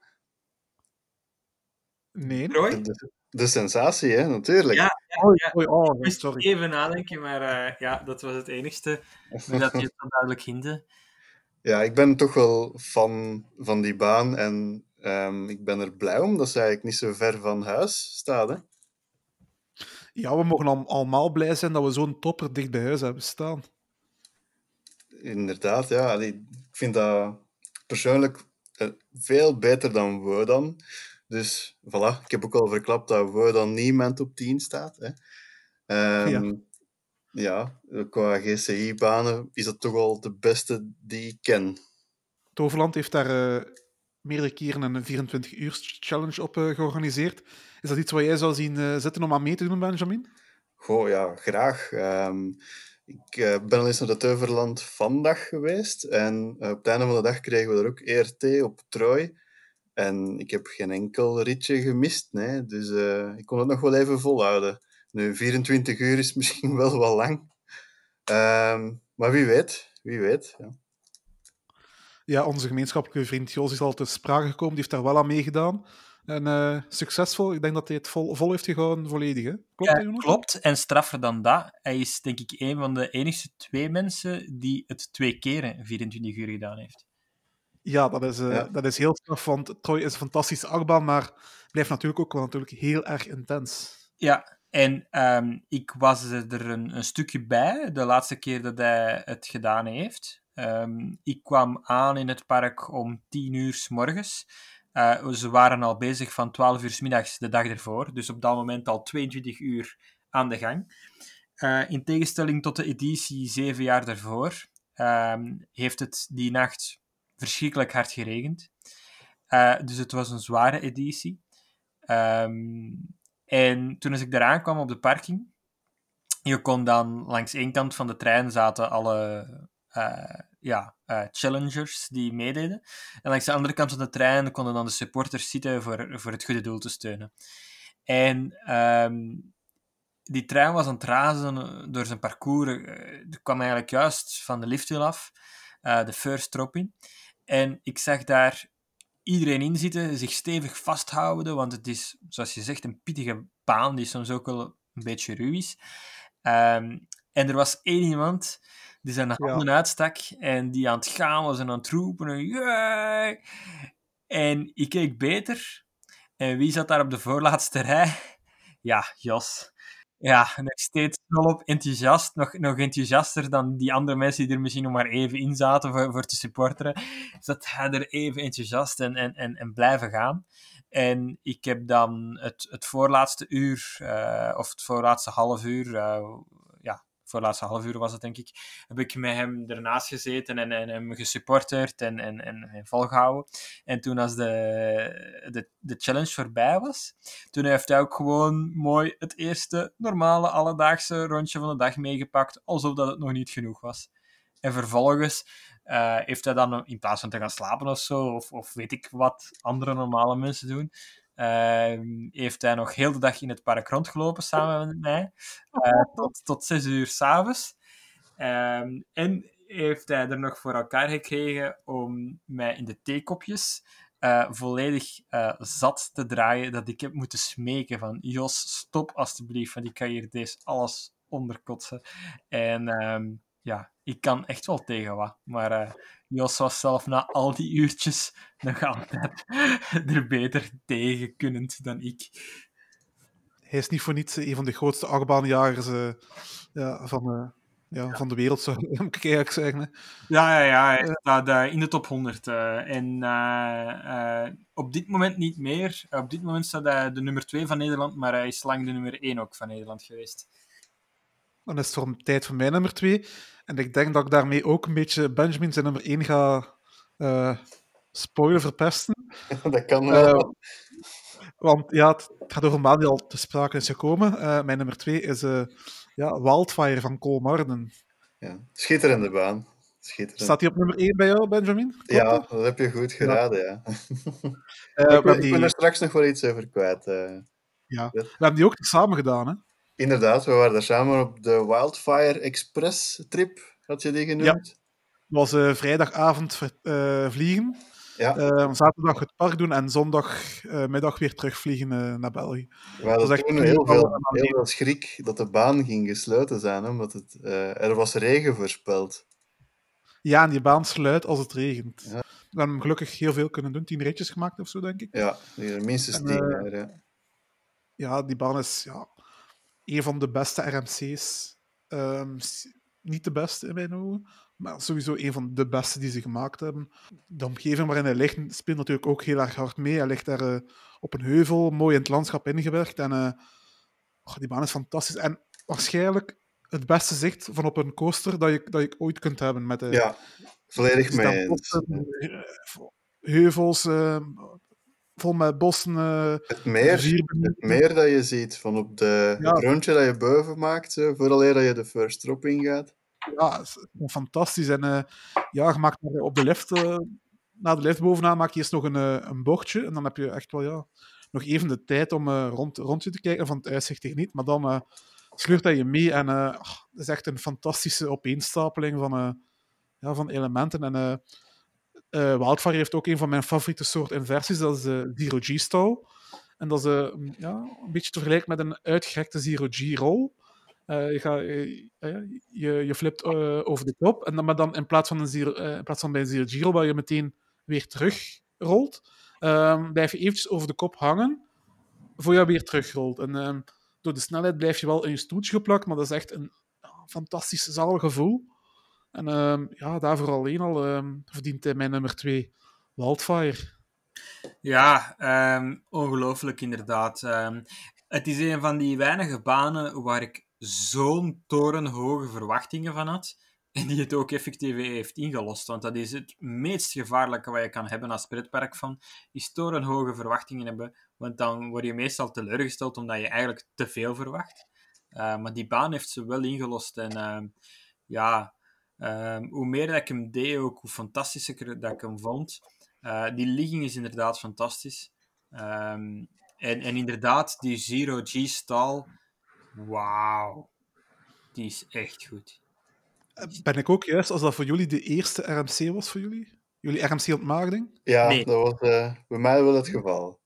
Nee. De, de, de, sensatie, hè, natuurlijk. Ja, ja, ja. Oh, sorry. even nadenken, maar uh, ja, dat was het enigste dat je het duidelijk hinde. Ja, ik ben toch wel fan van die baan en um, ik ben er blij om dat ze eigenlijk niet zo ver van huis staat. Hè. Ja, we mogen al, allemaal blij zijn dat we zo'n topper dicht bij huis hebben staan. Inderdaad, ja. Ik vind dat persoonlijk eh, veel beter dan Wodan. Dus voilà, ik heb ook al verklapt dat Wodan niet in mijn top 10 staat. Hè. Um, ja. ja, qua GCI-banen is dat toch wel de beste die ik ken. Toverland heeft daar uh, meerdere keren een 24-uur-challenge op uh, georganiseerd. Is dat iets wat jij zou zien uh, zitten om aan mee te doen, Benjamin? Goh, ja, graag. Um, ik uh, ben al eens naar de Teuverland vandaag geweest. En uh, op het einde van de dag kregen we er ook ERT op Trooi. En ik heb geen enkel ritje gemist. Nee. Dus ik kon het nog wel even volhouden. Nu, 24 uur is misschien wel wat lang. Um, maar wie weet, wie weet. Ja. ja, onze gemeenschappelijke vriend Jos is al te sprake gekomen. Die heeft daar wel aan meegedaan. En succesvol. Ik denk dat hij het vol, vol heeft gehouden, volledig. Hè? Klopt, ja, klopt. En straffer dan dat, hij is denk ik een van de enigste twee mensen die het twee keren 24 uur gedaan heeft. Ja, dat is, uh, dat is heel straf, want Troy is een fantastische achtbaan, maar blijft natuurlijk ook wel natuurlijk heel erg intens. Ja, en um, ik was er een, een, stukje bij de laatste keer dat hij het gedaan heeft. Um, ik kwam aan in het park om 10 uur s morgens. Uh, ze waren al bezig van 12 uur middags de dag ervoor, dus op dat moment al 22 uur aan de gang. Uh, in tegenstelling tot de editie 7 jaar daarvoor, um, heeft het die nacht verschrikkelijk hard geregend. Uh, dus het was een zware editie. Um, en toen als ik eraan kwam op de parking, je kon dan langs één kant van de trein zaten alle ja, uh, challengers die meededen. En langs de andere kant van de trein konden dan de supporters zitten voor, voor het goede doel te steunen. En um, die trein was aan het razen door zijn parcours. Er kwam eigenlijk juist van de lifthill af, uh, de first drop in. En ik zag daar iedereen in zitten, zich stevig vasthouden, want het is, zoals je zegt, een pittige baan die soms ook wel een beetje ruw is. Um, en er was één iemand die zijn handen ja. uitstak en die aan het gaan was en aan het roepen. En, en ik keek beter. En wie zat daar op de voorlaatste rij? Ja, Jos ja, nog steeds volop enthousiast. Nog, nog enthousiaster dan die andere mensen die er misschien nog maar even in zaten voor, voor te supporteren. Zat hij er even enthousiast en, en, en, en blijven gaan. En ik heb dan het, het voorlaatste uur, uh, of het voorlaatste half uur, uh, voor de laatste half uur was het denk ik, heb ik met hem ernaast gezeten en, hem gesupporterd en, en, en, en volgehouden. En toen als de, de, de challenge voorbij was, toen heeft hij ook gewoon mooi het eerste normale alledaagse rondje van de dag meegepakt, alsof dat het nog niet genoeg was. En vervolgens uh, heeft hij dan, in plaats van te gaan slapen of zo, of, of weet ik wat andere normale mensen doen, heeft hij nog heel de dag in het park rondgelopen samen met mij, uh, tot, tot zes uur s'avonds. Uh, en heeft hij er nog voor elkaar gekregen om mij in de theekopjes uh, volledig uh, zat te draaien, dat ik heb moeten smeken van Jos, stop alstublieft, want ik kan hier deze alles onderkotsen. En ehm, ja, ik kan echt wel tegen wat. Maar uh, Jos was zelf na al die uurtjes nog altijd er beter tegen kunnend dan ik. Hij is niet voor niets een van de grootste achtbaanjagers uh, ja, van, uh, ja, ja, van de wereld, zou ik eigenlijk zeggen. Ja, ja, ja hij staat in de top 100. en op dit moment niet meer. op dit moment staat hij de nummer 2 van Nederland, maar hij is lang de nummer 1 ook van Nederland geweest. Dan is het voor tijd voor mijn nummer 2. En ik denk dat ik daarmee ook een beetje Benjamin zijn nummer 1 ga uh, spoilen, verpesten. dat kan wel. Uh, want ja, het, gaat over een die al te sprake is gekomen. Uh, mijn nummer 2 is ja, Wildfire van Cole Marden. Ja, schitterende baan. Schitterend. Staat hij op nummer 1 bij jou, Benjamin? Klopt ja, dat heb je goed geraden, ja. ja. ik, ben, die... ik, er straks nog wel iets over kwijt. Ja, we hebben die ook samen gedaan, hè? Inderdaad, we waren daar samen op de Wildfire Express trip, had je die genoemd? Ja. Het was uh, vrijdagavond uh, vliegen. Ja. Uh, zaterdag het park doen en zondagmiddag weer terugvliegen naar België. We hadden toen heel veel, heel veel schrik dat de baan ging gesloten zijn, omdat het, er was regen voorspeld. Ja, en die baan sluit als het regent. Ja. We hebben gelukkig heel veel kunnen doen, tien ritjes gemaakt of zo, denk ik. Ja, minstens tien. ja. ja, die baan is ja, een van de beste RMC's. Um, niet de beste in mijn ogen, maar sowieso een van de beste die ze gemaakt hebben. De omgeving waarin hij ligt speelt natuurlijk ook heel erg hard mee. Hij ligt daar uh, op een heuvel, mooi in het landschap ingewerkt. En uh, oh, die baan is fantastisch. En waarschijnlijk het beste zicht van op een coaster dat je, dat je ooit kunt hebben. Met, uh, ja, volledig mee. Heuvels, ehm, vol met bossen. Uh, het, meer, het meer dat je ziet van op de, ja. het rondje dat je boven maakt, uh, vooraleer dat je de first drop ingaat. Ja, fantastisch. En uh, ja, je maakt op de lift, na de lift bovenaan maak je eerst nog een, een bochtje. En dan heb je echt wel ja, nog even de tijd om rond, rond je te kijken. Van het uitzicht niet. Maar dan sleurt hij je mee. En het is echt een fantastische opeenstapeling van, ja, van elementen. En uh, Wildfire heeft ook een van mijn favoriete soort inversies, dat is de Zero G-style. En dat is uh, ja, een beetje te vergelijken met een uitgerekte zero-G-roll. Uh, je, gaat, je, je, flipt over de top, en dan, maar dan in plaats van, een zero, in plaats van bij een zero-G-roll, waar je meteen weer terugrolt, um, blijf je eventjes over de kop hangen, voor je weer terugrolt. En um, door de snelheid blijf je wel in je stoeltje geplakt, maar dat is echt een fantastisch zalig gevoel. En um, ja, daarvoor alleen al um, verdient hij mijn nummer 2, Wildfire. Ja, um, ongelooflijk inderdaad. het is een van die weinige banen waar ik zo'n torenhoge verwachtingen van had. En die het ook effectief heeft ingelost. Want dat is het meest gevaarlijke wat je kan hebben als pretpark van. Is torenhoge verwachtingen hebben. Want dan word je meestal teleurgesteld omdat je eigenlijk te veel verwacht. Uh, maar die baan heeft ze wel ingelost. En ja, uh, hoe meer dat ik hem deed, ook hoe fantastischer dat ik hem vond. Uh, die ligging is inderdaad fantastisch. Um, en, en inderdaad, die Zero G stal, wauw. Die is echt goed. Ben ik ook juist als dat voor jullie de eerste RMC was voor jullie? Jullie RMC-ontmaagding? Ja, nee. dat was uh, bij mij wel het geval.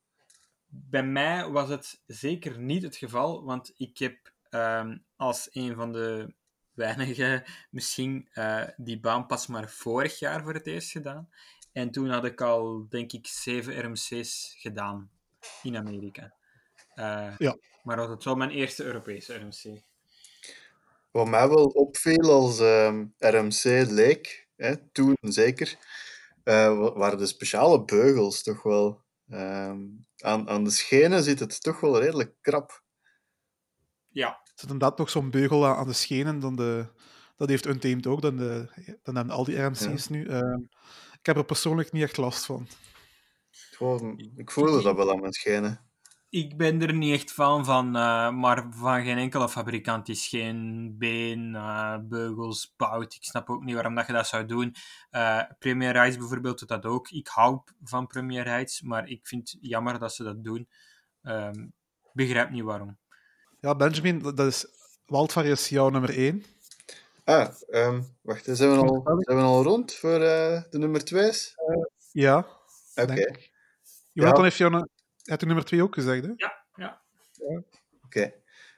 Bij mij was het zeker niet het geval, want ik heb um, als een van de weinigen misschien uh, die baan pas maar vorig jaar voor het eerst gedaan. En toen had ik al, denk ik, zeven RMC's gedaan in Amerika. Uh, ja. Maar was het wel mijn eerste Europese RMC. Wat mij wel opviel als um, RMC leek, hè, toen zeker, uh, waren de speciale beugels toch wel. Um, aan, aan de schenen zit het toch wel redelijk krap. Ja. Er zit inderdaad nog zo'n beugel aan de schenen. Dan de, dat heeft Untamed ook. Dan, de, dan hebben al die RMC's nu. Uh, ik heb er persoonlijk niet echt last van. Gewoon, ik voelde dat wel aan mijn schenen. Ik ben er niet echt van, van uh, maar van geen enkele fabrikant is geen been, uh, beugels, bouwt. Ik snap ook niet waarom dat je dat zou doen. Uh, Premier Rides bijvoorbeeld doet dat ook. Ik hou van Premier Rides, maar ik vind het jammer dat ze dat doen. Um, begrijp niet waarom. Ja, Benjamin, dat is Wildfire is jouw nummer 1. Ah, um, wacht, zijn we, al, zijn we al rond voor uh, de nummer 2? Uh, ja. Oké. Okay. Jonathan ja. heeft jou een, heeft nummer 2 ook gezegd, hè? Ja, ja. ja. Oké. Okay.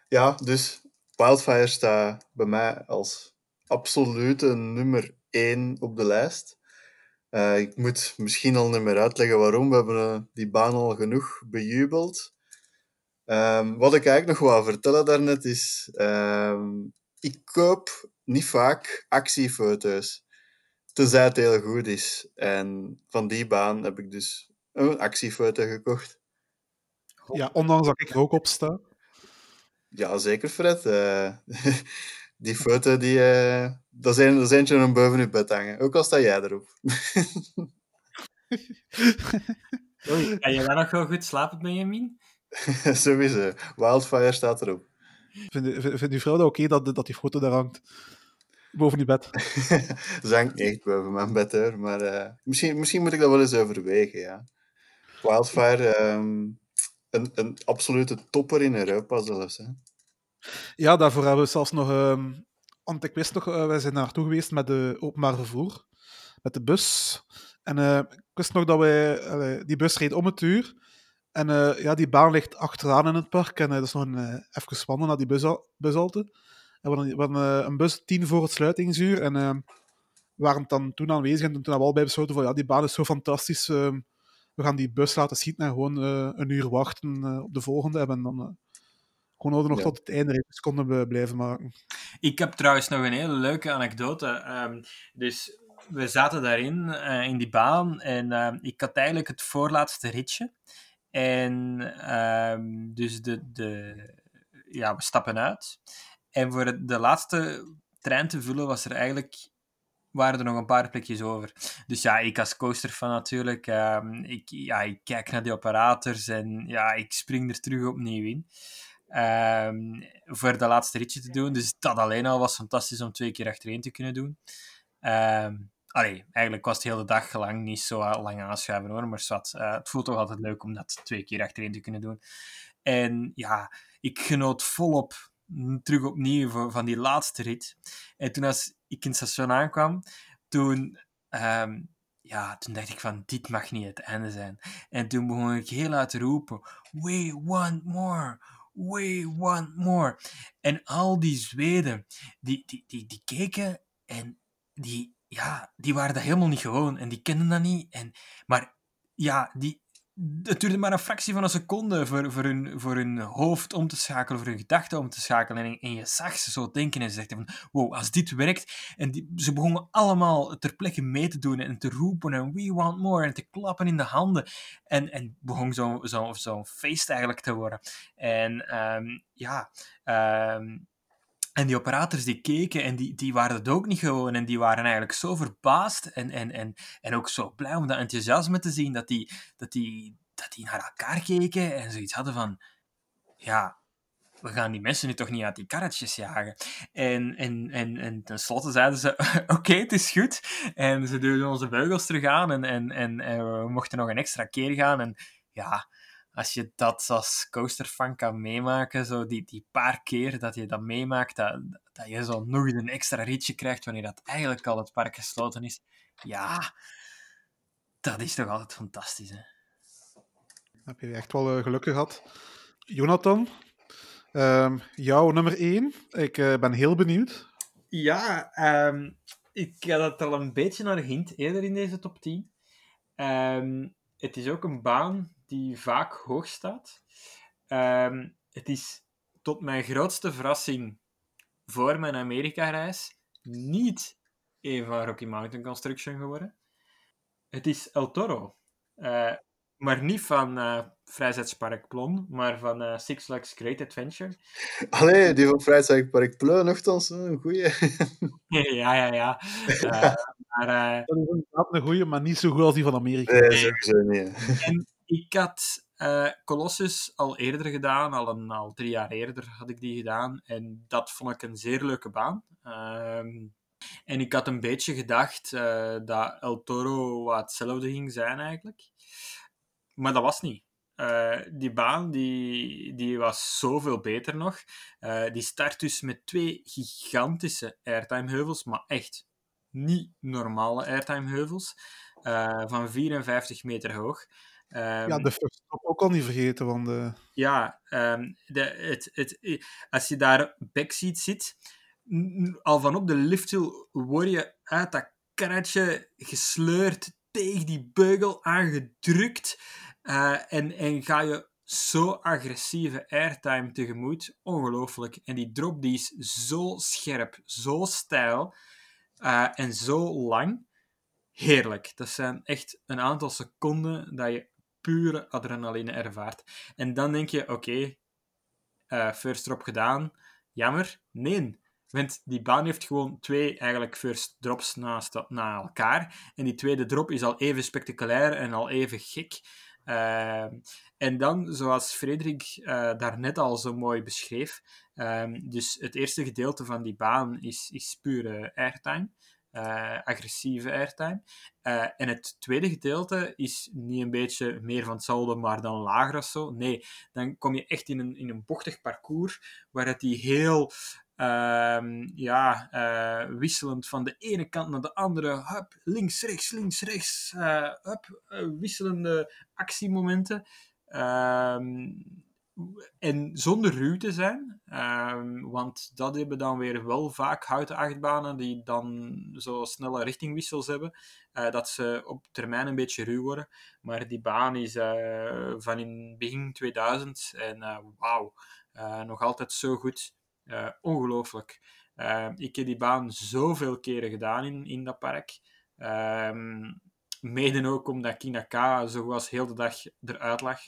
Ja, dus Wildfire staat bij mij als absolute nummer 1 op de lijst. Uh, ik moet misschien al niet meer uitleggen waarom. We hebben uh, die baan al genoeg bejubeld. Um, wat ik eigenlijk nog wou vertellen daarnet is, um, ik koop niet vaak actiefoto's, tenzij het heel goed is. En van die baan heb ik dus een actiefoto gekocht. Ja, ondanks dat ik er ook op sta. Ja, zeker Fred. Uh, die foto, die, uh, dat, is een, dat is eentje om boven je bed hangen. Ook al sta jij erop. Oei, kan je daar nog wel goed slapen, Benjamin? Sowieso. Wildfire staat erop. Vindt vind uw vrouw dat oké okay dat, dat die foto daar hangt? Boven die bed? Ze hangt echt boven mijn bed, hoor. Maar uh, misschien, misschien moet ik dat wel eens overwegen, ja. Wildfire, um, een, een absolute topper in Europa zelfs, hè. Ja, daarvoor hebben we zelfs nog... Um, want ik wist nog, uh, wij zijn naartoe geweest met de openbaar vervoer. Met de bus. En uh, ik wist nog dat wij... die bus reed om het uur. En uh, ja, die baan ligt achteraan in het park. En uh, dat is nog een, uh, even wandelen naar die bus, bushalte. En we hadden, we hadden een bus tien voor het sluitingsuur. En we waren dan toen aanwezig. En toen hebben we al bij besloten van ja, die baan is zo fantastisch. Ehm, we gaan die bus laten schieten en gewoon een uur wachten op de volgende. En dan gewoon nog ja. tot het einde dus konden we blijven maken. Ik heb trouwens nog een hele leuke anekdote. Um, dus we zaten daarin, in die baan. En uh, ik had eigenlijk het voorlaatste ritje. En um, dus de, de, ja, we stappen uit. En voor de laatste trein te vullen was er eigenlijk waren er nog een paar plekjes over. Dus ja, ik als coaster van natuurlijk, um, ik, ja, ik kijk naar die operators en ja, ik spring er terug opnieuw in. Um, voor de laatste ritje te doen. Dus dat alleen al was fantastisch om twee keer achtereen te kunnen doen. Um, Allee, eigenlijk was het de hele dag lang niet zo lang aanschuiven hoor, maar uh, het voelt toch altijd leuk om dat twee keer achterin te kunnen doen. En ja, ik genoot volop terug opnieuw van die laatste rit. En toen als ik in het station aankwam, toen, um, ja, toen dacht ik van, dit mag niet het einde zijn. En toen begon ik heel uit te roepen, we want more, we want more. En al die Zweden, die, die, die, die keken en die, ja, die waren dat helemaal niet gewoon en die kenden dat niet. En, maar ja, die, het duurde maar een fractie van een seconde voor, voor, hun, voor hun hoofd om te schakelen, voor hun gedachten om te schakelen. En, en je zag ze zo denken en ze dachten van, wow, als dit werkt... En die, ze begonnen allemaal ter plekke mee te doen en te roepen en we want more en te klappen in de handen. En, en begon zo'n zo, zo feest eigenlijk te worden. En um, ja... Um, en die operators die keken en die, die waren het ook niet gewoon. En die waren eigenlijk zo verbaasd en, en, en, en ook zo blij om dat enthousiasme te zien dat die, dat, die, dat die naar elkaar keken en zoiets hadden van... Ja, we gaan die mensen nu toch niet uit die karretjes jagen. En, en, en, en tenslotte zeiden ze, oké, het is goed. En ze duwden onze beugels terug aan en, en, en, en we mochten nog een extra keer gaan. En ja, als je dat als coasterfan kan meemaken, zo die, die paar keer dat je dat meemaakt, dat, dat je zo nog een extra ritje krijgt wanneer dat eigenlijk al het park gesloten is, ja, dat is toch altijd fantastisch. Hè? Heb je echt wel uh, geluk gehad. Jonathan, um, jouw nummer 1. Ik uh, ben heel benieuwd. Ja, um, ik had het al een beetje naar hint eerder in deze top 10. Um, ehm, het is ook een baan die vaak hoog staat. Um, het is tot mijn grootste verrassing voor mijn Amerika-reis niet een van Rocky Mountain Construction geworden. Het is El Toro. Uh, maar niet van uh, Vrijheidspark Plon, maar van uh, Six Flags Great Adventure. Allee, die van Vrijheidspark Plon, nogthans een goeie. ja, ja, ja. Uh, maar, dat is een goeie, maar niet zo goed als die van Amerika. Nee, sowieso niet. En ik had uh, Colossus al eerder gedaan, al, een, al drie jaar eerder had ik die gedaan. En dat vond ik een zeer leuke baan. Uh, en ik had een beetje gedacht uh, dat El Toro wat hetzelfde ging zijn eigenlijk. Maar dat was niet. Uh, die baan die, die was zoveel beter nog. Die start dus met twee gigantische airtime heuvels, maar echt niet normale airtime heuvels. Van 54 meter hoog. Um, ja, de first stop ook al niet vergeten. Want de... Ja, um, de, het, het, als je daar backseat zit, al vanop de lifthill word je uit dat karretje gesleurd, tegen die beugel aangedrukt uh, en, en ga je zo agressieve airtime tegemoet. Ongelooflijk. En die drop die is zo scherp, zo stijl uh, en zo lang. Heerlijk. Dat zijn echt een aantal seconden dat je pure adrenaline ervaart. En dan denk je, oké, uh, first drop gedaan. Jammer. Nee. Want die baan heeft gewoon twee eigenlijk first drops naast, na elkaar. En die tweede drop is al even spectaculair en al even gek. Uh, en dan, zoals Frederik uh, daarnet al zo mooi beschreef, uh, dus het eerste gedeelte van die baan is, is pure airtime uh, agressieve airtime. Uh, en het tweede gedeelte is niet een beetje meer van hetzelfde, maar dan lager of zo. Nee, dan kom je echt in een, in een bochtig parcours waar het die heel uh, ja, uh, wisselend van de ene kant naar de andere, hup, links, rechts, links, rechts, hup, wisselende actiemomenten. Ehm, en zonder ruw te zijn, um, want dat hebben dan weer wel vaak houten achtbanen die dan zo snelle richtingwissels hebben, uh, dat ze op termijn een beetje ruw worden. Maar die baan is uh, van in begin 2000 en uh, wauw, nog altijd zo goed. ongelooflijk. ik heb die baan zoveel keren gedaan in, in dat park. Um, mede ook omdat Kinaka zo was heel de dag eruit lag.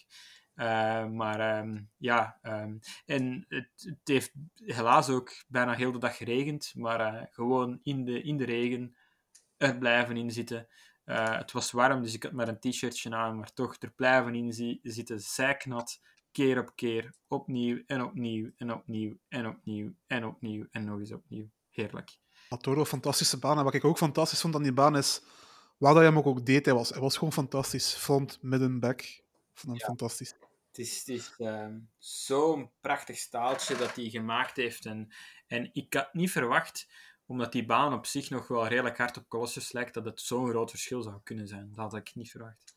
Uh, maar um, ja, um, en het, het, heeft helaas ook bijna heel de dag geregend, maar uh, gewoon in de, in de regen er blijven in zitten. Uh, het was warm, dus ik had maar een t-shirtje aan, maar toch er blijven in zitten, zijknat, keer op keer, opnieuw en opnieuw en opnieuw en opnieuw en opnieuw en nog eens opnieuw. Heerlijk. Toro, fantastische baan. En wat ik ook fantastisch vond aan die baan is, waar dat hij hem ook deed, hij was, hij was gewoon fantastisch. Front, midden, back. Ik vond hem ja. fantastisch. Het is, het is uh, zo'n prachtig staaltje dat hij gemaakt heeft. En, en ik had niet verwacht, omdat die baan op zich nog wel redelijk hard op Colossus lijkt, dat het zo'n groot verschil zou kunnen zijn. Dat had ik niet verwacht.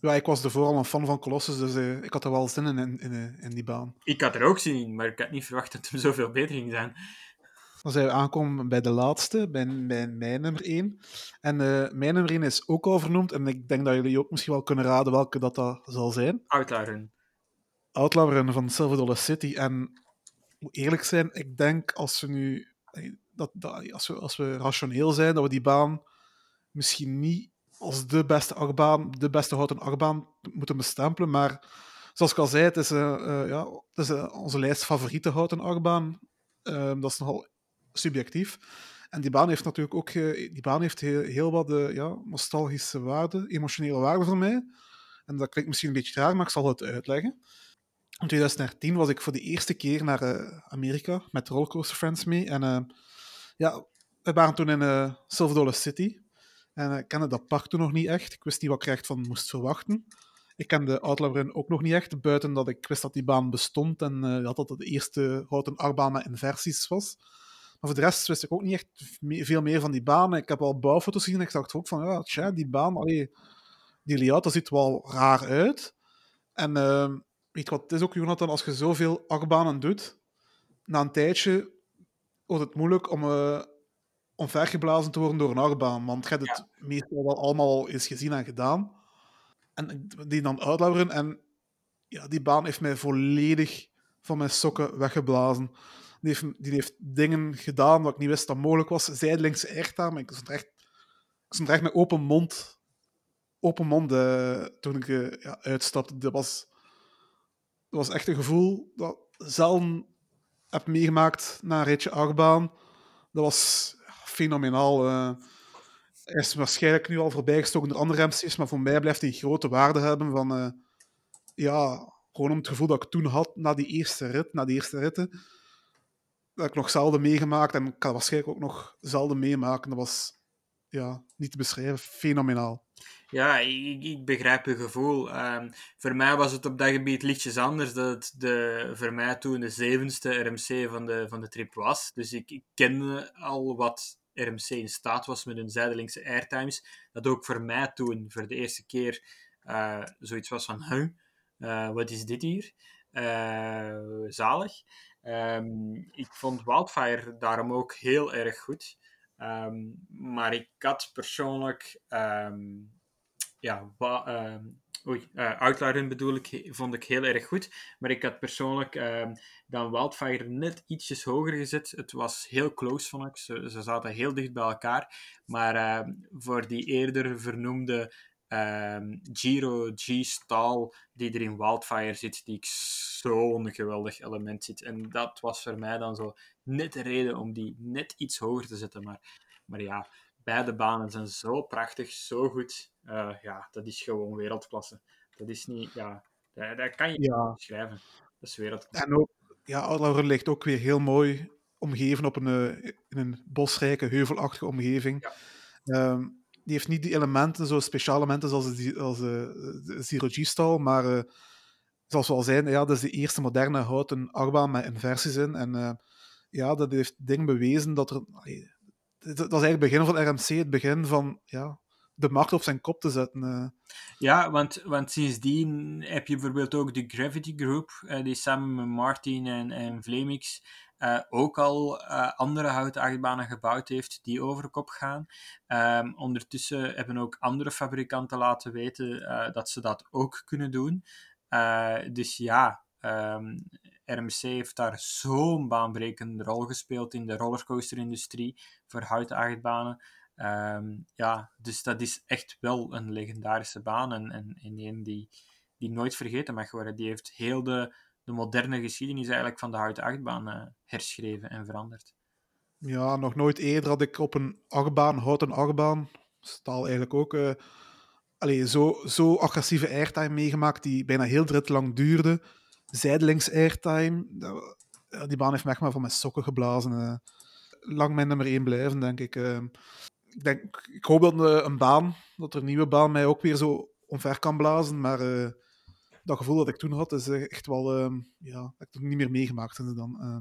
Ja, ik was ervoor al een fan van Colossus, dus uh, ik had er wel zin in, in, in, in, die baan. Ik had er ook zin in, maar ik had niet verwacht dat het zoveel beter ging zijn. Dan zijn we aangekomen bij de laatste, bij, bij mijn nummer 1. En uh, mijn nummer 1 is ook al vernoemd, en ik denk dat jullie ook misschien wel kunnen raden welke dat, dat zal zijn. Outlaw. Outlaw van Silver Dollar City. En moet eerlijk zijn, ik denk als we nu... Dat, dat, als, we, als we rationeel zijn, dat we die baan misschien niet als de beste achtbaan, de beste houten achtbaan moeten bestempelen. Maar zoals ik al zei, het is, uh, uh, ja, het is uh, onze lijst favoriete houten achtbaan. Ehm, dat is nogal subjectief. En die baan heeft natuurlijk ook die baan heeft heel, heel wat ja, nostalgische waarde, emotionele waarde voor mij. En dat klinkt misschien een beetje raar, maar ik zal het uitleggen. In 2013 was ik voor de eerste keer naar Amerika met Rollercoaster Friends mee. En ja, we waren toen in Silver Dollar City. En ik kende dat park toen nog niet echt. Ik wist niet wat ik er echt van moest verwachten. Ik kende Outlaw Run ook nog niet echt, buiten dat ik wist dat die baan bestond en uh, dat dat de eerste houten achtbaan met inversies was. Maar voor de rest wist ik ook niet echt veel meer van die baan. Ik heb al bouwfoto's gezien en ik dacht ook van, ja, tja, die baan, allee, die layout, dat ziet wel raar uit. En uh, weet je wat het is ook, Jonathan, als je zoveel achtbanen doet, na een tijdje wordt het moeilijk om... Uh, omvergeblazen te worden door een achtbaan. Want je hebt het ja. meestal wel allemaal eens gezien en gedaan. En die dan uitlauweren. En ja, die baan heeft mij volledig van mijn sokken weggeblazen. Die heeft, die heeft dingen gedaan wat ik niet wist dat mogelijk was. Zijdelings echt aan, maar ik stond echt, ik stond echt met open mond, open mond uh, toen ik uh, ja, uitstapte. Dat was, dat was echt een gevoel dat zelden heb meegemaakt na een ritje achtbaan. Dat was fenomenaal. Uh, hij is waarschijnlijk nu al voorbijgestoken door andere MC's, maar voor mij blijft hij grote waarde hebben van... Ja, gewoon om het gevoel dat ik toen had, na die eerste rit, na die eerste ritten, dat ik nog zelden meegemaakt en ik kan waarschijnlijk ook nog zelden meemaken. Dat was ja, niet te beschrijven, fenomenaal. Ja, ik, ik begrijp je gevoel. Um, voor mij was het op dat gebied lichtjes anders. Dat het de, voor mij toen de zevende RMC van de, van de trip was. Dus ik, kende al wat RMC in staat was met hun zijdelingse airtimes. Dat ook voor mij toen, voor de eerste keer, uh, zoiets was van, huh, uh, wat is dit hier? Uh, zalig. Um, ik vond Wildfire daarom ook heel erg goed. Um, maar ik had persoonlijk um, ja, um, oei, uh, bedoel ik, vond ik heel erg goed. Maar ik had persoonlijk dan Wildfire net ietsjes hoger gezet. Het was heel close, vond ik. Ze, ze zaten heel dicht bij elkaar. Maar voor die eerder vernoemde um, Giro G-Stall die er in Wildfire zit, die ik zo'n geweldig element zit. En dat was voor mij dan zo net de reden om die net iets hoger te zetten. Maar, maar ja, beide banen zijn zo prachtig, zo goed. Uh, ja, dat is gewoon wereldklasse. Dat is niet, ja, dat, dat kan je ja. niet beschrijven. Dat is wereldklasse. En ook, ja, Outlaw ligt ook weer heel mooi omgeven op een, uh, in een bosrijke, heuvelachtige omgeving. Ja. Um, die heeft niet die elementen, zo speciale elementen zoals als de, de Zero G-stal, maar uh, zoals we al zijn, ja, dat is de eerste moderne houten achtbaan met inversies in. En uh, ja, dat heeft ding bewezen dat er... Dat is eigenlijk het begin van RMC, het begin van ja, de markt op zijn kop te zetten. Ja, want, want sindsdien heb je bijvoorbeeld ook de Gravity Group, die samen met Martin en, en Vlemix uh, ook al andere houten achtbanen gebouwd heeft die over kop gaan. Um, ondertussen hebben ook andere fabrikanten laten weten dat ze dat ook kunnen doen. dus ja, um, RMC heeft daar zo'n baanbrekende rol gespeeld in de rollercoaster-industrie voor houten achtbanen. Um, ja, dus dat is echt wel een legendarische baan en, en, en een die, die nooit vergeten mag worden. Die heeft heel de, de moderne geschiedenis eigenlijk van de houten achtbaan uh, herschreven en veranderd. Ja, nog nooit eerder had ik op een achtbaan, houten achtbaan, staal eigenlijk ook, uh, zo, zo agressieve airtime meegemaakt die bijna heel drit lang duurde. Zijdelings airtime, die baan heeft me echt maar van mijn sokken geblazen. Uh, lang mijn nummer 1 blijven, denk ik. Ik, denk, ik hoop dat een, baan, dat er een nieuwe baan mij ook weer zo omver kan blazen. Maar dat gevoel dat ik toen had, is echt wel, uh, ja, dat ik het niet meer meegemaakt dan. Uh.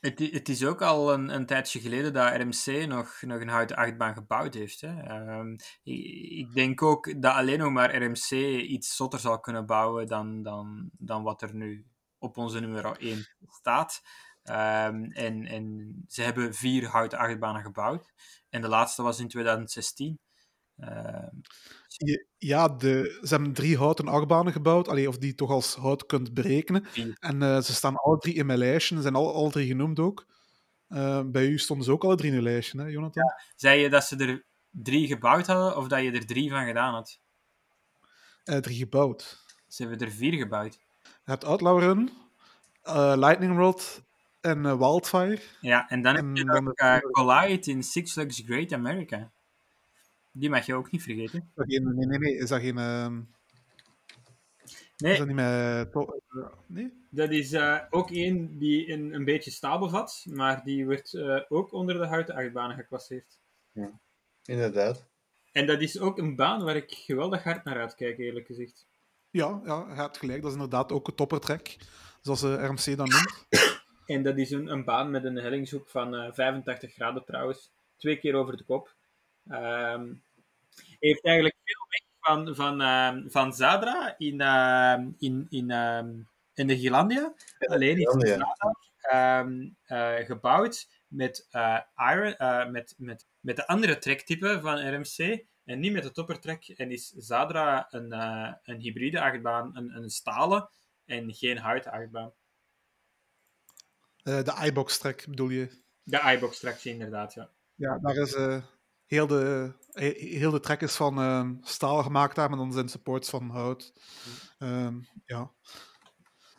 Het, het, is ook al een, een, tijdje geleden dat RMC nog, nog een houten achtbaan gebouwd heeft. Hè. Um, ik, ik, denk ook dat alleen nog maar RMC iets zotter zal kunnen bouwen dan, dan, dan wat er nu op onze nummer 1 staat. Um, en, en ze hebben vier houten achtbanen gebouwd. En de laatste was in 2016. Uh, ja, de, ze hebben drie houten achtbanen gebouwd, allee, of die toch als hout kunt berekenen. En uh, ze staan alle drie in mijn lijstje, ze zijn alle, alle drie genoemd ook. Uh, bij u stonden ze ook alle drie in uw lijstje, hè, Jonathan? Ja. Zei je dat ze er drie gebouwd hadden, of dat je er drie van gedaan had? Uh, drie gebouwd. Ze hebben er vier gebouwd. Je hebt Outlaw Run, Lightning Rod en Wildfire. Ja, en dan en heb je nog Collide in Six Flags Great America. Die mag je ook niet vergeten. nee, nee, nee. Is dat geen... Uh... Nee. Is dat niet met... Nee? Dat is uh, ook één die een, een beetje staal bevat, maar die wordt uh, ook onder de houten achtbanen geklasseerd. Ja, inderdaad. En dat is ook een baan waar ik geweldig hard naar uitkijk, eerlijk gezegd. Ja, ja je hebt gelijk. Dat is inderdaad ook een toppertrek, zoals uh, RMC dan noemt. En dat is een, een baan met een hellingshoek van 85 graden trouwens. Twee keer over de kop. Um, heeft eigenlijk veel weg van, van, uh, van Zadra in, uh, in, in, um, in de Gilandia. Alleen is Zadra um, uh, gebouwd met, iron, met, met, met de andere trektype van RMC en niet met de toppertrek. En is Zadra een, een hybride achtbaan, een, een stalen en geen houten achtbaan. de iBox trek bedoel je? De iBox trek, inderdaad, ja. Ja, daar is heel de, heel de trek is van uh, staal gemaakt daar, maar dan zijn supports van hout. Uh, ja.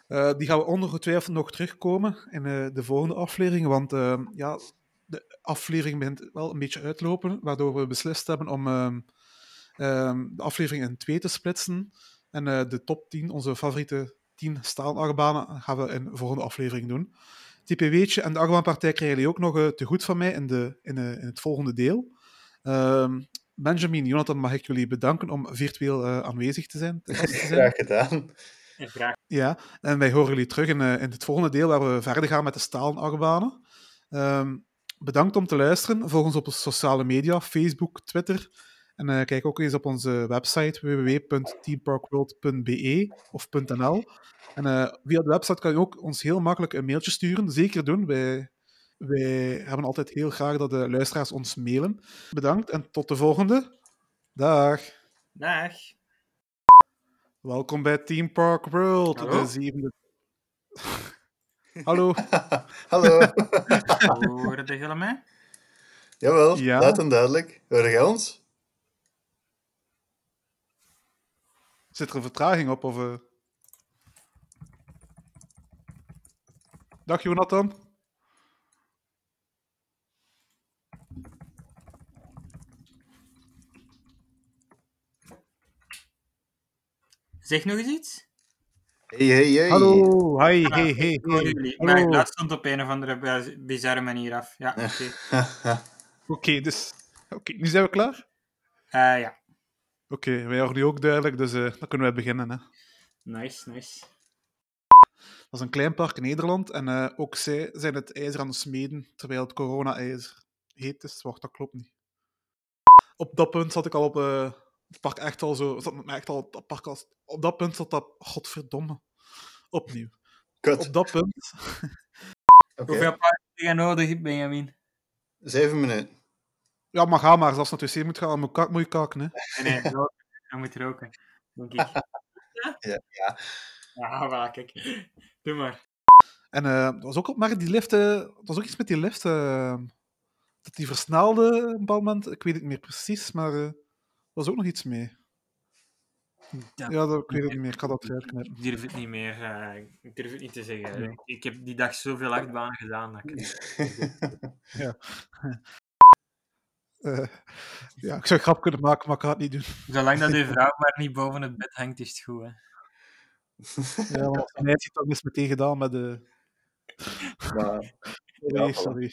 Uh, die gaan we ongetwijfeld nog terugkomen in uh, de volgende aflevering, want ehm, ja, de aflevering begint wel een beetje uitlopen, waardoor we beslist hebben om ehm, de aflevering in twee te splitsen. En eh, de top 10, onze favoriete 10 staalachtbanen, gaan we in de volgende aflevering doen. TPW'tje en de achtbaanpartij krijgen jullie ook nog te goed van mij in, de, in, in het volgende deel. Uh, Benjamin, Jonathan, mag ik jullie bedanken om virtueel uh, aanwezig te zijn, te zijn. Graag gedaan. Graag. Ja, en wij horen jullie terug in, uh, in het volgende deel waar we verder gaan met de stalen achtbanen. Um, bedankt om te luisteren. Volg ons op sociale media, Facebook, Twitter. En uh, kijk ook eens op onze website www.teamparkworld.be of .nl. En via de website kan je ook ons heel makkelijk een mailtje sturen. Zeker doen. Wij wij hebben altijd heel graag dat de luisteraars ons mailen. Bedankt en tot de volgende. Dag. Dag. Welkom bij Team Park World, Hallo? de zevende. Hallo. Hallo. Horen jullie mij? Jawel, Ja. luid en duidelijk. Hoor je ons? Zit er een vertraging op? Of, eh? Dag Jonathan. Zeg nog eens iets. Hey, hey, hey. Hallo. Hi, Ah, hey, hey, ik hoor hey. Maar dat stond op een of andere biz- bizarre manier af. Ja, oké. Oké, dus... Oké, nu zijn we klaar? Eh, ja, Oké, wij horen nu ook duidelijk, dus eh, dan kunnen wij beginnen. Hè. nice, nice. Dat is een klein park in Nederland en eh, ook zij zijn het ijzer aan het smeden, terwijl het corona-ijzer heet is. Wacht, dat klopt niet. Op dat punt zat ik al op eh, het park echt al zo... Zat met mij echt al op dat park als, Op dat punt zat dat... Godverdomme. Opnieuw. Kut. Op dat punt... Oké. Hoeveel paarden heb je nodig, Benjamin? Zeven minuten. Ja, maar ga maar. Zelfs naar het wc moet gaan, moet, je kaken, hè. Nee, nee, roken. Hij moet roken, denk ik. Ja, ja. Ja, voilà, kijk. Doe maar. En eh, dat was ook op, maar die lift, eh, dat was ook iets met die lift, eh, dat die versnelde op een bepaald moment. Ik weet het niet meer precies, maar was ook nog iets mee. Ja. Ja, dat, ik weet het niet meer. Ik ga dat. Ik durf het niet meer. eh, ik durf het niet te zeggen. Ik, ik heb die dag zoveel achtbanen gedaan. Dat ik... Eh, ja, ik zou grap kunnen maken, maar ik ga het niet doen. Zolang dat uw vrouw maar niet boven het bed hangt, is het goed. Hè? Ja, maar als hij ziet, dan is het meteen gedaan met de... Maar, Sorry, voilà. sorry.